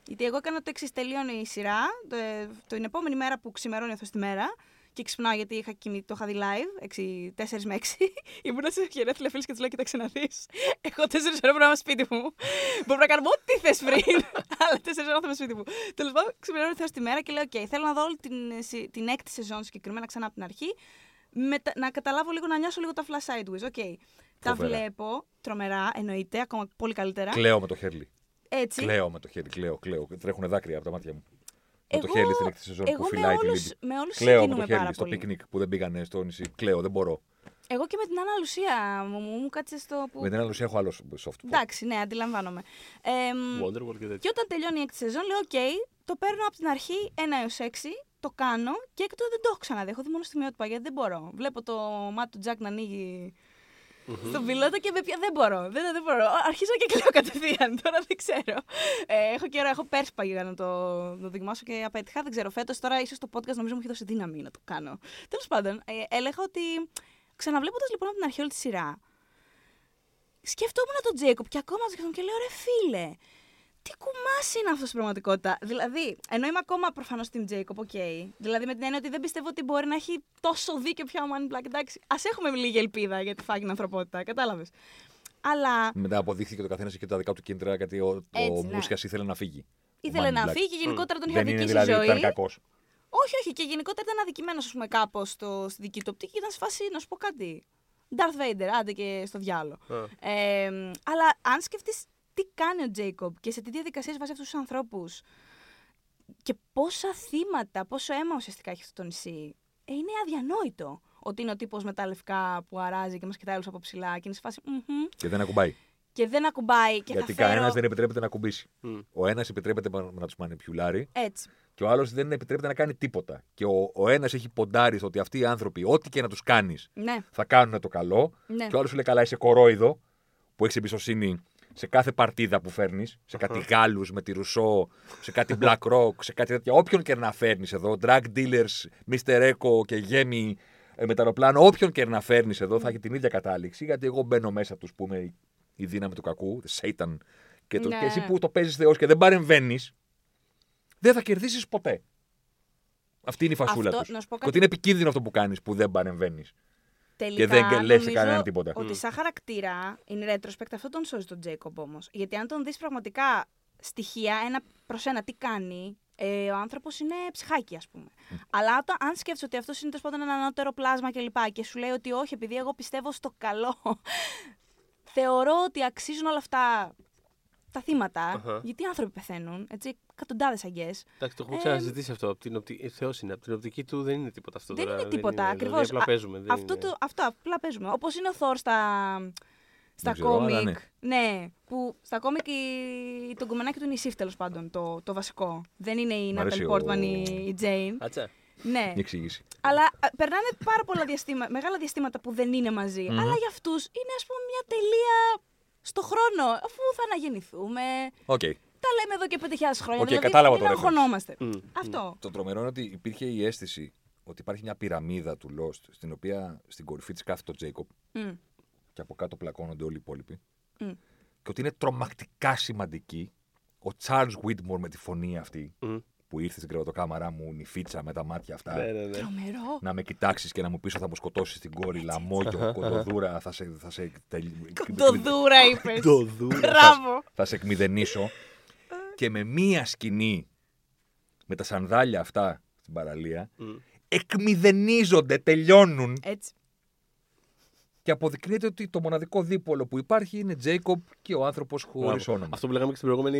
Γιατί εγώ έκανα το εξής: τελείωνε η σειρά. Το, ε, την επόμενη μέρα που ξημερώνει αυτός στη μέρα. Και ξυπνάω γιατί είχα κοιμη, το είχα δει live, 6, 4 με 6. Ήμουν σε γενέθλια φίλη και τους λέω: Κοίταξε να δεις. Έχω 4 ώρε που να είμαι σπίτι μου. Μπορώ να κάνω ό,τι θες πριν. Αλλά 4 ώρε θα είμαι σπίτι μου. Τέλος πάντων, ξημερώνει θεό τη μέρα και λέω: Οκ, θέλω να δω όλη την, ε, συ- την έκτη σεζόν συγκεκριμένα ξανά από την αρχή. Μετα- να καταλάβω λίγο, να νιώσω λίγο τα flash sideways. Οκ. Τα Φοβερά. βλέπω τρομερά, εννοείται, ακόμα πολύ καλύτερα. Κλαίω με το χέρι. Έτσι. Κλαίω με το χέρι. Κλαίω, κλαίω. Τρέχουν δάκρυα από τα μάτια μου. Με το Εγώ- χέρι στην έκτη σεζόν εγώ που με φυλάει τη όλους, Λίμπη. με όλους Κλαίω με το συγκινούμε πάρα χέρι στο πολύ. πικνίκ που δεν πήγανε στο νησί. Κλαίω, δεν μπορώ. Εγώ και με την Άννα Λουσία μου, μου, μου κάτσε στο που... Με την άλλη ουσία έχω άλλο soft. Εντάξει, ναι, αντιλαμβάνομαι. Ε, μ, Wonderwall και τέτοια. και όταν τελειώνει η έκτη σεζόν, λέω: Οκ, το παίρνω από την αρχή 1 έως 6, το κάνω και έκτοτε δεν το έχω ξαναδεί. Έχω δει μόνο στιγμιότυπα γιατί δεν μπορώ. Βλέπω το μάτι του Τζακ να ανοίγει στον πιλότο και με πια δεν μπορώ. Δεν, δεν μπορώ. Αρχίζω και κλαίω κατευθείαν. Τώρα δεν ξέρω. Ε, έχω καιρό, έχω πέρσι πάω για να το, να το δοκιμάσω και απέτυχα. Δεν ξέρω. Φέτος τώρα ίσως το podcast νομίζω μου έχει δώσει δύναμη να το κάνω. Τέλος πάντων, ε, έλεγα ότι ξαναβλέποντας λοιπόν από την αρχή όλη τη σειρά, σκεφτόμουν τον Jacob και ακόμα το σκεφτόμουν και λέω ρε φίλε, τι κουμάσι είναι αυτός στην πραγματικότητα; Δηλαδή, ενώ είμαι ακόμα προφανώς την Jacob, οκ. Δηλαδή, με την έννοια ότι δεν πιστεύω ότι μπορεί να έχει τόσο δίκιο πια ο Man in Black. Εντάξει, ας έχουμε λίγη ελπίδα για τη φάγη ανθρωπότητα, κατάλαβες. Αλλά Μετά αποδείχθηκε ότι ο καθένας είχε τα δικά του κίνητρα γιατί ο, Έτσι, ο ναι. Μούσιας ήθελε να φύγει. ήθελε Man in να Black. φύγει και γενικότερα τον είχε Δεν είναι αδικήσει η δηλαδή ότι ζωή. ήταν κακός. Όχι, όχι. Και γενικότερα ήταν αδικημένος, ας πούμε, κάπως στη δική του οπτική και ήταν σε φάση να σου πω κάτι. Darth Vader, άντε και στο διάλογο. Α. Ε, αλλά αν σκεφτείς τι κάνει ο Τζέικομπ και σε τι διαδικασίες βάζει αυτούς τους ανθρώπους και πόσα θύματα, πόσο αίμα ουσιαστικά έχει αυτό το νησί, ε, είναι αδιανόητο ότι είναι ο τύπος με τα λευκά που αράζει και μας κοιτάει όλους από ψηλά και είναι σε φάση. «Μμμ», Και δεν ακουμπάει. και δεν ακουμπάει και γιατί θα φέρω... κανένας δεν επιτρέπεται να ακουμπήσει. Μμ. Ο ένας επιτρέπεται να τους μανιπιουλάρει Έτσι. και ο άλλος δεν επιτρέπεται να κάνει τίποτα. Και ο, ο ένας έχει ποντάρει στο ότι αυτοί οι άνθρωποι, ό,τι και να τους κάνεις, Ναι, θα κάνουν το καλό. ναι. Και ο άλλος σου λέει: Καλά, είσαι κορόιδο που έχεις εμπιστοσύνη σε κάθε παρτίδα που φέρνεις, σε κάτι Γάλλους με τη Ρουσό, σε κάτι Black Rock, σε κάτι τέτοια. Όποιον και να φέρνεις εδώ, drug dealers, Mr. Echo και γέμι ε, με τα αεροπλάνο, όποιον και να φέρνεις εδώ θα έχει την ίδια κατάληξη. Γιατί εγώ μπαίνω μέσα τους που είμαι η δύναμη του κακού, Satan. Και, το, Ναι. και εσύ που το παίζεις Θεός και δεν παρεμβαίνεις, δεν θα κερδίσεις ποτέ. Αυτή είναι η φασούλα Αυτό, τους. να σου πω Και κάτι. ότι είναι επικίνδυνο αυτό που κάνεις που δεν παρεμβαίνεις. Τελικά, δεν λες σε νομίζω κανέναν τίποτα. Ότι σαν χαρακτήρα, είναι retrospect, αυτό τον σώζει τον Τζέικομπ όμως. Γιατί αν τον δεις πραγματικά στοιχεία, ένα προς ένα, τι κάνει, ε, ο άνθρωπος είναι ψυχάκι, ας πούμε. Αλλά όταν, αν σκέφτεσαι ότι αυτός είναι τέλος πάντων ένα ανώτερο πλάσμα κλπ. Και, και σου λέει ότι όχι, επειδή εγώ πιστεύω στο καλό, θεωρώ ότι αξίζουν όλα αυτά τα θύματα. Αχα. Γιατί οι άνθρωποι πεθαίνουν. Έτσι. Εκατοντάδες αγκέ. Εντάξει, το έχουμε Ε, ξαναζητήσει αυτό. Από την οπτική... Θεός είναι. Από την οπτική του δεν είναι τίποτα αυτό. Δεν τώρα. είναι τίποτα, είναι, ακριβώς. Δηλαδή, απλά παίζουμε. δεν Αυτό, είναι- το, αυτό απλά παίζουμε. Όπως είναι ο Θόρ στα, στα Δεν ξέρω, αλλά κόμικ. ναι. Ναι, που στα κόμικ η, το γκομενάκι του είναι η Σιφ τέλος πάντων, το, το βασικό. Δεν είναι η Μ' αρέσει Νάταλι ο- Πόρτμαν ή η Τζέιν. Άτσα. Ναι. Η εξήγηση. Αλλά α, περνάνε πάρα πολλά διαστήματα, μεγάλα διαστήματα που δεν είναι μαζί. Μμμ. Αλλά για αυτούς είναι ας πούμε μια τελεία στο χρόνο. Αφού θα αναγεννηθούμε. Οκ. Τα λέμε εδώ και 5.000 χρόνια. Οκ, δηλαδή κατάλαβα μην το reference. αγχωνόμαστε. Μμ, Αυτό. Το τρομερό είναι ότι υπήρχε η αίσθηση ότι υπάρχει μια πυραμίδα του Lost στην οποία στην κορυφή της κάθεται ο Τζέικοπ Μμ. και από κάτω πλακώνονται όλοι οι υπόλοιποι. Μμ. Και ότι είναι τρομακτικά σημαντική ο Charles Whitmore με τη φωνή αυτή Μμ. που ήρθε στην κρεβατοκάμαρά μου, νυφίτσα με τα μάτια αυτά. Ναι, ναι, ναι. Τρομερό. Να με κοιτάξεις και να μου πεις ότι θα μου σκοτώσεις την κόρη, λαμόγιο, κοντοδούρα, θα σε. Θα σε, τελ- Κοντοδούρα είπες. Το δούρα. Μπράβο. θα σε εκμηδενίσω. Και με μία σκηνή με τα σανδάλια αυτά στην παραλία, Μμ. εκμηδενίζονται, τελειώνουν Έτσι. και αποδεικνύεται ότι το μοναδικό δίπολο που υπάρχει είναι Τζέικομπ και ο άνθρωπος χωρίς Μπράβο. όνομα. Αυτό που λέγαμε και στην προηγούμενη.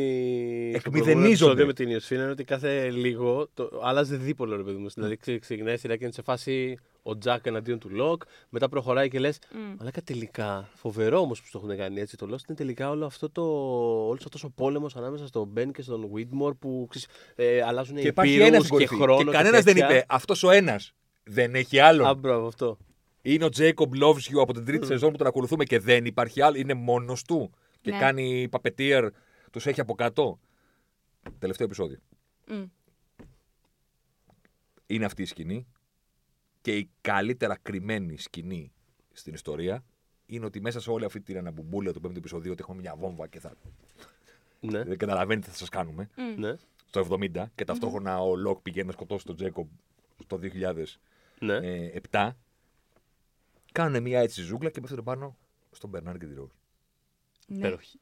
στο Εκμηδενίζονται. προηγούμενο επεισόδιο με την Ιωσήνα είναι ότι κάθε λίγο το άλλαζε δίπολο, ρε παιδί μου. Δηλαδή ξε- ξεκινάει η σειρά και είναι σε φάση ο Τζακ εναντίον του Λοκ. Μετά προχωράει και λες. Μμ. Αλλά τελικά, φοβερό όμως που το έχουν κάνει έτσι το Lost είναι τελικά όλο αυτό το, όλος αυτός ο πόλεμος ανάμεσα στον Μπεν και στον Βίτμορ που ξέρεις, ε, αλλάζουν Και υπάρχει υπήρους ένας στην και κορυφή. χρόνο. Και κανένας δεν τέτοια. είπε αυτός ο ένας δεν έχει άλλον. Α, μπράβο, αυτό. Είναι ο Jacob Loves You από την τρίτη σεζόν που τον ακολουθούμε και δεν υπάρχει άλλο. Είναι μόνος του. Και Ναι. κάνει παπετίερ, τους έχει από κάτω. Τελευταίο επεισόδιο. Μμ. Είναι αυτή η σκηνή. Και η καλύτερα κρυμμένη σκηνή στην ιστορία είναι ότι μέσα σε όλη αυτή την αναμπουμπούλα του πέμπτου επεισοδίου ότι έχουμε μια βόμβα και θα. Ναι. δεν καταλαβαίνετε τι θα σας κάνουμε. Μμ. ναι. Στο 70 και ταυτόχρονα ο Λοκ πηγαίνει να σκοτώσει τον Τζέικομπ το 2007. ναι. Κάνουν μια έτσι ζούγκλα και πέφτουν πάνω στον Μπερνάρ και τη Ρόουζ. Ναι. Υπέροχη.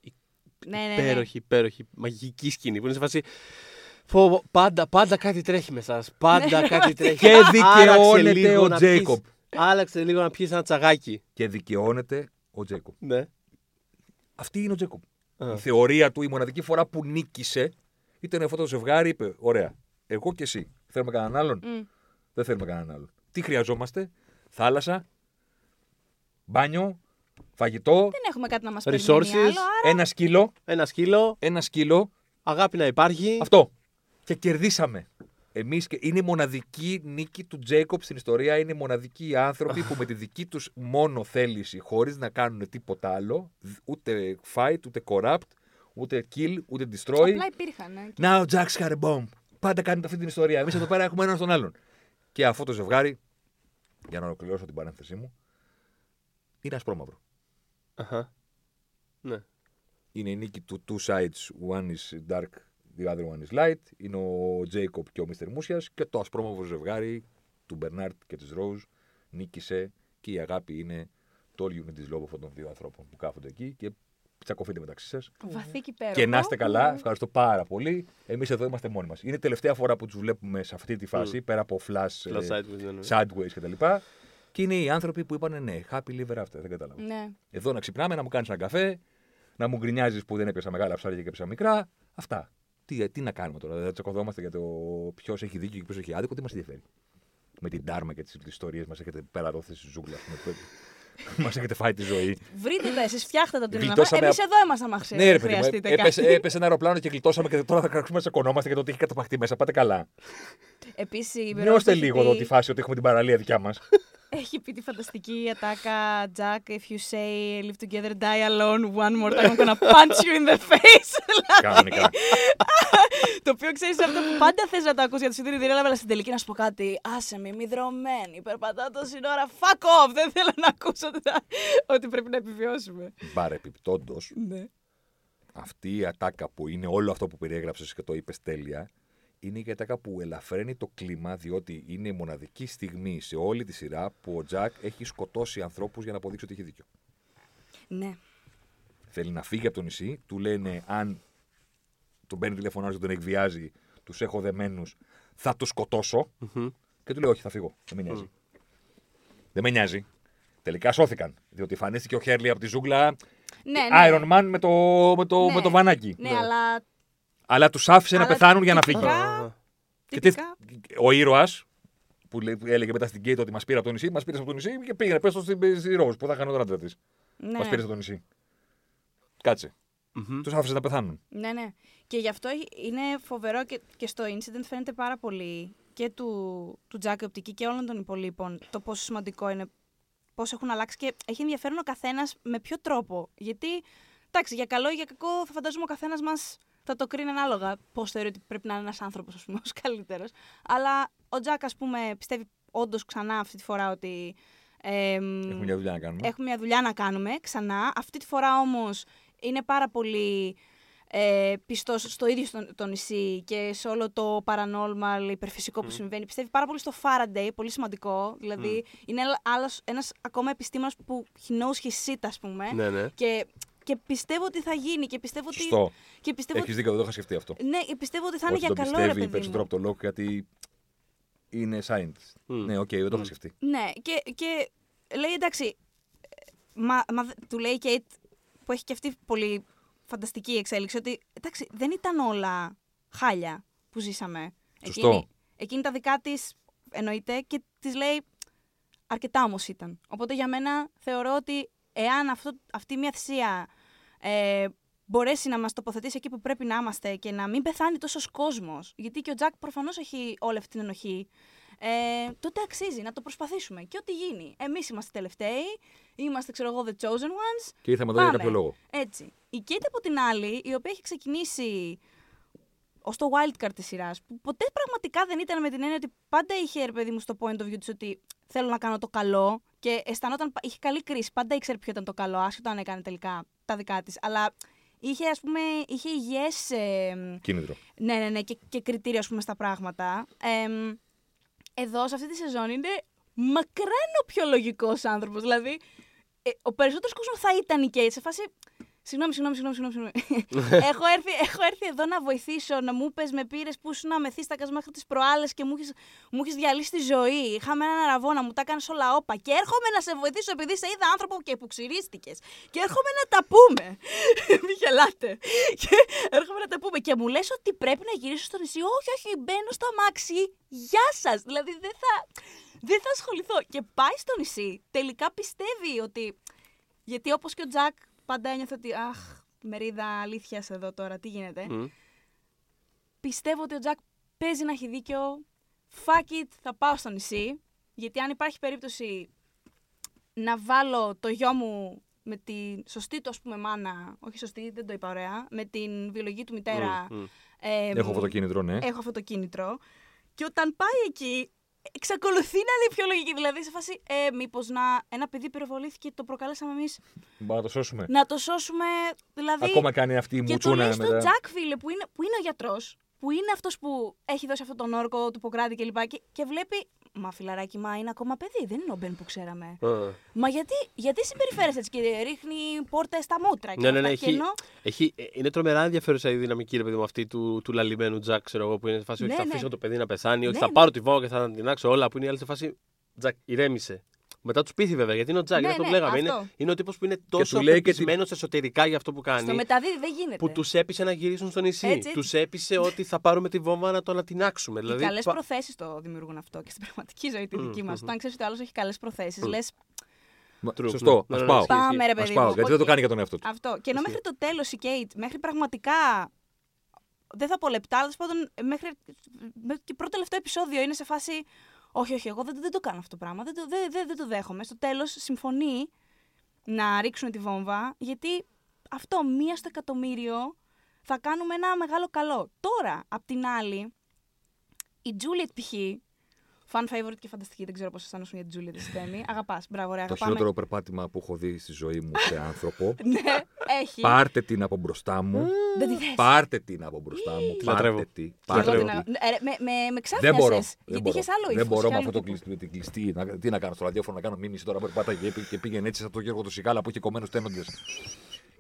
Ναι, ναι, ναι. Υπέροχη, υπέροχη, μαγική σκηνή που είναι σε φάση. Φόβο, πάντα, πάντα κάτι τρέχει με εσάς. Πάντα κάτι τρέχει. Και δικαιώνεται Άραξε λίγο ο να Τζέικομπ. πιείς- Άλλαξε λίγο να πιει ένα τσαγάκι. Και δικαιώνεται ο Τζέικοπ. Ναι. Αυτή είναι ο Τζέικοπ. Α. Η θεωρία του, η μοναδική φορά που νίκησε, ήταν αυτό το ζευγάρι, είπε: Ωραία, εγώ και εσύ. Θέλουμε κανέναν άλλον; Μμ. Δεν θέλουμε κανέναν άλλον. Τι χρειαζόμαστε, θάλασσα, μπάνιο, φαγητό, Δεν έχουμε κάτι να μας Resources. περιμένει άλλο, άρα ένα σκύλο, Ένα σκύλο, ένα σκύλο, αγάπη να υπάρχει. αυτό. Και κερδίσαμε. Εμείς και είναι η μοναδική νίκη του Τζέικοπ στην ιστορία. Είναι οι μοναδικοί άνθρωποι που με τη δική τους μόνο θέληση, χωρίς να κάνουν τίποτα άλλο, ούτε fight, ούτε corrupt, ούτε kill, ούτε destroy. απλά υπήρχαν. ναι. Να ο Jack's got a bomb. Πάντα κάνετε αυτή την ιστορία. Εμείς εδώ πέρα έχουμε έναν στον άλλον. Και αυτό το ζευγάρι, για να ολοκληρώσω την παρένθεσή μου, είναι ασπρόμαυρο. Αχα. Ναι. Είναι η νίκη του two sides, one is dark, the other one is light. Είναι ο Jacob και ο Mr. Μούσιας και το ασπρόμαυρο ζευγάρι του Μπερνάρτ και της Rose νίκησε και η αγάπη είναι το all you need is love αυτών των δύο ανθρώπων που κάθονται εκεί και τσακωθείτε μεταξύ σας. Βαθύ και υπέροχο. Και να είστε καλά, ευχαριστώ πάρα πολύ. Εμείς εδώ είμαστε μόνοι μας. Είναι η τελευταία φορά που τους βλέπουμε σε αυτή τη φάση, πέρα από flash, Plus ε, sideways, ναι, ναι. sideways κτλ. Και είναι οι άνθρωποι που είπαν ναι, happy liver after, δεν κατάλαβα. Ναι. Εδώ να ξυπνάμε, να μου κάνεις ένα καφέ, να μου γκρινιάζεις που δεν έπιασα μεγάλα ψάρια και έπιασα μικρά. Αυτά. Τι, τι να κάνουμε τώρα, δεν τσακωδόμαστε για το ποιος έχει δίκιο και ποιος έχει άδικο, τι μας ενδιαφέρει. Με την τάρμα και τις ιστορίες μας έχετε περαδόθει στη ζούγκλα. Μας έχετε φάει τη ζωή. Βρείτε τα, εσείς φτιάχτε τα τμήματα. Γλιτώσαμε Εμείς απ- εδώ ήμασταν, άμα ξέρετε. ναι, ρε παιδί μου, χρειαστείτε έπεσε, κάτι. έπεσε ένα αεροπλάνο και γλιτώσαμε και τώρα θα κράξουμε να τσακωνόμαστε για το ότι έχει καταπαχτεί μέσα. Πάτε καλά. Επίσης, η Νιώστε Βερόνικη λίγο έχει εδώ πει- τη φάση ότι έχουμε την παραλία δικιά μας. Έχει πει τη φανταστική ατάκα Jack, if you say live together, die alone one more time, I'm gonna punch you in the face. Κανονικά. το οποίο ξέρεις αυτό που πάντα θες να το ακούσεις για το σιδηρή αλλά στην τελική να σου πω κάτι. Άσε με, μη δρομένη. Περπατάω τόση ώρα. Fuck off! Δεν θέλω να ακούσω ότι, θα- ότι πρέπει να επιβιώσουμε. Παρεπιπτόντω, Ναι. αυτή η ατάκα που είναι όλο αυτό που περιέγραψες και το είπες τέλεια, είναι η ατάκα που ελαφραίνει το κλίμα, διότι είναι η μοναδική στιγμή σε όλη τη σειρά που ο Τζακ έχει σκοτώσει ανθρώπους για να αποδείξει ότι έχει δίκιο. Ναι. Θέλει να φύγει από το νησί, του λένε αν του μπαίνει τηλεφωνά και τον εκβιάζει, τους έχω δεμένους, θα τους σκοτώσω. Και του λέει όχι, θα φύγω, δεν με νοιάζει. Δεν με νοιάζει. Τελικά σώθηκαν, διότι εμφανίστηκε ο Χέρλι από τη ζούγκλα Ναι, ναι. Iron Man με το, με το, Ναι. με το βανάκι. Ναι, Ναι. αλλά Αλλά τους άφησε να Αλλά πεθάνουν για να τυπικά- φύγει. Α, Και τι- Τυπικά. ο ήρωας που λέ- που έλεγε μετά στην Κέιτ ότι μας πήρε από το νησί, μας πήρε από το νησί και πήγαινε πες το στην στη Ρόζ που θα έκανε τον άντρα της. Ναι, Μας ναι. πήρε από το νησί. Κάτσε. μμμ. Τους άφησε να πεθάνουν. Ναι, ναι. Και γι' αυτό είναι φοβερό και, και στο incident φαίνεται πάρα πολύ και του, του Jack η οπτική και όλων των υπολείπων το πόσο σημαντικό είναι, πώς έχουν αλλάξει και έχει ενδιαφέρον ο καθένας με ποιο τρόπο. Γιατί, εντάξει, για καλό ή για κακό θα φαντάζομαι ο καθένας μας θα το κρίνει ανάλογα πώς θεωρεί ότι πρέπει να είναι ένας άνθρωπος, ας πούμε, ως καλύτερος. Αλλά ο Jack, ας πούμε, πιστεύει όντως ξανά αυτή τη φορά ότι... εμ, Έχουμε μια δουλειά να κάνουμε. Έχουμε μια δουλειά να κάνουμε ξανά. Αυτή τη φορά όμως είναι πάρα πολύ ε, πιστός στο ίδιο στο, το νησί και σε όλο το paranormal υπερφυσικό που συμβαίνει. Πιστεύει πάρα πολύ στο Faraday, πολύ σημαντικό. Δηλαδή είναι άλλος, ένας ακόμα επιστήμονας που he knows his shit, ας πούμε. Ναι, ναι. Και, και πιστεύω ότι θα γίνει και πιστεύω ότι... Σωστό. Και πιστεύω, Έχεις δίκιο, δεν το είχα σκεφτεί αυτό. ναι, πιστεύω ότι θα είναι Ότι για τον καλό, ρε πιστεύει παιδί περισσότερο μου. από το λόγο γιατί είναι scientist. Μμ. Ναι, οκ, δεν το είχα σκεφτεί. Ναι, και, και λέει εντάξει. Μα, μα, δε- του λέει η Κέιτ που έχει και αυτή πολύ φανταστική εξέλιξη ότι εντάξει, δεν ήταν όλα χάλια που ζήσαμε. Σωστό. Εκείνη, εκείνη τα δικά της εννοείται και της λέει αρκετά όμως ήταν. Οπότε για μένα θεωρώ ότι εάν αυτό, αυτή μια θυσία ε, μπορέσει να μας τοποθετήσει εκεί που πρέπει να είμαστε και να μην πεθάνει τόσος κόσμος, γιατί και ο Τζακ προφανώς έχει όλη αυτή την ενοχή, ε, τότε αξίζει να το προσπαθήσουμε. Και ό,τι γίνει. Εμείς είμαστε τελευταίοι, είμαστε, ξέρω εγώ, the chosen ones. Και ήρθαμε εδώ για Πάμε. κάποιο λόγο. Έτσι. Η Κέιτ από την άλλη, η οποία έχει ξεκινήσει ω το wildcard της σειράς, που ποτέ πραγματικά δεν ήταν με την έννοια ότι πάντα είχε ρε παιδί μου στο point of view της ότι θέλω να κάνω το καλό και αισθανόταν, είχε καλή κρίση. Πάντα ήξερε ποιο ήταν το καλό, άσχετο αν έκανε τελικά τα δικά της. Αλλά είχε, ας πούμε, είχε υγιές, ε, Κίνητρο. ναι, ναι, ναι, και, και κριτήρια ας πούμε, στα πράγματα. Εμ, εδώ, σε αυτή τη σεζόν, είναι μακράν ο πιο λογικός άνθρωπος. Δηλαδή, ε, ο περισσότερος κόσμος θα ήταν η Κέιτ. Σε φάση. Συγγνώμη, συγγνώμη, συγγνώμη. συγγνώμη. έχω, έρθει, έχω έρθει εδώ να βοηθήσω, να μου πες με πήρες που ήσουν αμεθύστακα μέχρι τις προάλλες και μου έχεις, μου έχεις διαλύσει τη ζωή. Είχαμε έναν αραβόνα, μου τα έκανε όλα όπα. Και έρχομαι να σε βοηθήσω επειδή σε είδα άνθρωπο και που ξυρίστηκε. Και έρχομαι να τα πούμε. Μη γελάτε. Και έρχομαι να τα πούμε. Και μου λες ότι πρέπει να γυρίσω στο νησί. Όχι, όχι, μπαίνω στο αμάξι. Γεια σας. Δηλαδή δεν θα, δεν θα ασχοληθώ. Και πάει στο νησί. Τελικά πιστεύει ότι. Γιατί όπως και ο Τζακ πάντα ένιωθε ότι. Αχ, μερίδα αλήθειας εδώ τώρα, τι γίνεται. Μμ. Πιστεύω ότι ο Τζακ παίζει να έχει δίκιο. Fuck it, θα πάω στο νησί. Γιατί αν υπάρχει περίπτωση να βάλω το γιο μου με τη σωστή του, ας πούμε, μάνα, όχι σωστή, δεν το είπα ωραία, με την βιολογική του μητέρα. Μμ, μμ. ε, Έχω αυτό το κίνητρο, ναι. έχω αυτό το κίνητρο. Και όταν πάει εκεί, εξακολουθεί να είναι πιο λογική. Δηλαδή, σε φάση, ε, μήπως να ένα παιδί πυροβολήθηκε και το προκαλέσαμε εμείς Μπορούμε να το σώσουμε. να το σώσουμε. Δηλαδή, Ακόμα κάνει αυτή η και το μουτσούνα λέει στον μετά. Τζακ, φίλε, που είναι, που είναι ο γιατρός, που είναι αυτός που έχει δώσει αυτόν τον όρκο του Ποκράτη κλπ. Και, και βλέπει. Μα φιλαράκι, μα είναι ακόμα παιδί, δεν είναι ο Μπεν που ξέραμε. Α. Μα γιατί, γιατί συμπεριφέρεσαι έτσι και ρίχνει πόρτε στα μούτρα και Ναι, ναι, ναι. αυτά. Και Έχει, ενώ- έχει, ε, είναι τρομερά ενδιαφέρουσα η δυναμική, ρε παιδί μου, αυτή του, του λαλημένου Τζακ, ξέρω εγώ, που είναι σε φάση Ναι, ότι θα ναι. αφήσω το παιδί να πεθάνει, ότι Ναι, θα ναι. πάρω τη βόμβα και θα την άξω όλα, που είναι η άλλη σε φάση. Τζακ, ηρέμησε. Μετά τους πείθει βέβαια, γιατί είναι ο Τζακ, Ναι, είναι αυτό ναι, που λέγαμε. Είναι, αυτό. είναι ο τύπο που είναι τόσο του λέει και την- πεπισμένο εσωτερικά για αυτό που κάνει. Στο μεταδίδει δεν γίνεται. Που τους έπεισε να γυρίσουν στο νησί. Έτσι, έτσι. Τους έπεισε ότι θα πάρουμε τη βόμβα να το ανατινάξουμε. Οι Δηλαδή, καλές πα- προθέσεις το δημιουργούν αυτό και στην πραγματική ζωή τη Μμμ, δική μας. μμμ. Όταν ξέρεις ότι ο άλλος έχει καλές προθέσεις, λες. Μα- True, Σωστό, ναι. ας Ναι, ναι, πάω. ισχύει, Πάμε, ισχύει. ρε Ας παιδί πάω, μου. γιατί δεν το Όχι. κάνει για τον εαυτό του. Αυτό. Και ενώ μέχρι το τέλος η Κέιτ, μέχρι πραγματικά. Δεν θα πω λεπτά, αλλά τέλος πάντων μέχρι, μέχρι και πρώτο τελευταίο επεισόδιο είναι σε φάση. Όχι, όχι, εγώ δεν, δεν το κάνω αυτό το πράγμα. Δεν το, δεν, δεν, δεν το δέχομαι. Στο τέλος συμφωνεί να ρίξουν τη βόμβα, γιατί αυτό μία στο εκατομμύριο θα κάνουμε ένα μεγάλο καλό. Τώρα, απ' την άλλη, η Juliet π.χ. Fan favorite και φανταστική, δεν ξέρω πώς αισθάνεσαι για την Juliet στη Θέμη. Αγαπάς, μπράβο, ωραία. Το αγαπάμε. χειρότερο περπάτημα που έχω δει στη ζωή μου σε άνθρωπο. ναι, έχει. Πάρτε την από μπροστά μου. Δεν τη θες. Πάρτε την από μπροστά μου. λατρεύω. Πάρτε την. Και εγώ Πάρτε την την. αγα- Ε, ρε, με, με, με Δεν μπορώ. ξάφνιασες, Δεν Γιατί μπορώ. είχε άλλο ύφος. Δεν μπορώ είχε με άλλο αυτό το τύπο. κλειστή, με την κλειστή. Να, τι να κάνω στο ραδιόφωνο, να κάνω μήνυση τώρα που πατάει και, και πήγαινε έτσι σαν τον Γιώργο του Σιγάλα που είχε κομμένου τένοντε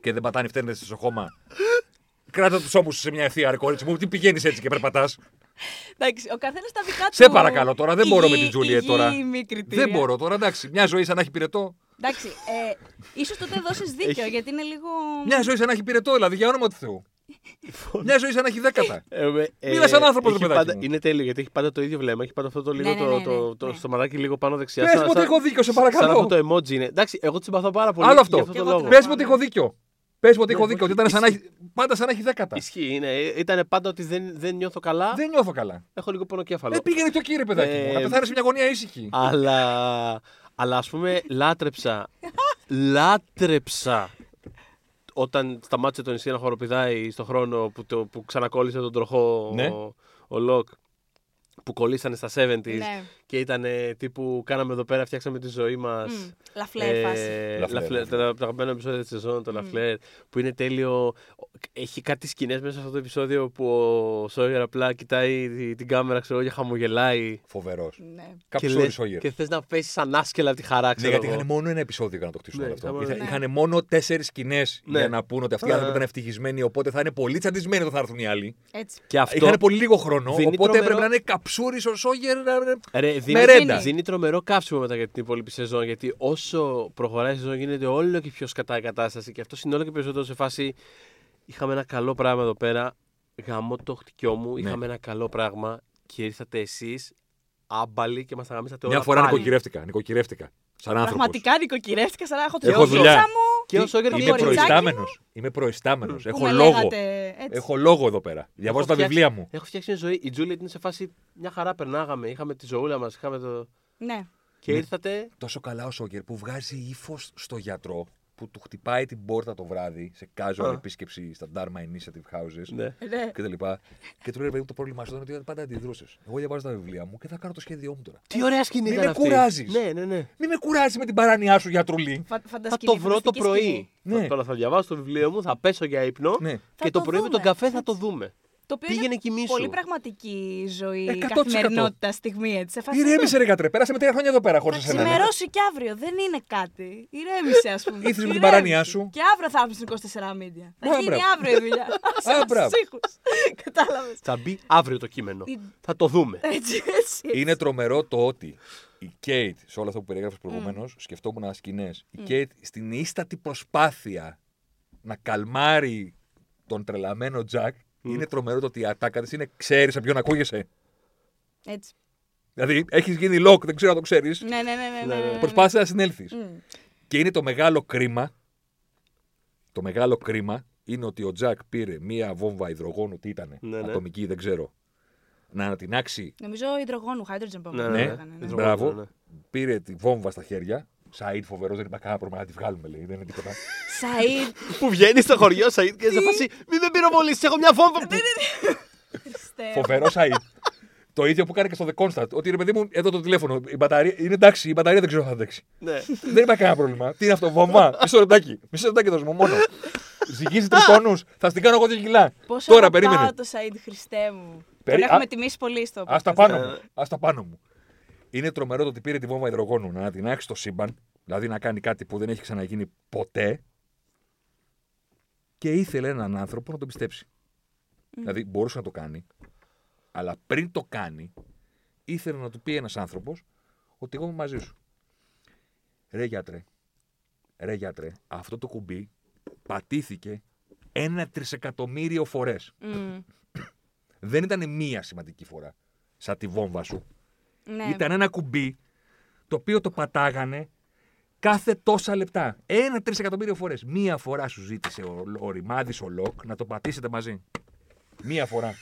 και δεν πατάνε φταίνε στο χώμα. Κράτα τους ώμους σου σε μια ευθεία, ρε κορίτσι μου. Τι πηγαίνεις έτσι και περπατάς. Εντάξει, ο καθένας τα δικά του. Σε παρακαλώ τώρα, δεν μπορώ με την υγιή- Τζούλιετ τώρα. υγιή κριτήρια. Δεν μπορώ τώρα, εντάξει. Μια ζωή σαν να έχει πυρετό. Εντάξει, ε, ίσως τότε δώσεις δίκιο γιατί είναι λίγο. Μια ζωή σαν να έχει πυρετό, δηλαδή για όνομα του Θεού. Μια ζωή σαν να έχει δέκατα. Ε, με- Μίλας σαν άνθρωπος, έχει ρε παιδάκι πάντα- μου. Είναι τέλειο γιατί έχει πάντα το ίδιο βλέμμα. Έχει πάντα αυτό το λίγο Ναι, ναι, το, ναι, το, ναι, το, ναι. στομαδάκι λίγο πάνω δεξιά. Πες Σαν- μου ότι σαν- έχω δίκιο, σε Σαν αυτό παρακαλώ. το emoji είναι. Εντάξει, εγώ τη συμπαθώ πάρα πολύ. Άλλο αυτό. Για αυτόν Και τον εγώ λόγο. την Πες μου ότι έχω δίκιο. Πες μου ότι έχω Ναι, δίκιο. Ότι όχι, ήταν σαν να ισχύει. έχει- πάντα σαν να έχει δέκατα. Ισχύει, είναι. Ήταν πάντα ότι δεν, δεν νιώθω καλά. Δεν νιώθω καλά. Έχω λίγο πονοκέφαλο. Ε, πήγαινε το κύριε παιδάκι μου. Ε, Να πεθάνει σε μια γωνία ήσυχη. Αλλά, αλλά ας πούμε λάτρεψα, λάτρεψα όταν σταμάτησε το νησί να χοροπηδάει στον χρόνο που, το, που ξανακόλλησε τον τροχό Ναι. ο, ο Λοκ που κολλήσανε στα 70s Ναι. Και ήταν τύπου κάναμε εδώ πέρα, φτιάξαμε τη ζωή μας. Μμ, Λαφλέρ φάση. Λαφλέρ, Λαφλέρ, Λαφλέρ. το το αγαπημένο επεισόδιο της σεζόν, το Λαφλέρ, που είναι τέλειο. Έχει κάτι σκηνές μέσα σε αυτό το επεισόδιο που ο Σόγερ απλά κοιτάει τη- την κάμερα, ξέρω εγώ, και χαμογελάει. Φοβερός. Ναι. Και, Καψούρι λες- Σόγερ. και θες να πέσεις σαν άσκελα από τη χαρά, Ναι, ξέρω γιατί εγώ. είχαν μόνο ένα επεισόδιο για να το χτίσουν Ναι, όλο αυτό. είχαμε- Είχα- Ναι. Είχαν μόνο τέσσερις σκηνές Ναι. για να πούνε ότι αυτοί οι Α. άνθρωποι ήταν ευτυχισμένοι, οπότε θα είναι πολύ τσαντισμένοι όταν θα έρθουν οι άλλοι. Έτσι. Και αυτό Είχαν πολύ λίγο χρόνο, δίνει οπότε τρομερό- έπρεπε να είναι καψούρι ο Σόγερ. Να- Ρε, δίνει, Μερέντα. δίνει τρομερό κάψιμο μετά για την υπόλοιπη σεζόν. Γιατί όσο προχωράει η σεζόν γίνεται όλο και πιο σκατά η κατάσταση. Και αυτό είναι όλο και περισσότερο σε φάση. Είχαμε ένα καλό πράγμα εδώ πέρα. Γαμώ το χτυκιό μου. Ναι. Είχαμε ένα καλό πράγμα. Και ήρθατε εσείς άμπαλοι και μας τα γαμίσατε όλα. Μια φορά πάλι. νοικοκυρεύτηκα. Νοικοκυρεύτηκα. Σαν άνθρωπος. Πραγματικά νοικοκυρεύτηκα σαν να έχω Έχω τη δουλειά. μου. Και ο Σόγκερ το Είμαι κοριτσάκι προϊστάμενος. Είμαι προϊστάμενος. που Έχω με λόγο. λέγατε έτσι. Έχω λόγο εδώ πέρα. Διαβάζω τα φτιάξει- βιβλία μου. Έχω φτιάξει μια ζωή. Η Τζούλια είναι σε φάση μια χαρά περνάγαμε. Είχαμε τη ζωούλα μας. Είχαμε το. Ναι. Και Ναι. ήρθατε. Τόσο καλά ο Σόγκερ που βγάζει ύφος στο γιατρό που του χτυπάει την πόρτα το βράδυ σε casual Α. επίσκεψη στα Dharma Initiative Houses Ναι. Ναι. και τα λοιπά. Και του λέει: Παιδί μου, το πρόβλημά σου ήταν ότι πάντα αντιδρούσες. Εγώ διαβάζω τα βιβλία μου και θα κάνω το σχέδιό μου τώρα. Τι ωραία σκηνή Μη ήταν με αυτή. κουράζεις. Ναι, ναι, ναι. Μην με κουράζεις με την παράνοιά σου, γιατρουλή. Φα- Θα φαντασκηνή, το βρω το φανταστική πρωί. σκηνή. Ναι. Θα- Τώρα θα διαβάσω το βιβλίο μου, θα πέσω για ύπνο. Ναι. Και Θα το το πρωί με τον δούμε. καφέ θα Έτσι. το δούμε. Το οποίο Πήγαινε είναι κοιμήσου. πολύ πραγματική ζωή, 100%. καθημερινότητα στιγμή έτσι. Σε φάση, Ηρέμησε, ρε κατρέ. Πέρασε με τρία χρόνια εδώ πέρα χωρίς Θα εσένα. ναι. ξημερώσει και αύριο. Δεν είναι κάτι. Ηρέμησε, ας πούμε. Ήρθες με την Ηρέμησε. παράνοιά σου. Και αύριο θα έρθει στην 24 media. Θα Α, γίνει μπράβο. αύριο η δουλειά. Α, μπράβο. Κατάλαβες. Θα μπει αύριο το κείμενο. Η- Θα το δούμε. Έτσι, έτσι. Είναι τρομερό το ότι η Κέιτ, σε όλα αυτά που περιέγραψες προηγουμένως, σκεφτόμουν σκηνέ. Η Κέιτ στην ίστατη προσπάθεια να καλμάρει τον τρελαμένο Τζακ, είναι τρομερό το ότι η ατάκα της είναι ξέρεις σε ποιον ακούγεσαι. έτσι. Δηλαδή, έχεις γίνει lock, δεν ξέρω αν το ξέρεις. Ναι, ναι, ναι. ναι, ναι, ναι, ναι. Προσπάθησε να συνέλθεις. Μμ. Και είναι το μεγάλο κρίμα. Το μεγάλο κρίμα είναι ότι ο Τζακ πήρε μία βόμβα υδρογόνου, τι ήταν, Ναι, ναι. ατομική, δεν ξέρω, να ανατινάξει. Νομίζω υδρογόνου, hydrogen bomb. Ναι, Ναι, ναι, έκανε, ναι. Υδρο- μπράβο. ναι, ναι. Πήρε τη βόμβα στα χέρια. Σαΐντ φοβερός, δεν υπάρχει κανένα πρόβλημα να τη βγάλουμε, λέει. Δεν είναι τίποτα. Σαΐντ, Που βγαίνει στο χωριό, Σαΐντ και σε φάση. Μην με πυροβολήσει, έχω μια βόμβα. Ναι, Χριστέ. Φοβερό Σαΐντ. το ίδιο που κάνει και στο The Constant. Ότι ρε παιδί μου, εδώ το τηλέφωνο. Η μπαταρία είναι εντάξει, η μπαταρία δεν ξέρω αν θα αντέξει. Ναι. δεν υπάρχει κανένα πρόβλημα. Τι είναι αυτό, βόμβα; Μισό λεπτάκι. Μισό λεπτάκι δώσ' μου μόνο. Ζυγίζει τριτόνου, θα στην κάνω εγώ δύο κιλά. Πόσο Τώρα αγαπάω περίμενε. το Σαΐντ, Χριστέ μου. Περί- Τον έχουμε Α- τιμήσει πολύ στο Α τα podcast. πάνω μου. Ας τα πάνω μου. Είναι τρομερό το ότι πήρε τη βόμβα υδρογόνου να την άξει στο σύμπαν, δηλαδή να κάνει κάτι που δεν έχει ξαναγίνει ποτέ και ήθελε έναν άνθρωπο να τον πιστέψει. Δηλαδή μπορούσε να το κάνει, αλλά πριν το κάνει, ήθελε να του πει ένας άνθρωπος ότι εγώ είμαι μαζί σου. Ρε γιατρέ, ρε γιατρέ, αυτό το κουμπί πατήθηκε ένα τρισεκατομμύριο φορές. Μμ. Δεν ήταν μία σημαντική φορά, σαν τη βόμβα σου. Ναι. Ήταν ένα κουμπί το οποίο το πατάγανε κάθε τόσα λεπτά. Ένα τρισεκατομμύριο φορές. Μία φορά σου ζήτησε ο, ο ρημάδης ο Λοκ να το πατήσετε μαζί. Μία φορά.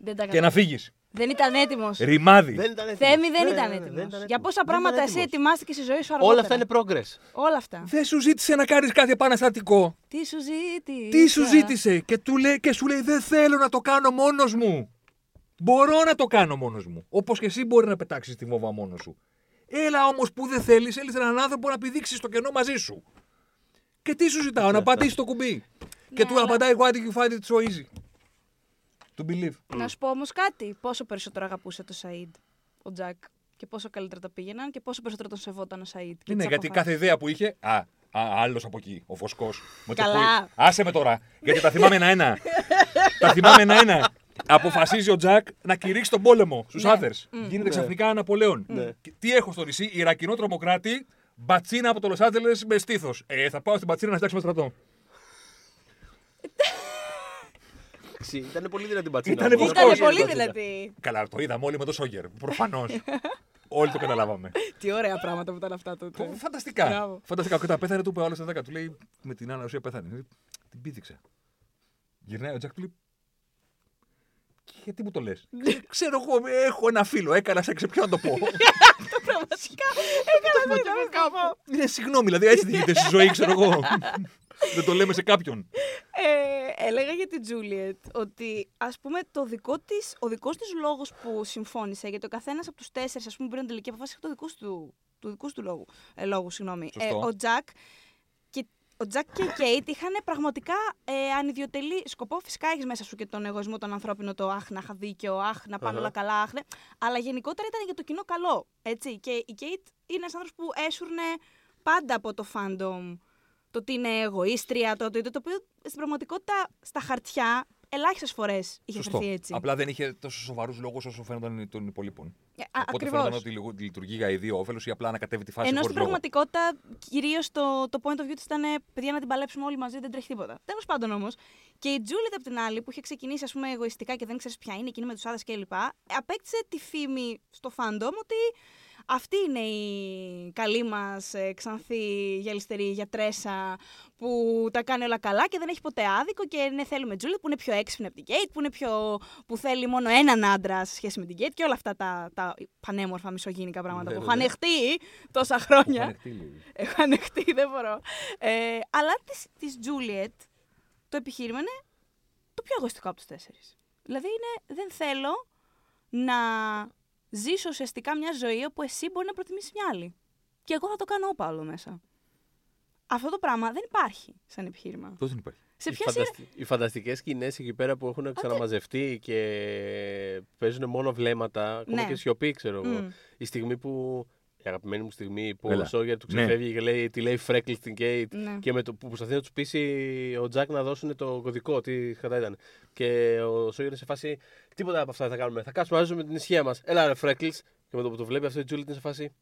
Δεν τα Και να φύγεις. Δεν ήταν έτοιμος. Ρημάδι. Δεν ήταν έτοιμος. Θέμη δεν Ναι, ήταν ναι, ναι, έτοιμος. δεν ήταν Για έτοιμος. πόσα Δεν πράγματα ήταν εσύ έτοιμος. ετοιμάστηκες στη ζωή σου αργότερα; Όλα αυτά είναι progress. Όλα αυτά. Δεν σου ζήτησε να κάνεις κάτι επαναστατικό. Τι σου ζήτησε. Τι σου ζήτησε; Και, του λέει, και σου λέει Δεν θέλω να το κάνω μόνος μου. Μπορώ να το κάνω μόνος μου. Όπως και εσύ μπορεί να πετάξεις τη βόμβα μόνος σου. Έλα όμως που δεν θέλεις, θέλεις έναν άνθρωπο να πηδήξεις στο κενό μαζί σου. Και τι σου ζητάω, να πατήσει το κουμπί. και του αλλά- απαντάει, Why did you find it so easy? To believe. Να σου πω όμως κάτι. Πόσο περισσότερο αγαπούσε το Σαΐντ ο Τζακ και πόσο καλύτερα τα πήγαιναν και πόσο περισσότερο τον σεβόταν ο Σαΐντ. και Ναι, τις γιατί αποφάσεις. κάθε ιδέα που είχε. Α, α άλλος από εκεί, ο Φωσκό. Καλά. Άσε με τώρα. Γιατί τα θυμάμαι ένα-ένα. τα θυμάμαι ένα-ένα. Αποφασίζει ο Τζακ να κηρύξει τον πόλεμο στους Ναι. Άδερ. Γίνεται ξαφνικά Ναπολέον. Ναι. Και Τι έχω στο νησί, Ιρακινό τρομοκράτη, μπατσίνα από το Λος Άντζελες με στήθος. Ε, θα πάω στην μπατσίνα να στιάξουμε στρατό. Εντάξει, ήταν πολύ δυνατή μπατσίνα. Ήτανε Ήταν βοσκός. Ήταν πολύ μπατσίνα. δυνατή. Καλά, το είδαμε όλοι με το Σόγκερ. Προφανώς. όλοι το καταλάβαμε. Τι ωραία πράγματα που ήταν αυτά τότε. Πω, Φανταστικά. Μπράβο. Φανταστικά. Και όταν πέθανε, του είπε ο άλλος στα 10. Του λέει με την Άννα Ρωσία πέθανε. Λέει, Την πήδηξε. Γυρνάει ο Τζακ του λέει. «Και Γιατί μου το λες; Ξέρω εγώ, έχω ένα φίλο. Έκανα σεξ, ποιο να το πω. Πραγματικά έκανα το ίδιο κάπου. Είναι συγγνώμη, δηλαδή έτσι γίνεται στη ζωή, ξέρω εγώ. Δεν το λέμε σε κάποιον. Ε, έλεγα για την Τζούλιετ ότι ας πούμε το δικό της, ο δικός της λόγος που συμφώνησε, γιατί ο καθένας από τους τέσσερις ας πούμε πριν την τελική αποφάση έχει το δικό του, του δικού του λόγου, ε, λόγου συγγνώμη. Σωστό. ο Τζακ και ο Τζακ και η Κέιτ είχαν πραγματικά ε, ανιδιοτελή σκοπό. Φυσικά έχεις μέσα σου και τον εγωισμό τον ανθρώπινο, το αχ να είχα δίκιο, αχ να πάνε Αχα. όλα καλά, αχ. ναι. Αλλά γενικότερα ήταν για το κοινό καλό. Έτσι. Και η Κέιτ είναι ένας άνθρωπος που έσουρνε πάντα από το fandom το ότι είναι εγωίστρια, το, το, το, το οποίο στην πραγματικότητα στα χαρτιά ελάχιστες φορές είχε Σωστό. φερθεί έτσι. Απλά δεν είχε τόσο σοβαρούς λόγους όσο φαίνονταν των υπολείπων. Ε, α- Οπότε ακριβώς. φαίνονταν ότι λειτουργεί- λειτουργεί για ιδίο όφελος ή απλά ανακατεύει τη φάση Ενώ χωρίς στην λόγο. πραγματικότητα, κυρίως το, το point of view της ήταν παιδιά να την παλέψουμε όλοι μαζί, δεν τρέχει τίποτα. Τέλος πάντων όμως, και η Τζούλιτ από την άλλη, που είχε ξεκινήσει ας πούμε, εγωιστικά και δεν ξέρεις ποια είναι, εκείνη με τους άδε κλπ., απέκτησε τη φήμη στο fandom ότι αυτή είναι η καλή μας ξανθή γυαλιστερή γιατρέσα που τα κάνει όλα καλά και δεν έχει ποτέ άδικο. Και ναι, θέλουμε Τζούλιτ που είναι πιο έξυπνη από την Κέιτ, που, είναι πιο, που θέλει μόνο έναν άντρα σε σχέση με την Κέιτ και όλα αυτά τα, τα πανέμορφα μισογενικά πράγματα Ναι, που ναι, έχω ναι. ανεχτεί τόσα χρόνια. Ανοιχτή λίγο. Έχω ανεχτεί, δεν μπορώ. Ε, αλλά της, της Juliet το επιχείρημα είναι το πιο εγωιστικό από τους τέσσερις. Δηλαδή είναι, δεν θέλω να ζήσω ουσιαστικά μια ζωή όπου εσύ μπορεί να προτιμήσεις μια άλλη. Και εγώ θα το κάνω όπα όλο μέσα. Αυτό το πράγμα δεν υπάρχει σαν επιχείρημα. Πώ δεν υπάρχει. Σε Οι, ποια σειρά... φανταστι... οι φανταστικές σκηνές εκεί πέρα που έχουν ξαναμαζευτεί και παίζουν μόνο βλέμματα, ακόμα Ναι. και σιωπή, ξέρω εγώ. Μμ. Η στιγμή που. Η αγαπημένη μου στιγμή που Έλα. ο Σόγερ του Ναι. ξεφεύγει και λέει, τη λέει Freckles στην Κέιτ Ναι. και με το που προσπαθεί να τους πείσει ο Τζακ να δώσουν το κωδικό, τι κάτα ήταν. Και ο Σόγερ είναι σε φάση, τίποτα από αυτά δεν θα κάνουμε. Θα κάτσουμε να ζήσουμε την ησυχία μας. Έλα, ρε Freckles. Και με το που το βλέπει αυτό η Τζούλιετ είναι σε φάση.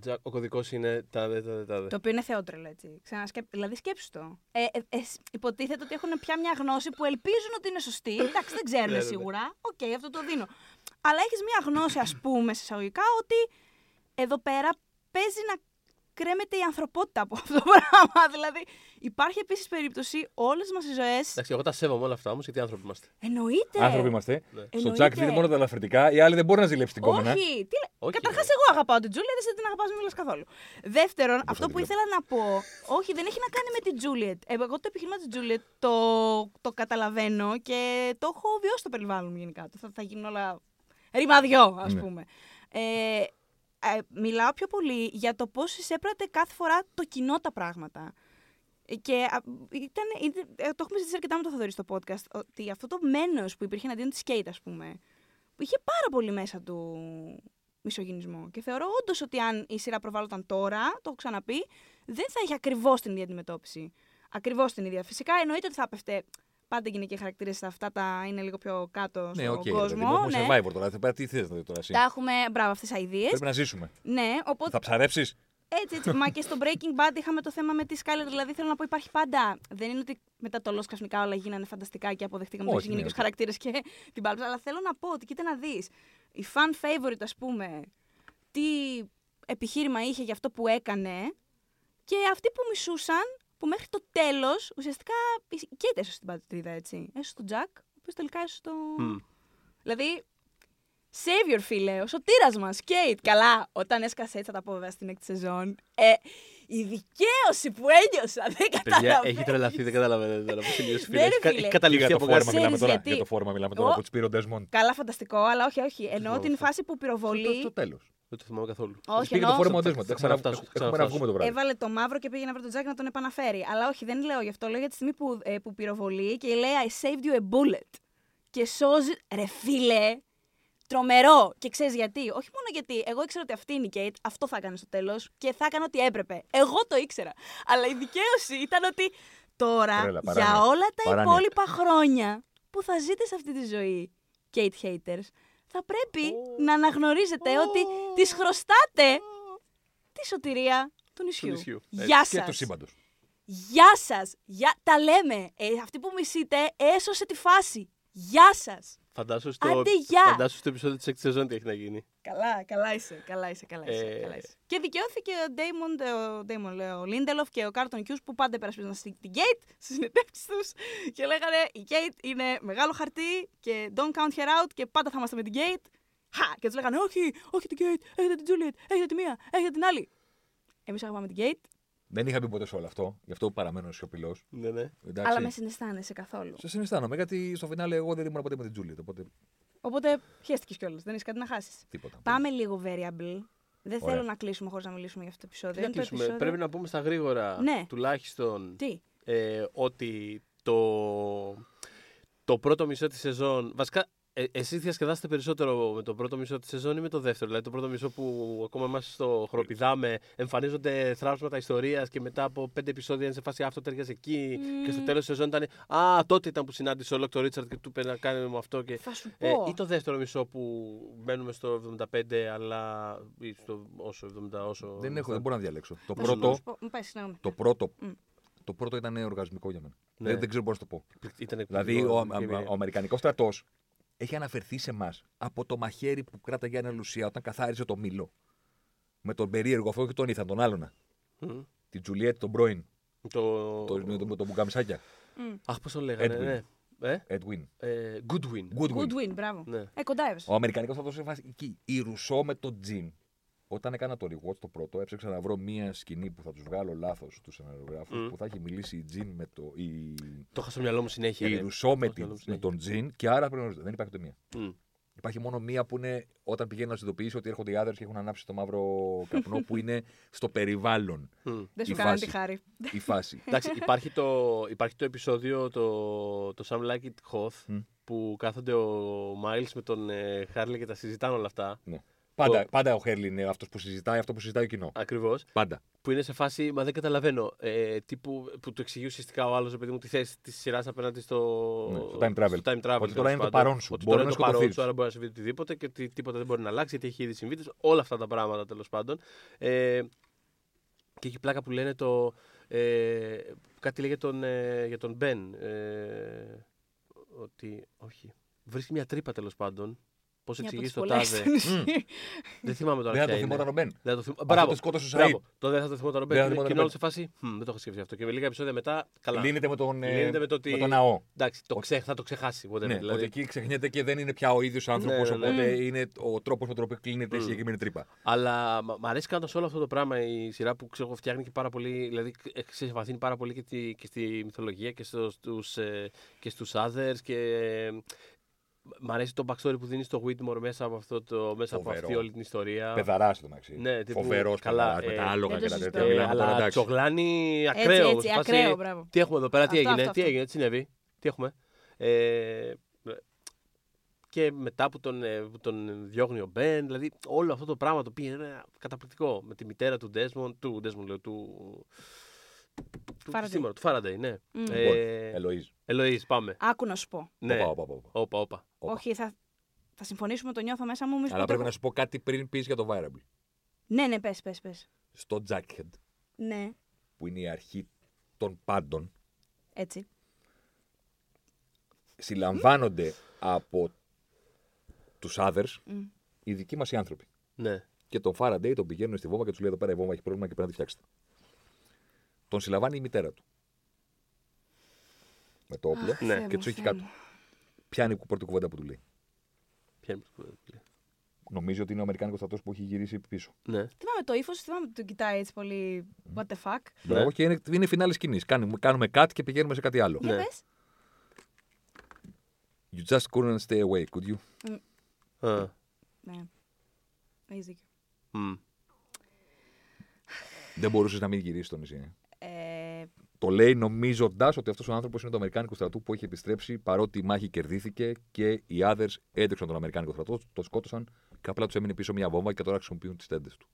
Τζακ, ο κωδικός είναι τάδε, τάδε, τάδε. Το οποίο είναι θεότρελο, έτσι. Ξανασκέπ... Δηλαδή, σκέψου το. Ε, ε, ε, σ- υποτίθεται ότι έχουν πια μια γνώση που ελπίζουν ότι είναι σωστή. Εντάξει, δεν Ναι, ξέρουν ναι, ναι. σίγουρα. Οκ, αυτό το δίνω. Αλλά έχεις μια γνώση, ας πούμε, σε εισαγωγικά, ότι εδώ πέρα παίζει να κρέμεται η ανθρωπότητα από αυτό το πράγμα. Δηλαδή, υπάρχει επίσης περίπτωση όλες μας οι ζωέ. Εντάξει, εγώ τα σέβομαι όλα αυτά όμως γιατί άνθρωποι είμαστε. Εννοείται. Άνθρωποι είμαστε. Ναι. Στο Εννοείται. Τζακ δίνει μόνο τα ελαφρυντικά, οι άλλοι δεν μπορεί να ζηλέψει την κόμενα. Όχι. Τι... Όχι, Καταρχάς, ρε. εγώ αγαπάω την Τζούλιετ, εσύ δεν την αγαπάς, μην μιλάς καθόλου. Δεύτερον, αυτό την που βλέπω. ήθελα να πω. Όχι, δεν έχει να κάνει με την Τζούλιετ. Ε, Εγώ το επιχείρημα της Τζούλιετ το, το καταλαβαίνω και το έχω βιώσει στο περιβάλλον μου γενικά. Θα, θα γίνουν όλα ρημαδιό, ας Ναι. πούμε. Ε, ε, μιλάω πιο πολύ για το πώς εισέπρατε κάθε φορά το κοινό τα πράγματα. Ε, Και α, ήταν, ήταν- ε, το έχουμε συζητήσει αρκετά με το Θοδωρή στο podcast, ότι αυτό το μένος που υπήρχε εναντίον της Κέιτ, ας πούμε, που είχε πάρα πολύ μέσα του μισογυνισμό. Και θεωρώ όντως ότι αν η σειρά προβάλλονταν τώρα, το έχω ξαναπεί, δεν θα είχε ακριβώς την ίδια αντιμετώπιση. Ακριβώς την ίδια. Φυσικά εννοείται ότι θα έπεφτε. Πάντα οι γυναικείοι χαρακτήρες αυτά τα είναι λίγο πιο κάτω στον Ναι, οκ. κόσμο. Δηλαδή, ναι. έχουμε survivor τώρα. Θα- Τι θες τώρα εσύ; Τα έχουμε, μπράβο, αυτές τις αηδίες. Πρέπει να ζήσουμε. Ναι, οπότε Θα ψαρέψεις; έτσι, έτσι. Μα και στο Breaking Bad είχαμε το θέμα με τη Skyler. Δηλαδή θέλω να πω υπάρχει πάντα. Δεν είναι ότι μετά το Lost ξαφνικά όλα γίνανε φανταστικά και αποδεχτήκαμε Όχι, τους γυναικείους ναι, οκ. χαρακτήρες και την πάλεψα. Αλλά θέλω να πω ότι κοίτα να δεις. Η fan favorite, ας πούμε, τι επιχείρημα είχε για αυτό που έκανε και αυτοί που μισούσαν, που μέχρι το τέλος ουσιαστικά. Και έσω στην πατρίδα, έτσι. Έσω στον Jack, ο οποίος τελικά έσω στο. Μμ. Δηλαδή, Savior, φίλε, ο σωτήρας μας, Κέιτ. Καλά, όταν έσκασες έτσι, θα τα πω βέβαια στην έκτη σεζόν. Ε, η δικαίωση που ένιωσα, δεν Παιδιά, καταλαβαίνω. έχει τρελαθεί, δεν καταλαβαίνετε τώρα. Πώς είναι η Ναι, ρε, Έχει κα- φίλε. Έχει Για καταληφθεί το από φόρμα κάτι. μιλάμε Ξέρεις τώρα. γιατί; Για το φόρμα μιλάμε τώρα Ο- που τους πήρε ο Ντέσμοντ. Καλά, φανταστικό, αλλά όχι, όχι. Εννοώ θυμάμαι την αυτό. φάση που πυροβολεί. Το τέλος. Δεν το θυμάμαι καθόλου. Όχι, Πήγε το εννοώ. φόρμα ο Θα- Ντέσμοντ. θα Έχουμε να- ξαναφτάσω, θα Έχουμε να ξαναφτάσω. βγούμε το βράδυ. Έβαλε το μαύρο και πήγε να βρει τον Τζάκ να τον επαναφέρει. Αλλά όχι, δεν λέω γι' αυτό. Λέω για τη στιγμή που, ε, που πυροβολεί και λέει I saved you a bullet. Και σώζει. Ρε φίλε, τρομερό. Και ξέρεις γιατί. Όχι μόνο γιατί εγώ ήξερα ότι αυτή είναι η Κέιτ, αυτό θα έκανε στο τέλος και θα έκανε ό,τι έπρεπε. Εγώ το ήξερα. Αλλά η δικαίωση ήταν ότι τώρα Τρέλα, για παράνοια. όλα τα Παράνοια. υπόλοιπα χρόνια που θα ζείτε σε αυτή τη ζωή, Kate haters, θα πρέπει να αναγνωρίζετε ότι της χρωστάτε τη σωτηρία του νησιού. νησιού. Γεια Και σας. του σύμπαντος. Γεια σας! Για... Τα λέμε. Ε, αυτή που μισείτε έσωσε τη φάση. Γεια σας! Φαντάσου στο, Άντε, γεια! φαντάσου στο επεισόδιο της έκτης σεζόν τι έχει να γίνει. Καλά, καλά είσαι. Καλά είσαι, καλά είσαι. Ε, καλά είσαι. Και δικαιώθηκε ο Ντέιμον, ο, Ντέιμον, λέω, ο Λίντελοφ και ο Κάρλτον Κιούζ που πάντα υπερασπίζονταν στην την Κέιτ στις συνεντεύξεις τους και λέγανε η Γκέιτ είναι μεγάλο χαρτί και don't count her out και πάντα θα είμαστε με την Γκέιτ. Χα! Και τους λέγανε Όχι, όχι την Γκέιτ, έχετε την Τζούλιετ, έχετε τη μία, έχετε την άλλη. Εμείς αγαπάμε την Γκέιτ, Δεν είχα πει ποτέ σε όλο αυτό, γι' αυτό παραμένω σιωπηλός. Ναι, ναι. αλλά με συναισθάνεσαι καθόλου. Σε συναισθάνομαι, γιατί στο φινάλε εγώ δεν ήμουν ποτέ με την Τζούλιετ, οπότε Οπότε χαίστηκες κιόλας, δεν έχεις κάτι να χάσεις. τίποτα. Πάμε λίγο variable. Δεν Ωραία. θέλω να κλείσουμε χωρίς να μιλήσουμε για αυτό το επεισόδιο. Τι να Είναι το κλείσουμε; επεισόδιο- Πρέπει να πούμε στα γρήγορα Ναι. τουλάχιστον Τι; ε, ότι το, το πρώτο μισό της σεζόν. Βασικά, ε, εσεί διασκεδάσετε περισσότερο με το πρώτο μισό της σεζόν ή με το δεύτερο; Δηλαδή, το πρώτο μισό που ακόμα είμαστε στο χοροπηδάμε, εμφανίζονται θράψματα ιστορίας και μετά από πέντε επεισόδια είναι σε φάση αυτό ταιριάζει εκεί. Και στο τέλος της σεζόν ήταν. Α, τότε ήταν που συνάντησε ο Λόκτο Ρίτσαρτ και του είπε να κάνει με αυτό. Και, Θα σου πω. ε, ή το δεύτερο μισό που μπαίνουμε στο 75, αλλά. ή στο όσο 70, όσο. Δεν, έχω, δεν μπορώ να διαλέξω. Το Θα σου πρώτο, πω- Μου πάει, συγγνώμη. το πρώτο, Μμ. το πρώτο ήταν οργασμικό για μένα. Ναι. Δεν, δεν ξέρω πώς να το πω. Ήταν Δηλαδή, εκπληκτικό, ο, εκπληκτική ο, εμπειρία. ο Αμερικανικός στρατός έχει αναφερθεί σε εμάς από το μαχαίρι που κράταγε ένα Λουσία όταν καθάριζε το μήλο. Με τον περίεργο αυτό και τον Ήθαν, τον άλλον. Μμ. Την Τζουλιέτ, τον πρώην. Το... Το, με το, με το μπουκαμισάκια. Αχ, πώς το λέγανε, Edwin. ναι. Ε; Edwin. Ε, Goodwin. Goodwin. Good win, μπράβο. Ναι. Ε, κοντά έβεσαι. Ο Αμερικανικός στρατό σε φάση εκεί. Η Ρουσό με τον Τζιν. Όταν έκανα το rewatch το πρώτο, έψαξα να βρω μία σκηνή που θα τους βγάλω λάθος του σεναριογράφου Μμ. που θα έχει μιλήσει η Τζιν με το. Η, Το είχα στο μυαλό μου συνέχεια. η ναι. Ρουσό με, Το την- είχα στο με μυαλό μου τον Τζιν και άρα πρέπει να γνωρίζετε. Δεν υπάρχει ούτε μία. συνέχεια. Μμ. Υπάρχει μόνο μία που είναι όταν πηγαίνουν να συνειδητοποιήσει ότι έρχονται οι άντρες και έχουν ανάψει το μαύρο καπνό που είναι στο περιβάλλον Μμ. Δεν σου η κάνανε φάση. τη χάρη. η φάση. Εντάξει, υπάρχει το, υπάρχει το επεισόδιο, το, το Some Like It Hoth, Μμ. που κάθονται ο Miles με τον ε, Harley και τα συζητάνε όλα αυτά. Ναι. Πάντα, πάντα ο Χέρλι είναι αυτός που συζητάει αυτό που συζητάει ο κοινό. Ακριβώς. Πάντα. Που είναι σε φάση, μα δεν καταλαβαίνω. Ε, τύπου, που του εξηγεί ουσιαστικά ο άλλος, παιδί μου, τη θέση της σειράς απέναντι στο, Ναι, στο time travel. στο time travel, Ότι τώρα τέλος είναι το πάντων. παρόν σου. Ότι Μπορεί τώρα να είναι το παρόν σκοτωθείς. σου, άρα μπορεί να συμβεί οτιδήποτε και ότι τίποτα δεν μπορεί να αλλάξει γιατί έχει ήδη συμβεί. Όλα αυτά τα πράγματα τέλος πάντων. Ε, και έχει πλάκα που λένε το. Ε, κάτι λέει για τον, ε, για τον Μπεν. Ε, ότι. Όχι. Βρίσκει μια τρύπα τέλος πάντων. Πώς Μια από εξηγείς τις το πολλές τάδε. στο νησί. Δεν θυμάμαι τώρα. Δεν θα ποια το είναι. θυμόταν ο Μπεν. Δεν θα το θυμ... Αυτό Μπράβο. το σκότωσε ο Μπράβο. Σαΐντ. Το δεν θα το θυμόταν ο Δεν θα Μπεν. θυμόταν Και ο είναι όλο Μπεν. σε φάση. «Μμ, δεν το έχω σκεφτεί αυτό. Και με λίγα επεισόδια μετά. Καλά. Λύνεται με τον, ε, Λύνεται με το ότι- με τον ναό. Εντάξει, το ξέ... θα το ξεχάσει. Whatever, Ναι, δηλαδή. ότι εκεί ξεχνιέται και δεν είναι πια ο ίδιος άνθρωπος, Ναι, ναι, ναι. οπότε είναι ο τρόπος με τον οποίο κλείνεται η συγκεκριμένη τρύπα. Αλλά μ' μ' αρέσει κάνοντα όλο αυτό το πράγμα η σειρά που ξέρω, εγώ, φτιάχνει και πάρα πολύ. Δηλαδή, έχει ξεβαθύνει πάρα πολύ και, τη, και στη μυθολογία και, στο, στους, ε, και στους others. Και, ε, μ' αρέσει το backstory που δίνεις στο Whitmore μέσα από, αυτό το, μέσα από Φοβερό. αυτή όλη την ιστορία. Πεδαρά το μεταξύ. Ναι, τύπου, Φοβερός καλά, με ε, τα άλογα δεν και το τα τέτοια. συζητάω. Ε, Μιλάμε τώρα, αλλά εντάξει. τσογλάνει Έτσι, ακραίο. έτσι, σε φάση, ακραίο, μπράβο. Τι έχουμε εδώ πέρα, τι Αυτό, έγινε, αυτό, τι αυτό. έγινε, τι συνέβη, τι έχουμε. Ε, και μετά που τον, ε, που τον διώχνει ο Μπεν, δηλαδή όλο αυτό το πράγμα το πήγε είναι καταπληκτικό. Με τη μητέρα του Desmond, του Desmond λέω, του... του Faraday. σήμερα, του Faraday, ναι. Μμ. Λοιπόν, Ε, Ελοίζ. Ελοΐζ, πάμε. Άκου να σου πω. Ναι. Όπα, όπα, όπα. Όπα, όπα. Όπα. Όχι, θα, θα συμφωνήσουμε, το νιώθω μέσα μου. μη σου Αλλά πω πρέπει το να σου πω κάτι πριν πεις για το Variable. Ναι, ναι, πες, πες, πες. Στο Jackhead, Ναι, που είναι η αρχή των πάντων, έτσι. συλλαμβάνονται από τους others Μμ. οι δικοί μας οι άνθρωποι. Ναι. Και τον Faraday τον πηγαίνουν στη βόμβα και τους λέει: Εδώ πέρα η βόμβα έχει πρόβλημα και πρέπει να τη φτιάξετε. Τον συλλαμβάνει η μητέρα του. Με το όπλο. Αχ, Ναι, Θεέ και μου, του έχει Θεέ κάτω. μου. Πιάνει η πρώτη κουβέντα που του λέει. Ποια είναι η πρώτη. Νομίζω ότι είναι ο Αμερικάνικος στρατός που έχει γυρίσει πίσω. Ναι. Θυμάμαι το ύφος, θυμάμαι ότι τον κοιτάει έτσι πολύ. What the fuck. Μπράβο, και είναι, είναι φινάλε σκηνής. Κάνουμε, κάνουμε κάτι και πηγαίνουμε σε κάτι άλλο. Για Ναι. πες. You just couldn't stay away, could you? Α, Ναι. Έχεις δίκιο. μ. Δεν Δεν μπορούσες να μην γυρίσεις στο νησί. Ε. Ε, Το λέει νομίζοντας ότι αυτός ο άνθρωπος είναι το Αμερικάνικο στρατού που έχει επιστρέψει παρότι η μάχη κερδίθηκε και οι others έτρεξαν τον Αμερικάνικο στρατό, το σκότωσαν και απλά τους έμεινε πίσω μια βόμβα και τώρα χρησιμοποιούν τις τέντες του.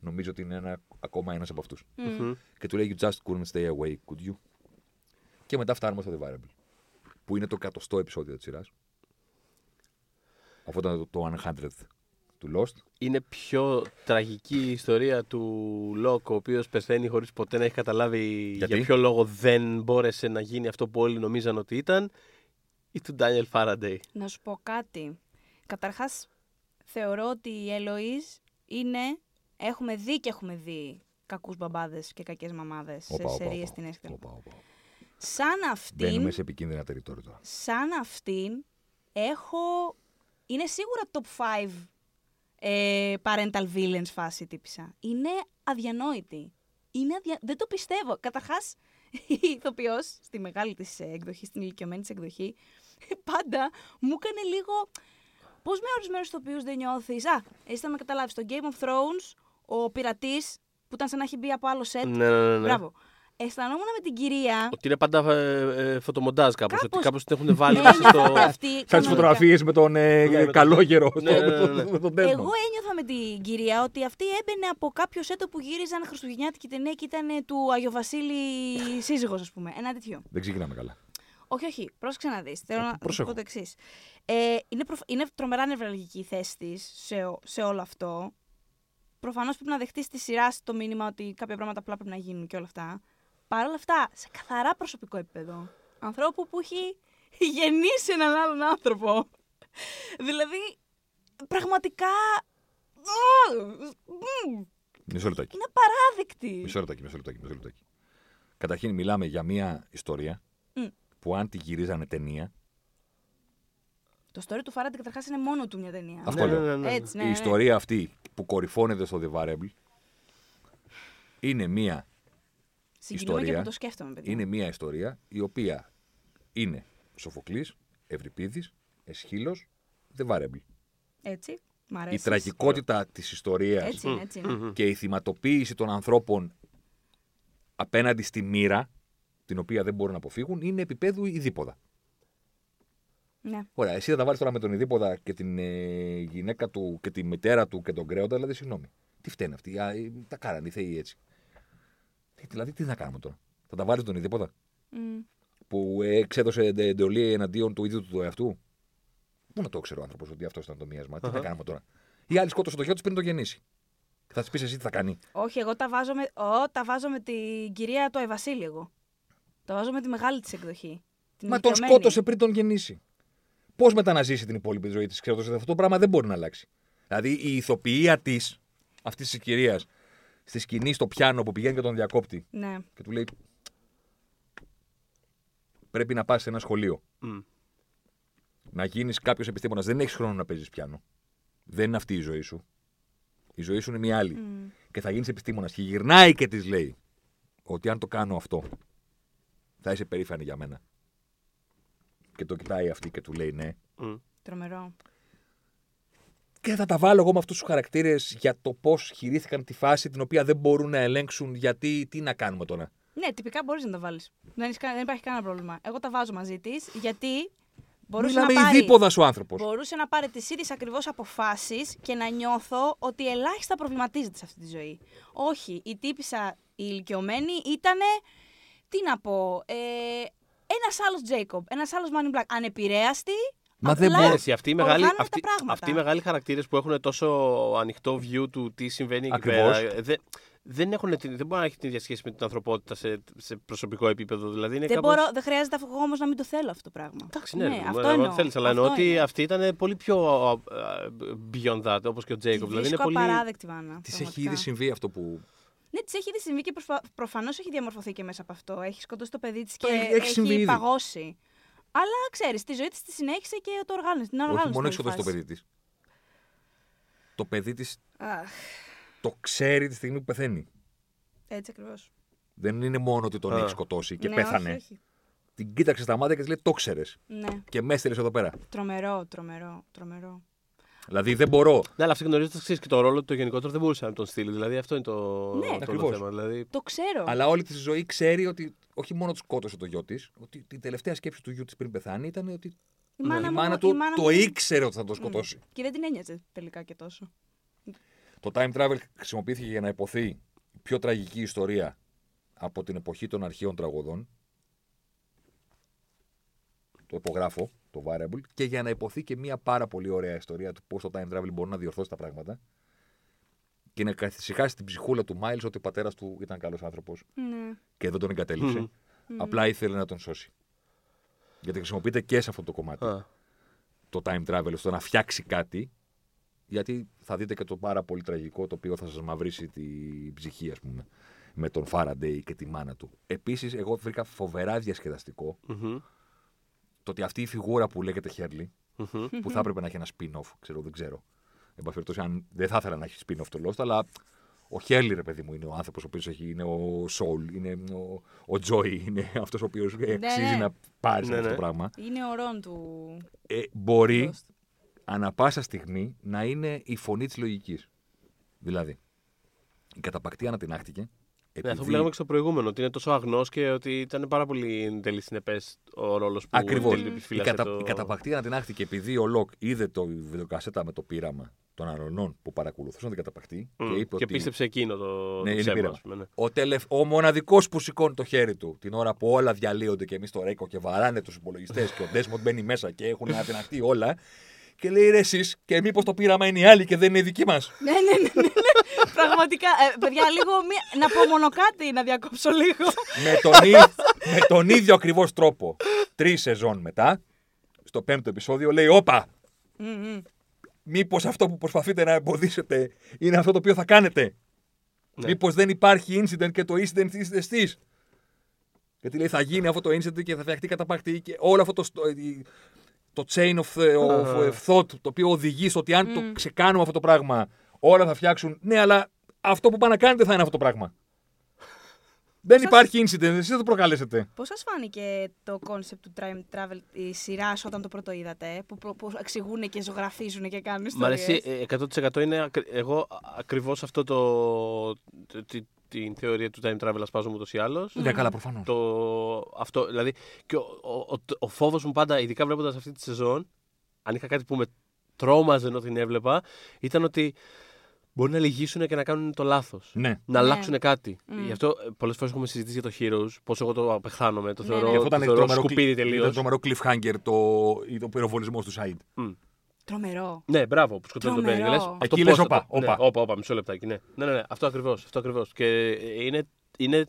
Νομίζω ότι είναι ένα, ακόμα ένας από αυτούς. Μμμ. Και του λέει You just couldn't stay away, could you? Και μετά φτάνουμε στο The Variable. Που είναι το εκατοστό επεισόδιο της σειράς. Αυτό ήταν το, το 100th. Του Lost. Είναι πιο τραγική η ιστορία του Λόκ, ο οποίος πεθαίνει χωρίς ποτέ να έχει καταλάβει Γιατί; για ποιο λόγο δεν μπόρεσε να γίνει αυτό που όλοι νομίζαν ότι ήταν, ή του Ντάνιελ Φάραντεϊ. Να σου πω κάτι. Καταρχάς, θεωρώ ότι η Ελοΐζ είναι... Έχουμε δει και έχουμε δει κακούς μπαμπάδες και κακές μαμάδες σε Όπα, όπα, σερίες όπα. στην Έσκυρα. Όπα, όπα. Σαν αυτήν, Μπαίνουμε σε επικίνδυνα τεριτόρια τώρα. σαν αυτήν, έχω... Είναι σίγουρα top 5 ε, parental villains φάση τύπησα. Είναι αδιανόητη. Είναι αδια... Δεν το πιστεύω. Καταρχάς, η ηθοποιός στη μεγάλη της εκδοχή, στην ηλικιωμένη της εκδοχή, πάντα μου έκανε λίγο... Πώς με ορισμένους ηθοποιούς δεν νιώθεις; Α, εσύ θα με καταλάβεις. Στο Game of Thrones, ο πειρατής που ήταν σαν να έχει μπει από άλλο σετ. Ναι, ναι, ναι. ναι. Μπράβο. Αισθανόμουν με την κυρία... Ότι είναι πάντα ε, ε, φωτομοντάζ κάπως, ότι Κάπως- κάπως την έχουν βάλει Ε, μέσα ένιωθα στο... ότι αυτή Σαν τι κανονικά- φωτογραφίες με τον ε, Ναι, με τον- καλόγερο. Ναι, ναι, ναι, στο- ναι. με τον Desmond. Εγώ ένιωθα με την κυρία ότι αυτή έμπαινε από κάποιο σέτο που γύριζαν Χριστουγεννιάτικη ταινία και ήταν του Αγιο Βασίλη σύζυγος, ας πούμε. Ένα τέτοιο. Δεν ξεκινάμε καλά. Όχι, όχι. Πρόσεξε να δεις. Θέλω να σου προσέχω. πω το εξής. Ε, είναι, προφ- είναι τρομερά νευραλγική η θέση της σε, ο- σε όλο αυτό. Προφανώς πρέπει να δεχτείς τη σειρά σου το μήνυμα ότι κάποια πράγματα απλά πρέπει να γίνουν και όλα αυτά. Παρ' όλα αυτά, σε καθαρά προσωπικό επίπεδο. Ανθρώπου που έχει γεννήσει έναν άλλον άνθρωπο. δηλαδή, πραγματικά. Α, μμ, Μισό λεπτάκι. Είναι απαράδεκτη. Μισό λεπτάκι, μισό λεπτάκι, μισό λεπτάκι. Καταρχήν μιλάμε για μια ιστορία Μμ. που αν τη γυρίζανε ταινία, Το story του Φάραντι καταρχάς είναι μόνο του μια ταινία. Αυτό Ναι, λέω. ναι, ναι, ναι. Έτσι, ναι, η ναι. ιστορία αυτή που κορυφώνεται στο The Variable είναι μια, Συγκινούμε και ιστορία που το σκέφτομαι, παιδιά. είναι μια ιστορία η οποία είναι Σοφοκλής, Ευρυπίδης, Εσχύλος, The Variable. Έτσι. Μ' αρέσει. Η τραγικότητα της ιστορίας Έτσι είναι, έτσι είναι. και η θυματοποίηση των ανθρώπων απέναντι στη μοίρα, την οποία δεν μπορούν να αποφύγουν, είναι επίπεδου ειδίποδα. Ναι. Ωραία, εσύ θα τα βάλεις τώρα με τον ειδίποδα και την ε, γυναίκα του και τη μητέρα του και τον κρέοντα, δηλαδή συγγνώμη. Τι φταίνε αυτοί, α, ε, τα κάνανε οι θεοί έτσι. Τι, δηλαδή, τι να κάνουμε τώρα; Θα τα βάλεις τον ειδίποδα Μμ. που ε, εξέδωσε εντε- εντολή εναντίον του ίδιου του του εαυτού; Πού να το ξέρει ο άνθρωπος ότι αυτός ήταν το μίασμα, τι να Αχα. κάνουμε τώρα; Η άλλη σκότωσε το γιο της πριν το γεννήσει. Θα της πεις εσύ τι θα κάνει. Όχι, εγώ τα βάζω με, ο, τα βάζω με την κυρία του Αϊβασίλη εγώ. Τα βάζω με τη μεγάλη της εκδοχή. Την Μα τον ηλικιωμένη. σκότωσε πριν τον γεννήσει. Πώς μετά να ζήσει την υπόλοιπη ζωή της, ξέροντα ότι αυτό το πράγμα δεν μπορεί να αλλάξει. Δηλαδή η ηθοποιία της, αυτής της κυρίας, στη σκηνή στο πιάνο που πηγαίνει και τον διακόπτη Ναι. και του λέει: Πρέπει να πας σε ένα σχολείο. Μμ. Να γίνεις κάποιος επιστήμονας. Δεν έχεις χρόνο να παίζεις πιάνο. Δεν είναι αυτή η ζωή σου. Η ζωή σου είναι μια άλλη. Μμ. Και θα γίνεις επιστήμονας. Και γυρνάει και της λέει ότι αν το κάνω αυτό, θα είσαι περήφανη για μένα. Και το κοιτάει αυτή και του λέει ναι. Μμ. Τρομερό. Και θα τα βάλω εγώ με αυτούς τους χαρακτήρες για το πώς χειρήθηκαν τη φάση την οποία δεν μπορούν να ελέγξουν. Γιατί τι να κάνουμε τώρα. Ναι, τυπικά μπορείς να τα βάλεις. Δεν, έχεις κα- δεν υπάρχει κανένα πρόβλημα. Εγώ τα βάζω μαζί της γιατί μπορούσε Μιλάμε να πάρει. ειδίποδα ο άνθρωπος. Μπορούσε να πάρει τις ίδιες ακριβώς αποφάσεις και να νιώθω ότι ελάχιστα προβληματίζεται σε αυτή τη ζωή. Όχι, η τύπησα η ηλικιωμένη ήταν. Τι να πω. Ε, ένας άλλος Τζέικομπ, ένας άλλος Μάνι Μπλακ. Ανεπηρέαστη. Μα δεν απλά μπορεί. Εσύ, αυτοί οι μεγάλοι, οργάνωνε αυτοί, τα πράγματα. αυτοί οι μεγάλοι χαρακτήρες που έχουν τόσο ανοιχτό view του τι συμβαίνει εκεί Ακριβώς. πέρα. ε, Δεν, δεν, έχουν, την- δεν μπορεί να έχει την ίδια σχέση με την ανθρωπότητα σε, σε προσωπικό επίπεδο. Δηλαδή είναι Δεν, κάπως... μπορώ, δεν χρειάζεται αυτό όμως να μην το θέλω αυτό το πράγμα. Εντάξει, ναι, ναι, αυτό εννοώ. θέλεις, αλλά Αυτό εννοώ ότι είναι. αυτή ήταν πολύ πιο α, beyond that, όπως και ο Τη Τζέικοπ. Δηλαδή είναι βρίσκω πολύ... απαράδεκτη, Βάνα. Της έχει πραγματικά. ήδη συμβεί αυτό που. Ναι, της έχει ήδη συμβεί και προφανώς έχει διαμορφωθεί και μέσα από αυτό. Έχει σκοτώσει το παιδί της Το και έχει- έχει συμβεί ήδη. παγώσει. Αλλά ξέρεις, τη ζωή της τη συνέχισε και το οργάνωσε. Την Όχι οργάνωσε. μόνο την έχει σκοτώσει το όλη παιδί της. Το παιδί της φάση. Αχ, το ξέρει τη στιγμή που πεθαίνει. έτσι ακριβώς. Δεν είναι μόνο ότι τον Α. έχει σκοτώσει και ναι, πέθανε. Όχι, όχι. Την κοίταξε στα μάτια και της λέει: Το ξέρει. Ναι, Και με έστειλες εδώ πέρα. τρομερό, τρομερό, τρομερό. Δηλαδή δεν μπορώ. Ναι, αλλά αυτή γνωρίζοντας ξέρεις και το ρόλο του το γενικότερο δεν μπορούσε να τον στείλει. Δηλαδή αυτό είναι το, Ναι. το όλο Ακριβώς. θέμα. Δηλαδή, Το ξέρω. Αλλά όλη τη ζωή ξέρει ότι όχι μόνο τους σκότωσε το γιο τη, ότι την τελευταία σκέψη του γιού της πριν πεθάνει ήταν ότι η η μάνα, μάνα μου, του η μάνα το μου- ήξερε ότι θα το σκοτώσει. Και δεν την ένοιαζε τελικά και τόσο. Το time travel χρησιμοποιήθηκε για να υποθεί η πιο τραγική ιστορία από την εποχή των αρχαίων τραγωδών. το υπογράφω, το variable, και για να υποθεί και μια πάρα πολύ ωραία ιστορία του πώς το time travel μπορεί να διορθώσει τα πράγματα και να καθησυχάσει την ψυχούλα του Miles ότι ο πατέρας του ήταν καλός άνθρωπος Ναι. και δεν τον εγκατέλειψε. Απλά ήθελε να τον σώσει. Γιατί χρησιμοποιείται και σε αυτό το κομμάτι Α, το time travel, στο να φτιάξει κάτι. Γιατί θα δείτε και το πάρα πολύ τραγικό το οποίο θα σας μαυρίσει την ψυχή, ας πούμε, με τον Faraday και τη μάνα του. Επίσης, εγώ βρήκα φοβερά διασκεδαστικό μμμ, το ότι αυτή η φιγούρα που λέγεται Χέρλι, μμμ. που θα έπρεπε να έχει ένα spin-off, ξέρω, δεν ξέρω. Εν πάση περιπτώσει, αν δεν θα ήθελα να έχεις spin-off το Lost, αλλά ο Χέρλι, ρε παιδί μου, είναι ο άνθρωπος ο οποίος είναι ο soul, είναι ο, ο joy, είναι αυτός ο οποίος αξίζει ναι. να πάρει Ναι, αυτό ναι. το πράγμα. Είναι ο Ρον του. Ε, μπορεί Lost. ανά πάσα στιγμή να είναι η φωνή της λογικής. Δηλαδή, η καταπακτή ανατινάχτηκε. Ναι, αυτό που λέγαμε και στο προηγούμενο, ότι είναι τόσο αγνός και ότι ήταν πάρα πολύ εν τέλει συνεπής ο ρόλος που Ακριβώς. εν τέλει Η, επιφύλασσε κατα... το... η καταπακτή ανατινάχθηκε επειδή ο Λοκ είδε τη βιντεοκασέτα με το πείραμα των αγνώστων που παρακολουθούσαν την καταπακτή Μμ, και είπε και ότι. πίστεψε εκείνο το, Ναι, το είναι ψέμα, πείραμα. ας πούμε, ναι. Ο, τελευ... ο μοναδικός που σηκώνει το χέρι του την ώρα που όλα διαλύονται και εμείς στο wreck και βαράνε τους υπολογιστές και ο Ντέσμοντ μπαίνει μέσα και έχουν ανατιναχτεί όλα. Και λέει ρε εσείς, και μήπως το πείραμα είναι οι άλλοι και δεν είναι η δική μας; ναι, ναι, ναι, ναι, ναι. Πραγματικά. Ε, παιδιά, λίγο μία... να πω μόνο κάτι, να διακόψω λίγο. με, τον, ί- με τον ίδιο ακριβώς τρόπο. Τρεις σεζόν μετά, στο πέμπτο επεισόδιο, λέει: Όπα, Μμ, μμ. μήπως αυτό που προσπαθείτε να εμποδίσετε είναι αυτό το οποίο θα κάνετε; Ναι. Μήπως δεν υπάρχει incident και το incident είστε εσεί. Γιατί λέει: Θα γίνει αυτό το incident και θα φτιαχτεί καταπακτή και όλο αυτό το, στο- η- το chain of, of thought το οποίο οδηγεί στο ότι αν το ξεκάνουμε αυτό το πράγμα, όλα θα φτιάξουν. Ναι, αλλά αυτό που πάνε να κάνετε θα είναι αυτό το πράγμα. Δεν Σας- υπάρχει incident, εσείς δεν το προκαλέσετε. Πώς σας φάνηκε το concept του time travel τη σειράς όταν το πρώτο είδατε, που, προ- που εξηγούν και ζωγραφίζουν και κάνουν Μ' ιστορίες; αρέσει ε, 100% είναι ακρι- εγώ ακριβώς αυτό το. το- τη- την θεωρία του time travel ασπάζομαι ούτω ή άλλω. Ναι, καλά, προφανώς. Το, αυτό, δηλαδή, και ο, ο, ο, ο φόβος μου πάντα, ειδικά βλέποντας αυτή τη σεζόν, αν είχα κάτι που με τρόμαζε ενώ την έβλεπα, ήταν ότι μπορεί να λυγίσουν και να κάνουν το λάθος. Ναι. Να Ναι. αλλάξουν κάτι. Μμ. Γι' αυτό πολλές φορές έχουμε συζητήσει για το Heroes, πόσο εγώ το απεχθάνομαι. Το Ναι, θεωρώ, ναι. Και αυτό το ήταν θεωρώ τρομερό, σκουπίδι κλι- τελείως. ήταν τρομερό cliffhanger το, το πυροβολισμό του Σαΐντ. Τρομερό. Ναι, μπράβο που σκοτώνει τον Τρομερό. Μπέρι. Λες, Εκεί αυτό λες, πώς θα όπα, το- ναι, όπα. όπα, όπα, μισό λεπτάκι. Ναι, ναι, ναι, ναι, αυτό ακριβώς. Αυτό ακριβώς. Και ε, είναι, είναι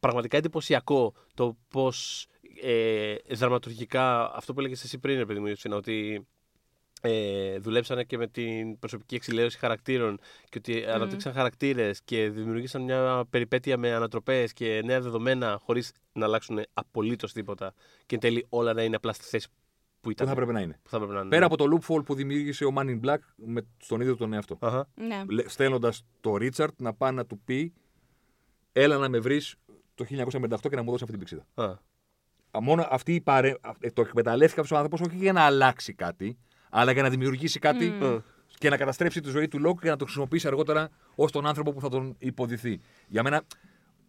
πραγματικά εντυπωσιακό το πώς ε, δραματουργικά αυτό που έλεγες εσύ πριν, ρε παιδί μου, Ιωσήνα, ότι ε, δουλέψανε και με την προσωπική εξηλαίωση χαρακτήρων και ότι αναπτύξαν χαρακτήρες και δημιουργήσαν μια περιπέτεια με ανατροπές και νέα δεδομένα χωρίς να αλλάξουν απολύτως τίποτα. Και εν τέλει όλα να είναι απλά στη θέση που Που ήταν. θα πρέπει να είναι. που θα έπρεπε να είναι. Πέρα από το loophole που δημιούργησε ο Man in Black με στον ίδιο τον εαυτό. Αχα. Ναι. Στέλνοντας το Ρίτσαρτ να πάει να του πει, έλα να με βρεις το 1958 και να μου δώσεις αυτή την πυξίδα. Α. Α, Μόνο αυτή η παρέ... α, ε, το εκμεταλλεύτηκε αυτός ο άνθρωπος όχι για να αλλάξει κάτι, αλλά για να δημιουργήσει κάτι Μμ. και να καταστρέψει τη ζωή του Λοκ και να το χρησιμοποιήσει αργότερα ως τον άνθρωπο που θα τον υποδυθεί. Για μένα,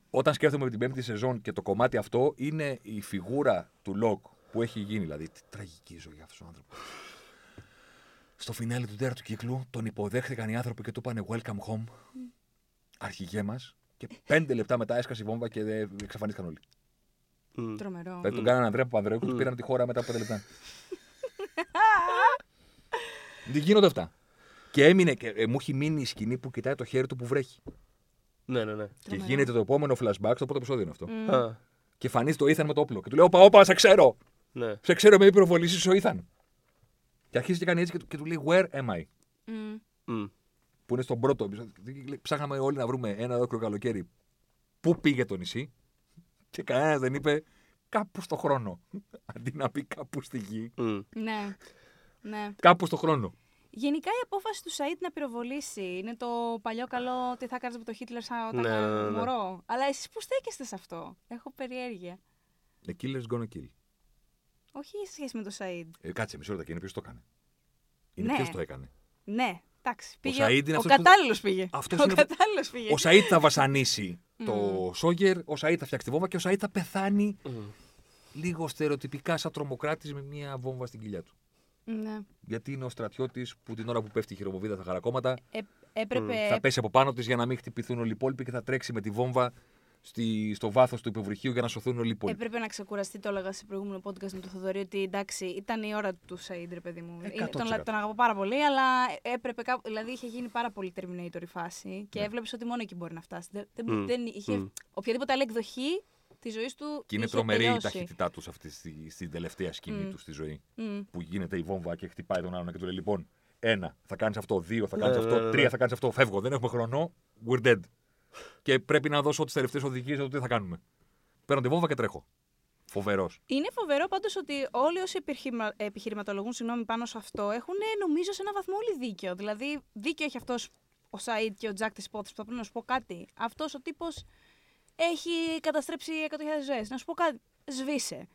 όταν σκέφτομαι με την πέμπτη σεζόν και το κομμάτι αυτό, είναι η φιγούρα του Λοκ που έχει γίνει. Δηλαδή, τι τραγική ζωή αυτός ο άνθρωπος. Στο φινάλε του τέταρτου κύκλου τον υποδέχθηκαν οι άνθρωποι και του είπαν Welcome home. Αρχηγέ μας. Και πέντε λεπτά μετά έσκασε η βόμβα και ε, εξαφανίστηκαν όλοι. Μμ. Τρομερό. Δηλαδή τον κάνανε Ανδρέα Παπανδρέου και τους πήραν τη χώρα μετά από πέντε λεπτά. Δεν γίνονται αυτά. Και έμεινε, και, ε, μου έχει μείνει η σκηνή που κοιτάει το χέρι του που βρέχει. Ναι, ναι, ναι. Και Τρομερό. γίνεται το επόμενο flashback, στο πρώτο επεισόδιο είναι αυτό. Μμ. Α, Και εμφανίζει το Ethan με το όπλο. Και του λέει: Όπα, όπα, σε ξέρω! ναι. Σε ξέρω με πυροβολήσει ο Ethan. Και αρχίζει και κάνει έτσι και του, και του λέει: Where am I? Μμ. Μμ. Που είναι στον πρώτο επεισόδιο. Λέει, Ψάχναμε όλοι να βρούμε ένα ολόκληρο καλοκαίρι. Πού πήγε το νησί; Και κανένας δεν είπε κάπου στο χρόνο. Αντί να πει κάπου στη γη, Μμ. Ναι. Ναι. κάπου στο χρόνο. Γενικά η απόφαση του Σαΐντ να πυροβολήσει είναι το παλιό καλό τι θα κάνεις με το Χίτλερ σαν όταν Ναι, ναι, ναι, ναι, ναι. μωρό. Αλλά εσείς που στέκεστε σε αυτό; Έχω περιέργεια. The killer's gonna kill. Όχι σε σχέση με το Σαΐντ. Ε, κάτσε μισό λεπτό και είναι ποιος το έκανε; Είναι Ναι. ποιος το έκανε; Ναι, εντάξει. Πήγε Σαΐντ είναι ο αυτός που- κατάλληλος πήγε. Αυτός ο είναι- κατάλληλος πήγε. Ο Σαΐτ θα βασανίσει το Σόγερ, ο Σαΐτ θα φτιάξει τη βόμβα και ο Σαΐτ θα πεθάνει Μμ. λίγο στερεοτυπικά σαν τρομοκράτης με μια βόμβα στην κοιλιά του. Ναι. Γιατί είναι ο στρατιώτης που την ώρα που πέφτει η χειροβοβίδα στα χαρακόμματα Ε, έπρεπε. θα πέσει από πάνω της για να μην χτυπηθούν όλοι οι υπόλοιποι και θα τρέξει με τη βόμβα στη, στο βάθος του υποβρυχίου για να σωθούν όλοι οι υπόλοιποι. Έπρεπε να ξεκουραστεί, το έλεγα σε προηγούμενο podcast με τον Θοδωρή, ότι εντάξει, ήταν η ώρα του Σαΐντ, ρε παιδί μου. Είναι- 100%. τον, τον αγαπώ πάρα πολύ, αλλά έπρεπε κάπου. Δηλαδή είχε γίνει πάρα πολύ Terminator η φάση και Ναι. έβλεπες ότι μόνο εκεί μπορεί να φτάσει. Δεν, δεν, Μμ, δεν είχε, μμ. Οποιαδήποτε άλλη εκδοχή τη ζωή του. Και είναι είχε τρομερή η τελειώσει. ταχύτητά τους αυτή στη, στην τελευταία σκηνή Μμ. τους στη ζωή. Μμ. Που γίνεται η βόμβα και χτυπάει τον άλλον και του λέει: Λοιπόν, ένα, θα κάνεις αυτό, δύο, θα κάνεις Ναι, αυτό, ναι, ναι, τρία, ναι. θα κάνεις αυτό. Φεύγω, δεν έχουμε χρόνο. We're dead. Και πρέπει να δώσω τις τελευταίες οδηγίες για το τι θα κάνουμε. Παίρνω τη βόμβα και τρέχω. Φοβερός. Είναι φοβερό πάντως ότι όλοι όσοι επιχειρημα... επιχειρηματολογούν συγγνώμη, πάνω σε αυτό έχουν νομίζω σε ένα βαθμό όλοι δίκιο. Δηλαδή, δίκιο έχει αυτός ο Σαΐντ και ο Τζακ τη υπόθεση που θα πρέπει να σου πω κάτι. Αυτός ο τύπος έχει καταστρέψει 100.000 ζωές. Να σου πω κάτι. Σβήσε.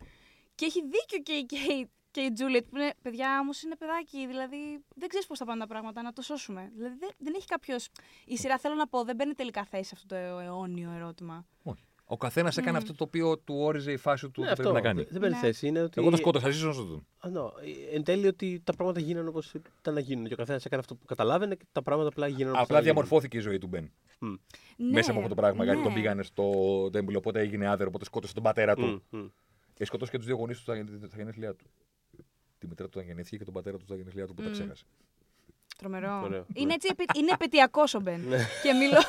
Και έχει δίκιο και η Κέιτ και η Τζούλιετ που είναι παιδιά όμως είναι παιδάκι. Δηλαδή δεν ξέρεις πώς θα πάνε τα πράγματα, να το σώσουμε. Δηλαδή δεν, δεν έχει κάποιος. Η σειρά θέλω να πω δεν μπαίνει τελικά θέση σε αυτό το αιώνιο ερώτημα. Όχι. Ο καθένας έκανε αυτό το οποίο του όριζε η φάση του Ναι, ότι πρέπει να κάνει. Δεν παίρνει Ναι. θέση. Είναι ότι... Εγώ το σκότωσα, εσύ να τον. Α, νο, εν τέλει ότι τα πράγματα γίνανε όπως ήταν να γίνουν. Και ο καθένας έκανε αυτό που καταλάβαινε και τα πράγματα απλά γίνανε όπως Απλά ήταν να γίνουν. διαμορφώθηκε η ζωή του Μπεν. Μμ, Ναι, Μέσα από αυτό το πράγμα. Γιατί ναι. τον πήγανε στο τέμπλο, οπότε έγινε άδερο, οπότε σκότωσε τον πατέρα του. μμ, μμ. Και σκοτώσει και τους δύο γονείς του στα γεννη- στα γενέθλιά του. Τη μητέρα του όταν γεννήθηκε και τον πατέρα του στα γενέθλιά του που τα Μμ. ξέχασε. Τρομερό. Ωραίο, Είναι, ναι. έτσι, επι- είναι επετειακός ο Μπεν. και μιλώ,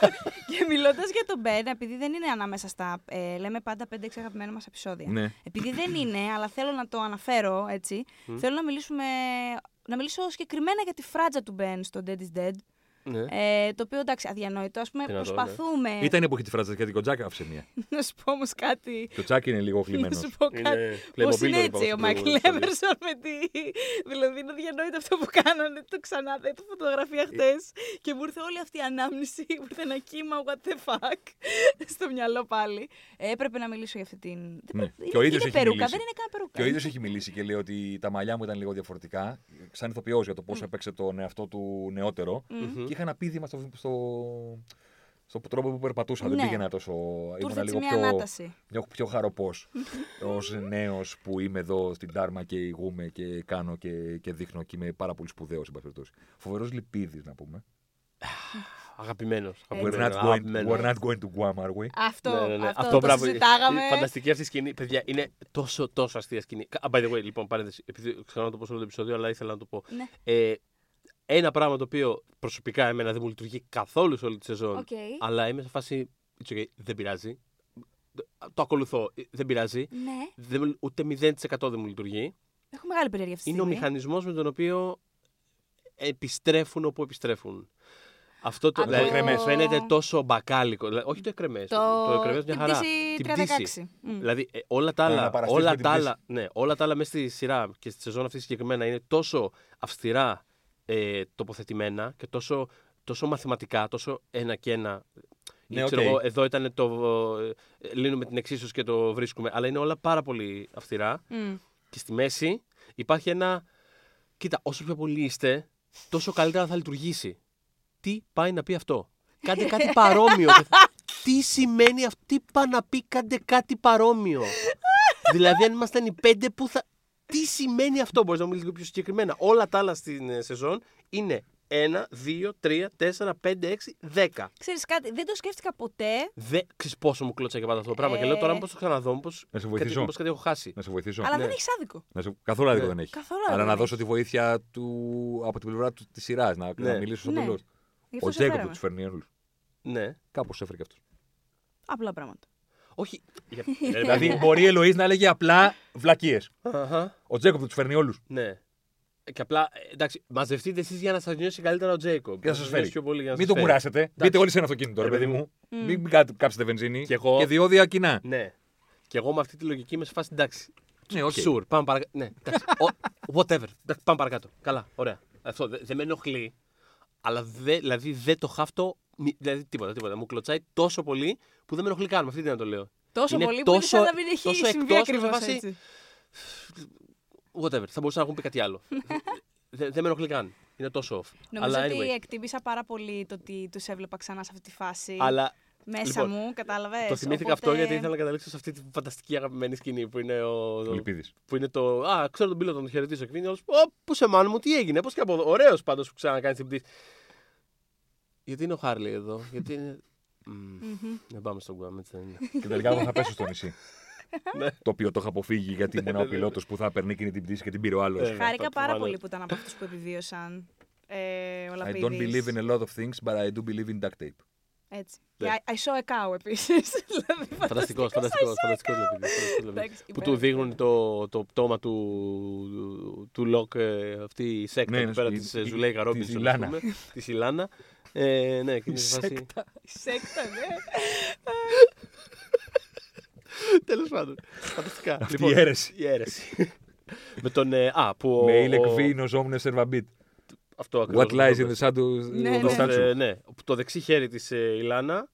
και μιλώντας για τον Μπεν, επειδή δεν είναι ανάμεσα στα. Ε, λέμε πάντα 5-6 αγαπημένα μας επεισόδια. Ναι. Επειδή δεν είναι, αλλά θέλω να το αναφέρω έτσι, θέλω να μιλήσουμε. Να μιλήσω συγκεκριμένα για τη φράντζα του Μπεν στο Dead is Dead. Ναι. Ε, το οποίο εντάξει, αδιανόητο. Ας πούμε, Τι να δω, ναι. προσπαθούμε. Ήταν η εποχή της φράντζας γιατί και ο Τζακ άφησε μία. να σου πω όμως κάτι. Και ο Τζακ είναι λίγο Να κλεμμένο. σου πω Είναι κάτι. Πώς Playmobil είναι το έτσι είπαμε ο στο Μάικλ προηγούμενο Έμερσον με τη. Δηλαδή είναι αδιανόητο αυτό που κάνανε. Το ξανά, δεν το φωτογραφία χτες. Και μου ήρθε όλη αυτή η ανάμνηση. Μου ήρθε ένα κύμα, what the fuck. στο μυαλό πάλι. Έπρεπε να μιλήσω για αυτή την. Ναι. Είναι, Και ο ίδιος είναι έχει περούκα, μιλήσει. δεν είναι καν περούκα. Και ο ίδιος έχει μιλήσει και λέει ότι τα μαλλιά μου ήταν λίγο διαφορετικά. Σαν ηθοποιός για το πώς έπαιξε τον εαυτό του νεότερο. Και είχα ένα πείδημα στο, στο, στο τρόπο που περπατούσα. Δεν Ναι. πήγαινα τόσο. Του Ήμουν ήρθε έτσι λίγο μια πιο, ανάταση. πιο, πιο χαροπός. Ο νέος που είμαι εδώ στην Ντάρμα και ηγούμαι και κάνω και, και δείχνω και είμαι πάρα πολύ σπουδαίος, εν πάση περιπτώσει. Φοβερός Λαπίδης να πούμε. Αγαπημένος. We're not, going, we're not going to Guam, are we? Αυτό, Ναι, ναι, ναι. αυτό, το μπράβο. συζητάγαμε. Η Φανταστική αυτή σκηνή. Παιδιά, είναι τόσο, τόσο αστεία σκηνή. Α, By the way, λοιπόν, παρένθεση. Επειδή ξέρω να το πω σε όλο το επεισόδιο, αλλά ήθελα να το πω. Ναι. Ε, ένα πράγμα το οποίο προσωπικά εμένα δεν μου λειτουργεί καθόλου σε όλη τη σεζόν. ΟΚ. Αλλά είμαι σε φάση. It's okay, δεν πειράζει. Το ακολουθώ. ε, Δεν πειράζει. Ναι, Δεν, μου- ούτε 0% δεν μου λειτουργεί. έχω μεγάλη περιέργεια αυτή τη Είναι ο στιγμή. μηχανισμός με τον οποίο επιστρέφουν όπου επιστρέφουν. Αυτό το, Α, δηλαδή, το- μου φαίνεται τόσο μπακάλικο. Δηλαδή, όχι το εκρεμές. Το- Το, εκρεμές μια την χαρά. πτήση Την 316. Μμ. Δηλαδή, ε, όλα τα Να άλλα, αναπαραστείς όλα με την τα πτήση. άλλα, ναι, όλα τα άλλα μέσα στη σειρά και στη σεζόν αυτή συγκεκριμένα είναι τόσο αυστηρά ε, τοποθετημένα και τόσο, τόσο μαθηματικά, τόσο ένα και ένα. Ναι, Ή, ξέρω οκ. εγώ, εδώ ήταν το. ε, λύνουμε την εξίσωση και το βρίσκουμε. Αλλά είναι όλα πάρα πολύ αυστηρά. Μμ. Και στη μέση υπάρχει ένα. Κοίτα, όσο πιο πολύ είστε, τόσο καλύτερα θα λειτουργήσει. Τι πάει να πει αυτό; Κάντε κάτι παρόμοιο. τι σημαίνει αυτό, τι πάει να πει, κάντε κάτι παρόμοιο. δηλαδή, αν ήμασταν οι πέντε, που θα. Τι σημαίνει αυτό, μπορείς να μου μιλήσεις λίγο πιο συγκεκριμένα. Όλα τα άλλα στην ε, σεζόν είναι 1, 2, 3, 4, 5, 6, 10. Ξέρεις κάτι, δεν το σκέφτηκα ποτέ, Δεν ξέρεις πόσο μου κλώτσα και πάντα αυτό το πράγμα. Και λέω τώρα, μήπω το ξαναδώ, μήπω Να σε κάτι, βοηθήσω. μήπως κάτι έχω χάσει. Να σε βοηθήσω. αλλά Ναι. δεν έχεις άδικο. Να σε... Καθόλου άδικο Ναι. δεν έχεις. Καθόλου Αλλά άδικο να δεν δώσω τη βοήθεια του... από την πλευρά του της σειράς. Να, Ναι. να μιλήσω στο Ναι. τέλο. Γι' αυτό Ο σε Τζέικοπ φέραμε. τους φέρνει όλους. Ναι. Κάπως έφερε και αυτός. Απλά πράγματα. Όχι. για- δηλαδή μπορεί η Ελοΐζ να έλεγε απλά βλακείες. Αχα. Ο Τζέικοπ τους φέρνει όλους. Ναι. Και απλά, ε, εντάξει, μαζευτείτε εσείς για να σας νιώσει καλύτερα ο Τζέικοπ. Και να σας φέρει. Πιο πολύ για να Μην σας το φέρει. κουράσετε. Μπείτε όλοι σε ένα αυτοκίνητο, ρε Ρε παιδί παιδί μου. Μην, μην κά- κάψετε βενζίνη. Και εγώ- διόδια κοινά. Ναι. Και εγώ με αυτή τη λογική είμαι σε φάση εντάξει. Ναι, OK. Sure, πάμε παρακάτω. Ναι, εντάξει. Ο- whatever. Εντάξει, πάμε παρακάτω. Καλά, ωραία. Αυτό δεν δεν με ενοχλεί. Αλλά δε, δηλαδή δεν το χάφτω. Μη- Δηλαδή τίποτα, τίποτα. Μου κλωτσάει τόσο πολύ που δεν με ενοχλεί καν. Με αυτή την να το λέω. Τόσο Είναι πολύ που είναι σαν τόσο- να μην έχει τόσο συμβεί εκτός, ακριβώς με φάση- έτσι. Whatever. Θα μπορούσαν να έχουν πει κάτι άλλο. Δεν δεν με ενοχλεί καν. Είναι τόσο off. Νομίζω Αλλά ότι anyway. εκτίμησα πάρα πολύ το ότι τους έβλεπα ξανά σε αυτή τη φάση. Αλλά Μέσα λοιπόν, μου, κατάλαβες. Το θυμήθηκα αυτό γιατί ήθελα να καταλήξω σε αυτή τη φανταστική αγαπημένη σκηνή που είναι ο. Ο Λυπίδης. Που είναι το. Α, ξέρω τον πίλωτο, τον χαιρετήσω. Και είναι όλος, Ω, πού σε μάνου μου, τι έγινε, πώς και από εδώ. Ωραίος πάντως που ξανακάνεις την πτήση. Γιατί είναι ο Χέρλι εδώ, γιατί είναι. Μμμ. Δεν πάμε στον Guam, έτσι δεν είναι. Και τελικά εγώ θα πέσω στο νησί. Ναι. το οποίο το είχα αποφύγει γιατί ήμουν ο πιλότος που θα έπαιρνε εκείνη την πτήση και την πήρε ο άλλος. Ε, Χάρηκα αυτό πάρα προφανώς. πολύ που ήταν από αυτούς που επιβίωσαν. Ε, ο I Λαπίδης. don't believe in a lot of things, but I do believe in duct tape. Έτσι. Ναι. Και I, I saw a cow επίσης. δηλαδή, Φανταστικός, φανταστικός. Φανταστικός Εντάξει, Που του υπέροχο. δείχνουν το, το πτώμα του, του Λοκ, ε, αυτή η σέκτα Ναι, εκεί ναι, πέρα η- της η- Ζουλέικα της Ρόμπινσον. Ιλάνα. Της Ιλάνα. Ε, ναι, και είναι σε φάση. Σέκτα, ναι. Τέλο πάντων. Φανταστικά. Αυτή η αίρεση. Η αίρεση. Με τον. ε, Α, που. ο- Με ηλεκ ο- βίνο ζώμνε σερβαμπίτ. Αυτό ακριβώς. What lies in the shadows Ναι, of ναι. the statue. Ε, ναι. Το δεξί χέρι τη Ιλάνα.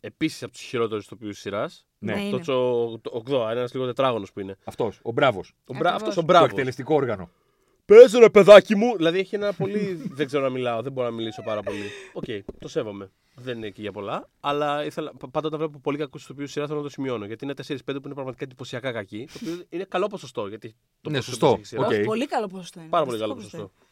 Επίση από του χειρότερου ηθοποιού τη σειρά. Ναι. Ναι, είναι. Αυτό ο, ο Ογδό, ένα λίγο τετράγωνο που είναι. Αυτό, ο μπράβο. Ο μπρα... Ακριβώς. Αυτό ο Το μπράβο. εκτελεστικό όργανο. Πες ρε παιδάκι μου! Δηλαδή έχει ένα πολύ. δεν ξέρω να μιλάω, δεν μπορώ να μιλήσω πάρα πολύ. Οκ, το σέβομαι. Δεν είναι εκεί για πολλά. Αλλά ήθελα, πα- πάντα όταν βλέπω πολύ κακούς ηθοποιούς σειρά θέλω να το σημειώνω. Γιατί είναι 4-5 που είναι πραγματικά εντυπωσιακά κακοί. Το οποίο είναι καλό ποσοστό. Γιατί το Ναι, ποσοστό σωστό. που έχει η σειρά. Οκ. Όχι, Πολύ καλό ποσοστό είναι. Πάρα πολύ καλό Φανταστικό ποσοστό.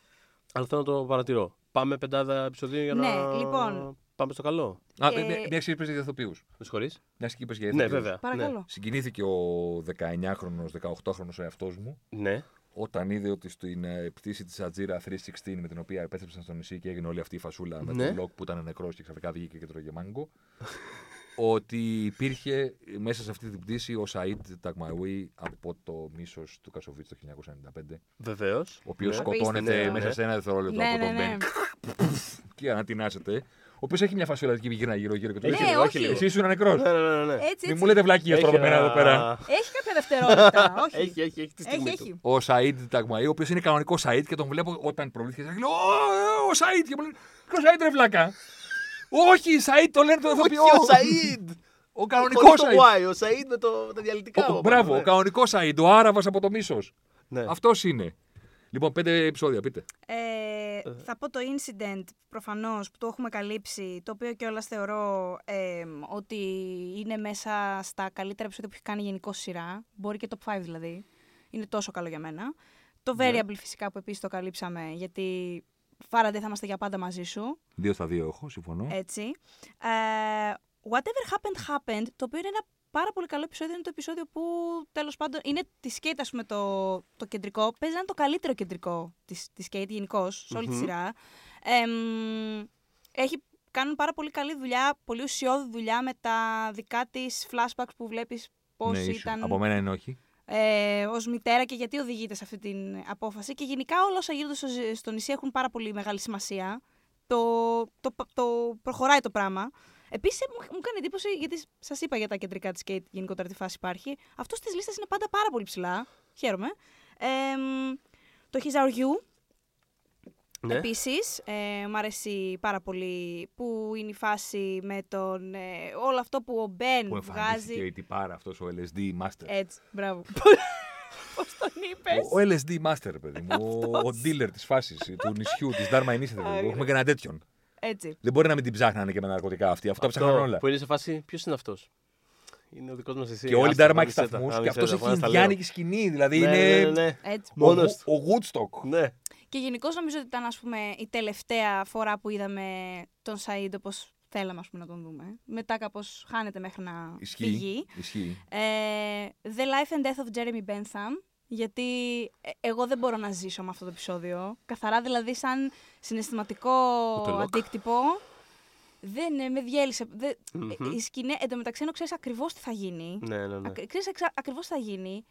Αλλά θέλω να το παρατηρώ. Πάμε πεντάδα επεισοδίων για να. Ναι, λοιπόν. Πάμε στο καλό. Α, Και- μια μια και είπες για ηθοποιούς. Με συγχωρείς; Μια και είπες για Ναι, ηθοποιούς. βέβαια. Παρακαλώ. Συγκινήθηκε ο 19χρονο, 18χρονος εαυτός μου Ναι. Ναι. όταν είδε ότι στην ε, πτήση της Ατζίρα 316 με την οποία επέστρεψαν στο νησί και έγινε όλη αυτή η φασούλα με Ναι. τον Λοκ που ήταν νεκρός και ξαφνικά βγήκε και τρώγε μάγκο. ότι υπήρχε μέσα σε αυτή την πτήση ο Σαΐντ Ταγμαουί από το Μίσος του Κασοβίτς το 1995, Βεβαίως. ο οποίος ναι. σκοτώνεται Απίστευτο. μέσα σε ένα δευτερόλεπτο Ναι, από ναι, τον ναι. Μπεν και ανατινάσσεται. Ο οποίος έχει μια φασούλα εκεί που γυρνάει γύρω-γύρω και του Έχει Ναι, λίγο, όχι. έχει λίγο. Εσύ ήσουν νεκρός. Ναι, ναι, ναι, ναι. Έτσι, Μην έτσι. μου λέτε βλακείες τώρα Έχει από μένα ένα- εδώ πέρα. Έχει κάποια δευτερόλεπτα. όχι. Έχει, έχει, έχει τη στιγμή Έχει, του. έχει. ο Σαΐντ Ταγμαή, ο οποίος είναι κανονικός Σαΐντ και τον βλέπω όταν προβλήθηκε. και Λέω, «Ω, ο Σαΐντ! Και μου λένε, Ποιος Σαΐντ ρε βλάκα; Όχι, Σαΐντ το λένε το ηθοποιό. Όχι, ο Σαΐντ! Ο κανονικός Χωρίς το Σαΐντ. Y, ο Σαΐντ με, το, με τα διαλυτικά. Ο- από Μπράβο, πάνω, ο κανονικός Σαΐντ, ο Άραβας από το μίσος. ναι. Αυτός είναι. Λοιπόν, πέντε επεισόδια, πείτε. Ε, θα πω το incident προφανώς που το έχουμε καλύψει, το οποίο κιόλας θεωρώ ε, ότι είναι μέσα στα καλύτερα επεισόδια που έχει κάνει γενικώ σειρά. Μπορεί και top 5 δηλαδή. Είναι τόσο καλό για μένα. Το Ναι. Variable φυσικά που επίσης το καλύψαμε, γιατί Φάραντε θα είμαστε για πάντα μαζί σου. Δύο στα δύο έχω, συμφωνώ. Έτσι. Ε, whatever happened, happened, το οποίο είναι ένα πάρα πολύ καλό επεισόδιο. Είναι το επεισόδιο που τέλος πάντων είναι τη skate, ας πούμε, το, το κεντρικό. Παίζει να είναι το καλύτερο κεντρικό της της skate γενικώ, σε όλη τη Μμμ. σειρά. Εμ, έχει κάνουν πάρα πολύ καλή δουλειά, πολύ ουσιώδη δουλειά με τα δικά της flashbacks που βλέπεις πώς Ναι, ίσως. ήταν Από μένα είναι όχι. ε, ως μητέρα και γιατί οδηγείται σε αυτή την απόφαση. Και γενικά όλα όσα γίνονται στο, στο νησί έχουν πάρα πολύ μεγάλη σημασία. Το, το, το προχωράει το πράγμα. Επίσης μου, μου κάνει εντύπωση, γιατί σας είπα για τα κεντρικά της skate, γενικότερα τι φάση υπάρχει. Αυτός της λίστας είναι πάντα πάρα πολύ ψηλά. Χαίρομαι. Ε, μ, το His Our You, Ναι. Επίσης, ε, μου αρέσει πάρα πολύ που είναι η φάση με τον... Ε, όλο αυτό που ο Μπεν Που εμφανίστηκε βγάζει... η τυπάρα αυτός ο LSD Master. Έτσι, μπράβο. Πώς τον είπες; Ο, ο LSD Master, παιδί μου. ο, ο dealer της φάσης του νησιού, της Dharma Initiative. Άγρια. Έχουμε και ένα τέτοιον. Έτσι. Δεν μπορεί να μην την ψάχνανε και με ναρκωτικά αυτοί. Αυτό Αυτό ψάχναν όλα. Που είναι σε φάση, ποιος είναι αυτός; Είναι ο δικός μας εσύ. Και όλοι οι Άστα, Dharma έχει άνοιξε τα, σταθμούς και άνοιξε αυτός τα, έχει πάνε στα ινδιάνικη σκηνή. Δηλαδή λέω. Ναι, είναι. ναι, ναι, ναι. Έτσι. Ο, Μόνος ο, ο Woodstock. Ναι. Και γενικώ νομίζω ότι ήταν ας πούμε, η τελευταία φορά που είδαμε τον Σαΐντ όπως θέλαμε ας πούμε, να τον δούμε. Μετά κάπως χάνεται μέχρι να Ισχύει. φύγει. Ισχύει. Ε, The Life and Death of Jeremy Bentham. Γιατί ε, εγώ δεν μπορώ να ζήσω με αυτό το επεισόδιο. Καθαρά δηλαδή σαν συναισθηματικό Ούτε Locke. αντίκτυπο. Δεν ε, με διέλυσε. Δεν, Μμμ. ε, η σκηνή, εν τω μεταξύ, ενώ ξέρεις ακριβώς τι θα γίνει. Ναι, ναι, ναι. Ακ- Ξέρεις εξα- ακριβώς τι θα γίνει.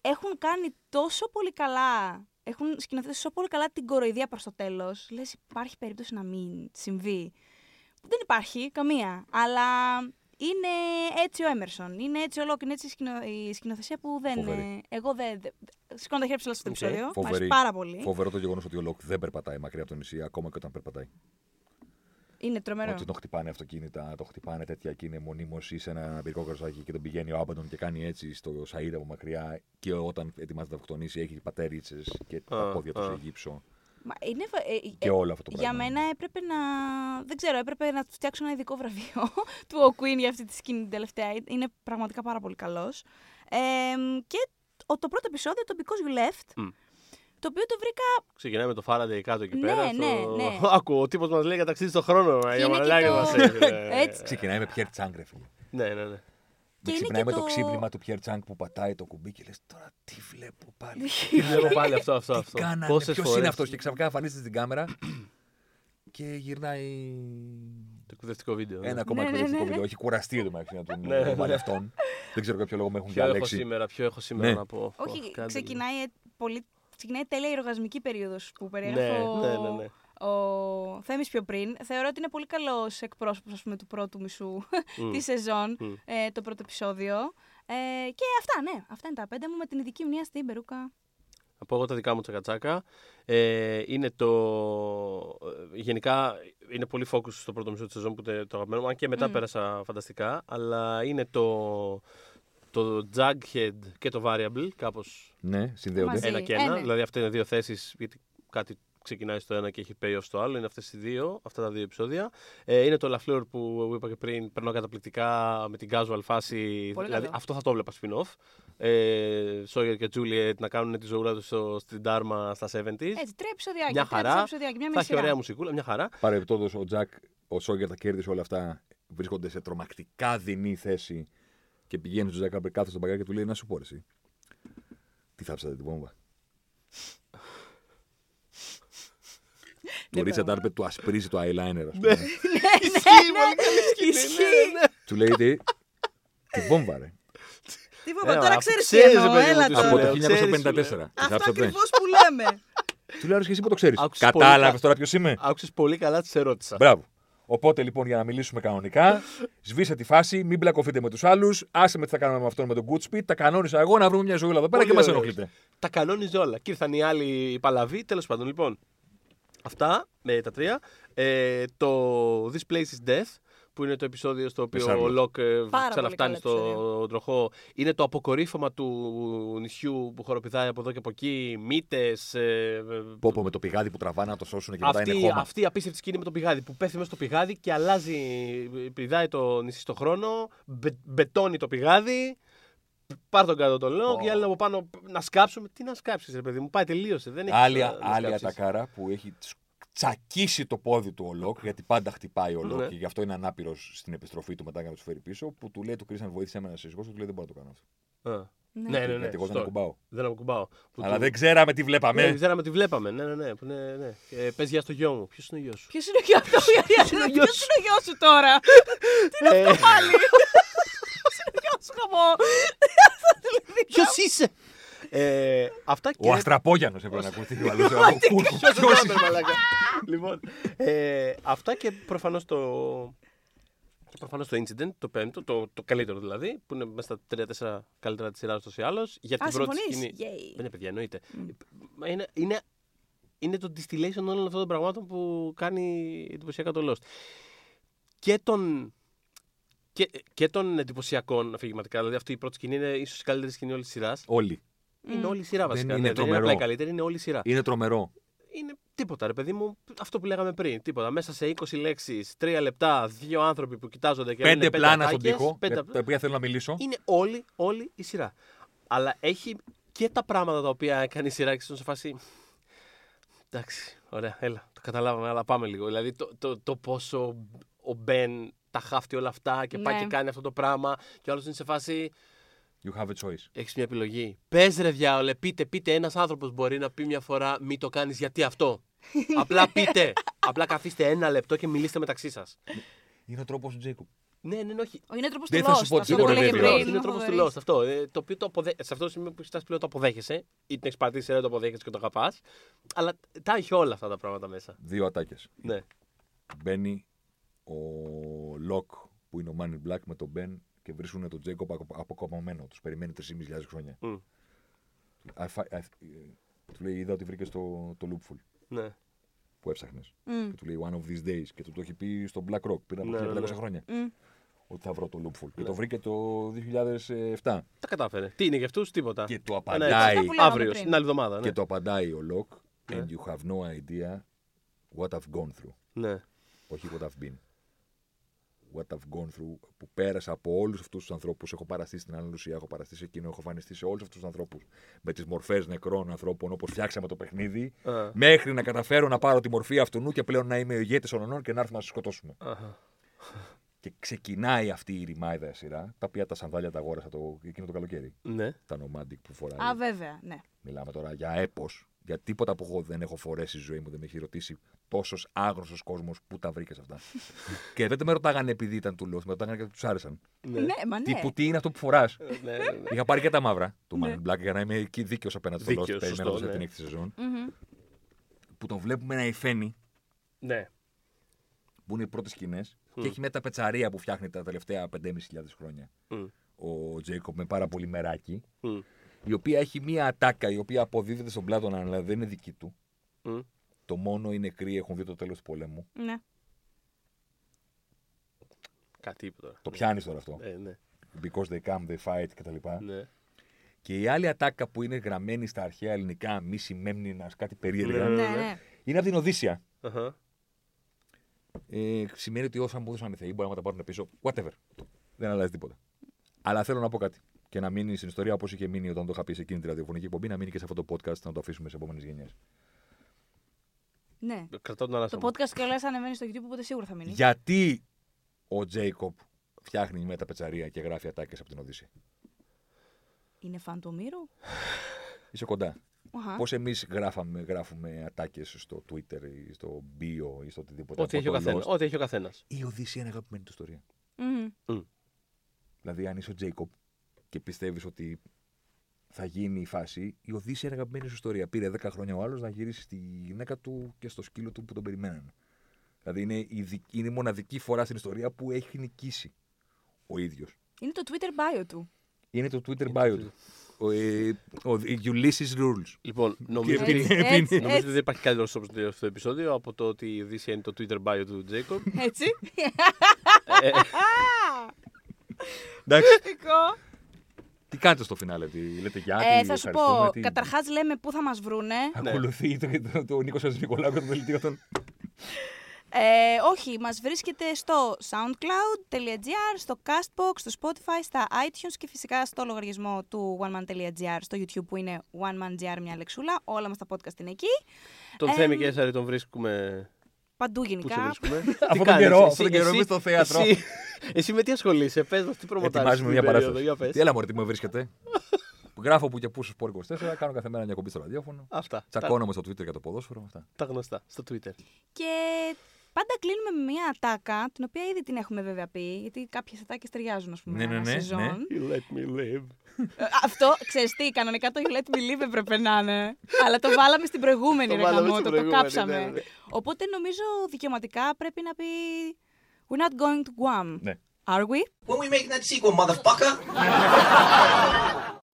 Έχουν κάνει τόσο πολύ καλά, έχουν σκηνοθετήσει τόσο πολύ καλά την κοροϊδία προς το τέλος. Λες υπάρχει περίπτωση να μην συμβεί. Δεν υπάρχει καμία. Αλλά είναι έτσι ο Έμερσον. Είναι έτσι ο Λοκ. Είναι έτσι η, σκηνο- η σκηνοθεσία που δεν. Φοβερή. ε, εγώ δεν. δεν- Σηκώνω τα χέρια ψηλά στο Οκ. επεισόδιο. Μου αρέσει Φοβερή. πάρα πολύ. Φοβερό το γεγονός ότι ο Λοκ δεν περπατάει μακριά από το νησί, ακόμα και όταν περπατάει. Είναι τρομερό. Ότι τον χτυπάνε αυτοκίνητα, τον χτυπάνε τέτοια και είναι μονίμως ή σε ένα αναπηρικό καροζάκι και τον πηγαίνει ο Άμπαντον και κάνει έτσι στο Σαΐντ από μακριά. Και όταν ετοιμάζεται να αυτοκτονήσει, έχει πατερίτσες και τα Α, πόδια του α. σε γύψο. Μα είναι, ε, ε, Και όλο αυτό το Για πράγμα. μένα έπρεπε να. Δεν ξέρω, έπρεπε να τους φτιάξω ένα ειδικό βραβείο του Ο Queen για αυτή τη σκηνή την τελευταία. Είναι πραγματικά πάρα πολύ καλός. και ο- το πρώτο επεισόδιο, το Because You Left, Μμ. Το οποίο το βρήκα. Ξεκινάει με το Faraday κάτω εκεί Ναι, πέρα. ναι, στο... ναι. Άκου, ο τύπος μας λέει για ταξίδι στον χρόνο. ε, Για είναι και μαλάκια το- μας έφερε. Έτσι. Ξεκινάει με Πιέρ Τσάνγκ, ρε φίλε. Ναι, ναι, ναι. Με είναι ξυπνάει και με το το- ξύπνημα του Πιέρ Τσάνγκ που πατάει το κουμπί και λες τώρα τι βλέπω πάλι. Τι βλέπω πάλι αυτό, αυτό, Τι αυτό. κάνανε, Πόσες ποιος φορές είναι αυτός και ξαφνικά εμφανίζεται στην κάμερα και γυρνάει Το εκπαιδευτικό βίντεο. ναι. ένα ακόμα Ναι, ναι, εκπαιδευτικό ναι. βίντεο. Έχει κουραστεί εδώ μεταξύ να τον Ναι, ναι. βάλει αυτόν. Δεν ξέρω για ποιο λόγο με έχουν Ποιο έχω διαλέξει. σήμερα, ποιο έχω σήμερα Ναι. να πω. Όχι, Ω, κάντε ξεκινάει, ε, πολύ... ξεκινάει τέλεια η εργασμική περίοδος που Ναι, περιέγραφε ο... ναι, ναι, ναι. Ο Θέμης πιο πριν. Θεωρώ ότι είναι πολύ καλός εκπρόσωπος ας πούμε, του πρώτου μισού Μμ. της σεζόν, Μμ. ε, το πρώτο επεισόδιο. Ε, και αυτά, ναι, αυτά είναι τα πέντε μου με την ειδική μνήμα στην Περούκα. Θα πω εγώ τα δικά μου τσακατσάκα. Ε, είναι το. ε, Γενικά είναι πολύ focus στο πρώτο μισό της σεζόν που είναι το αγαπημένο μου. Αν και μετά Μμ. πέρασα φανταστικά. Αλλά είναι το. Το Jughead και το Variable, κάπως Ναι, συνδέονται. Μαζί. ένα και Ε, ένα. ναι. Δηλαδή αυτά είναι δύο θέσεις, γιατί κάτι ξεκινάει στο ένα και έχει payoff στο άλλο. Είναι αυτές οι δύο, αυτά τα δύο επεισόδια. Ε, είναι το La Fleur που είπα και πριν, περνάω καταπληκτικά με την casual φάση. Πολύ δηλαδή καλό. αυτό θα το έβλεπα spin-off. Ε, Sawyer και Juliet να κάνουν τη ζωούλα τους στο, στην Dharma στα 70s. Έτσι, τρία επεισοδιάκια. Μια τρία χαρά. επεισοδιάκια, μια θα μισή έχει ωραία σειρά. μουσικούλα, μια χαρά. Παρεμπιπτόντως, ο Τζακ, ο Sawyer τα κέρδισε όλα αυτά. Βρίσκονται σε τρομακτικά δεινή θέση και πηγαίνει στον Τζακ Άμπερ κάθο στο μπαγκάκι και του λέει: Να σου πω εσύ. Τι θάψατε την βόμβα; Το Richard Alpert του ασπρίζει το eyeliner, ας πούμε. Ισχύει, πολύ καλή σκηνή. Ισχύει. ναι, ναι. Του λέει τι. Τη βόμβα, ρε. Τι Ε, πω, τώρα αφού ξέρεις τι ξέρεις, εννοώ, ρε παιδί μου, έλα τι τώρα. Από λέω, το ξέρεις, 1954. φίλε. Τη Αυτό θάψατε. ακριβώς που λέμε. Του λέω: «Ρε, και εσύ που το ξέρεις. Άκουσες πολύ Κατάλαβες κα- τώρα ποιος είμαι; Άκουσες πολύ καλά, τη ερώτησα. Μπράβο. Οπότε λοιπόν για να μιλήσουμε κανονικά, σβήσε τη φάση, μην μπλακωθείτε με τους άλλους. Άσε με τι θα κάνουμε με αυτόν με τον Goodspeed. Τα κανόνισα εγώ να βρούμε μια ζωή εδώ πέρα Πολύ και μας ωραίος. ενοχλείτε. Τα κανόνιζε όλα. Και ήρθαν οι άλλοι παλαβοί. Τέλος πάντων, λοιπόν. Αυτά με τα τρία. Ε, το This Place is Death, που είναι το επεισόδιο στο οποίο Charlotte. ο Λοκ ε, Πάρα ξαναφτάνει πολύ καλό στο επεισόδιο. τροχό. Είναι το αποκορύφωμα του νησιού που χοροπηδάει από εδώ και από εκεί. Μύτες. Ε, Πω πω με το πηγάδι που τραβάνε να το σώσουν και μετά είναι αυτή, χώμα. αυτή η απίστευτη σκηνή με το πηγάδι που πέφτει μέσα στο πηγάδι και αλλάζει, πηδάει το νησί στο χρόνο, μπε, μπετώνει το πηγάδι, πάρ τον κάτω τον Λοκ Ω. και οι άλλοι από πάνω να σκάψουμε. Τι να σκάψεις, ρε παιδί μου, πάει τελείωσε. Δεν έχεις Άλλη, να- να άλλη σκάψεις. ατακάρα που έχει τσ- τσακίσει το πόδι του ο Λοκ, γιατί πάντα χτυπάει ο Λοκ Ναι. και γι' αυτό είναι ανάπηρος στην επιστροφή του μετά για να του φέρει πίσω. Που του λέει ο Κρίστιαν βοήθησε με να σε σηκώσω, του λέει δεν μπορώ να το κάνω αυτό. Α. Ναι. Ναι, ναι, ναι. γιατί εγώ δεν σωστό. ακουμπάω. Δεν ακουμπάω. Που Αλλά του- δεν ξέραμε τι Ναι, βλέπαμε. δεν ξέραμε τι βλέπαμε. Ναι, ναι, ναι. που ναι, ναι. Ε, πες γεια στο γιο μου. Ποιος είναι ο γιος σου; Ποιος είναι ο γιος σου, Ποιος είναι ο γιος σου; τώρα. Ε, Πάλι. Ποιος είναι ο γιος σου, χαμό. Ποιος είσαι; Ε, αυτά και. Ο Αστραπόγιανος έπρεπε να ακούσει. ο άλλος. Ποιος είναι ο Τζάμπερ, μαλάκα; Λοιπόν, ε, αυτά και προφανώς το. Και προφανώς το incident, το πέμπτο, το, το καλύτερο δηλαδή, που είναι μέσα στα 3-4 καλύτερα της σειράς ούτως ή άλλως. Για την Α, πρώτη συμφωνείς; σκηνή. Yay. Δεν είναι παιδιά, εννοείται. Μα Είναι, είναι, είναι το distillation όλων αυτών των πραγμάτων που κάνει εντυπωσιακά το Lost. Και των, και, και των εντυπωσιακών αφηγηματικά. Δηλαδή αυτή η πρώτη σκηνή είναι ίσως η καλύτερη σκηνή όλης της σειράς. Όλοι. Είναι όλη η σειρά βασικά. είναι ναι, δεν είναι τρομερό. απλά η καλύτερη, είναι όλη η σειρά. Είναι τρομερό. Είναι τίποτα, ρε παιδί μου. Αυτό που λέγαμε πριν. Τίποτα. Μέσα σε 20 λέξεις, 3 λεπτά, δύο άνθρωποι που κοιτάζονται και Πέντε λένε πλάνα στον ατάκες, τοίχο, πέντε- για τα οποία θέλω να μιλήσω. Είναι όλη, όλη η σειρά. Αλλά έχει και τα πράγματα τα οποία έκανε η σειρά και στον σε φάση. Εντάξει, ωραία, έλα, το καταλάβαμε, αλλά πάμε λίγο. Δηλαδή το, το, το πόσο ο Μπεν τα χάφτει όλα αυτά και πάει Ναι. και κάνει αυτό το πράγμα και ο άλλος είναι σε φάση. You have a choice. Έχεις μια επιλογή. Πες ρε διάολε, πείτε, πείτε. Ένας άνθρωπος μπορεί να πει μια φορά μη το κάνεις γιατί αυτό. Απλά πείτε. Απλά καθίστε ένα λεπτό και μιλήστε μεταξύ σας. Είναι ο τρόπος του Τζέικοπ. Ναι, ναι, ναι, όχι. Είναι τρόπος του Δεν θα σου πω Lost. ότι Αυτό που δεν έλεγε κοροϊδεύει ο πριν. Είναι ο τρόπος του Θοδωρής. Lost αυτό. Ε, το οποίο το αποδέ... Σε αυτό το σημείο που φτάσει πλέον το αποδέχεσαι, ή την έχει πατήσει σειρά, το αποδέχεσαι και το αγαπάς. Αλλά τα έχει όλα αυτά τα πράγματα μέσα. Δύο ατάκες. Ναι. Μπαίνει ο Λοκ που είναι ο Man in Black με τον Μπεν και βρίσκουν τον Τζέικοπ απο- αποκομμένο. Τους περιμένει 3.500 χρόνια. Μμ. I fi- I- Του λέει: Είδα ότι βρήκες το, το loophole ναι. που έψαχνες. Μμ. Και του λέει: One of these days. Και του το έχει πει στο Black Rock πριν από Ναι, ναι, 1500 ναι. χρόνια. Μμ. Ότι θα βρω το loophole. Και Ναι. το βρήκε το 2007. Τα κατάφερε. Τι είναι για αυτούς, τίποτα. Και το Ένα απαντάει. έτσι. Αυτά που λέγαμε Αύριο, πριν. την άλλη εβδομάδα. Ναι. Και το απαντάει ο Λοκ. Ναι. And you have no idea what I've gone through. ναι. Όχι what I've been. What I've gone through, που πέρασα από όλους αυτούς τους ανθρώπους. Έχω παραστεί στην Ανδαλουσία, έχω παραστεί σε εκείνο, έχω φανιστεί σε όλους αυτούς τους ανθρώπους. Με τις μορφές νεκρών ανθρώπων, όπως φτιάξαμε το παιχνίδι, Α. μέχρι να καταφέρω να πάρω τη μορφή αυτού και πλέον να είμαι ο ηγέτης ονών και να έρθουμε να σας σκοτώσουμε. Αχα. Και ξεκινάει αυτή η ρημάιδα σειρά, τα οποία τα σανδάλια τα αγόρασα το, εκείνο το καλοκαίρι. Ναι. Τα nomadic που φοράει. Α, βέβαια, ναι. Μιλάμε τώρα για έπος. Για τίποτα που εγώ δεν έχω φορέσει στη ζωή μου, δεν με έχει ρωτήσει τόσο άγνωστος κόσμος που τα βρήκες αυτά. και δεν με ρωτάγανε επειδή ήταν του λόγου, με ρωτάγανε γιατί τους άρεσαν. Ναι, μα ναι. Τύπου τι είναι αυτό που φοράς; Ναι, ναι, ναι. Είχα πάρει και τα μαύρα του Ναι. Man in Black για να είμαι εκεί δίκαιος απέναντι στο Lost, Δίκαιος, περιμένοντας σωστό, για την ναι. έκτη σεζόν. Μμμ. Που τον βλέπουμε να υφαίνει, Ναι. που είναι οι πρώτες σκηνές, και έχει μετά τα πετσαρία που φτιάχνει τα τελευταία 5.500 χρόνια. Μμ. Ο Τζέικοπ με πάρα πολύ μεράκι, Μμ. Η οποία έχει μία ατάκα η οποία αποδίδεται στον Πλάτωνα, αλλά δεν είναι δική του. Μμ. Το μόνο οι νεκροί έχουν δει το τέλος του πολέμου. Ναι. Κάτι είπε τώρα. Το πιάνεις τώρα αυτό. Ε, ναι. Because they come, they fight κτλ. ναι. Και η άλλη ατάκα που είναι γραμμένη στα αρχαία ελληνικά, μίση μέμνηνα, κάτι περίεργα, Ναι, Ναι, ναι. είναι από την Οδύσσια. Αχα. Ε, σημαίνει ότι όσα μου έδωσαν οι Θεοί μπορεί να τα πάρουν πίσω. Whatever. Δεν αλλάζει τίποτα. Αλλά θέλω να πω κάτι. Και να μείνει στην ιστορία όπως είχε μείνει όταν το είχα πει σε εκείνη τη ραδιοφωνική εκπομπή, να μείνει και σε αυτό το podcast να το αφήσουμε σε επόμενες γενιές. ναι. Κρατάω τον Το ανάστημα. podcast και όλα ανεβαίνει στο YouTube, οπότε σίγουρα θα μείνει. Γιατί ο Τζέικοπ φτιάχνει με τα πετσαρία και γράφει ατάκες από την Οδύσσια; Είναι φαν του Ομήρου; Είσαι κοντά. Αχα. Πώς εμείς γράφουμε ατάκες στο Twitter ή στο bio ή στο οτιδήποτε. Ό,τι από έχει ο το καθένας. Lost; Ό,τι έχει ο καθένας. Η Οδύσσια είναι αγαπημένη του ιστορία. Μμμ. Δηλαδή, αν είσαι ο Τζέικοπ και πιστεύεις ότι θα γίνει η φάση, η Οδύσσια είναι αγαπημένη σου ιστορία. Πήρε 10 χρόνια ο άλλος να γυρίσει στη γυναίκα του και στο σκύλο του που τον περιμένανε. Δηλαδή, είναι η, δι- είναι η μοναδική φορά στην ιστορία που έχει νικήσει ο ίδιος. Είναι το Twitter bio του. Είναι το Twitter bio του. Ο, ε, ο, Ulysses Rules. Λοιπόν, νομίζω Και ότι, Έτσι, πίνει- έτσι, νομίζω ότι έτσι. δεν υπάρχει καλύτερος τρόπος να τελειώσει αυτό το επεισόδιο από το ότι η Δύση είναι το Twitter bio του Jacob. Έτσι. Ε, Εντάξει. Θετικό. τι κάνετε στο φινάλε, τι λέτε για Ε, τι θα σου ευχαριστούμε, πω, τι- καταρχάς λέμε πού θα μας βρούνε. Ακολουθεί το, το, το Νίκος Νικολάου και το δελτίο των. Ε, όχι, μας βρίσκεται στο soundcloud.gr, στο castbox, στο spotify, στα iTunes και φυσικά στο λογαριασμό του oneman.gr στο YouTube που είναι oneman.gr μια λεξούλα. Όλα μας τα podcast είναι εκεί. τον Ε, Θέμη και Έσαρη τον βρίσκουμε. Παντού Πού σε γενικά. βρίσκουμε. τον Τι κάνεις, καιρό, εσύ- αυτόν τον καιρό εσύ- είμαι στο θέατρο. Εσύ, εσύ με τι ασχολείσαι, πες μας τι προμοτάρεις Ετοιμάζουμε στην μια περίοδο, παράσταση. για πες. Τι έλα μωρέ, τι μου βρίσκεται. Που Γράφω που και που στο Sport 24, κάνω κάθε μέρα μια κομπή στο ραδιόφωνο. Αυτά. Τα, Τσακώνομαι στο Twitter για το ποδόσφαιρο. Αυτά. τα γνωστά στο Twitter. Και πάντα κλείνουμε με μια ατάκα, την οποία ήδη την έχουμε βέβαια πει, γιατί κάποιες ατάκες ταιριάζουν, ας πούμε, Ναι, ναι, ανά ναι, σεζόν. ναι. You let me live. Ε, Αυτό, ξέρεις τι, κανονικά το You Let Me Live έπρεπε να είναι. Αλλά το βάλαμε στην προηγούμενη, Το ρε βάλαμε γαμότο, στην το προηγούμενη, κάψαμε. ναι, ναι. Οπότε νομίζω δικαιωματικά πρέπει να πει We're not going to Guam. Ναι. Are we? When we making that sequel, motherfucker?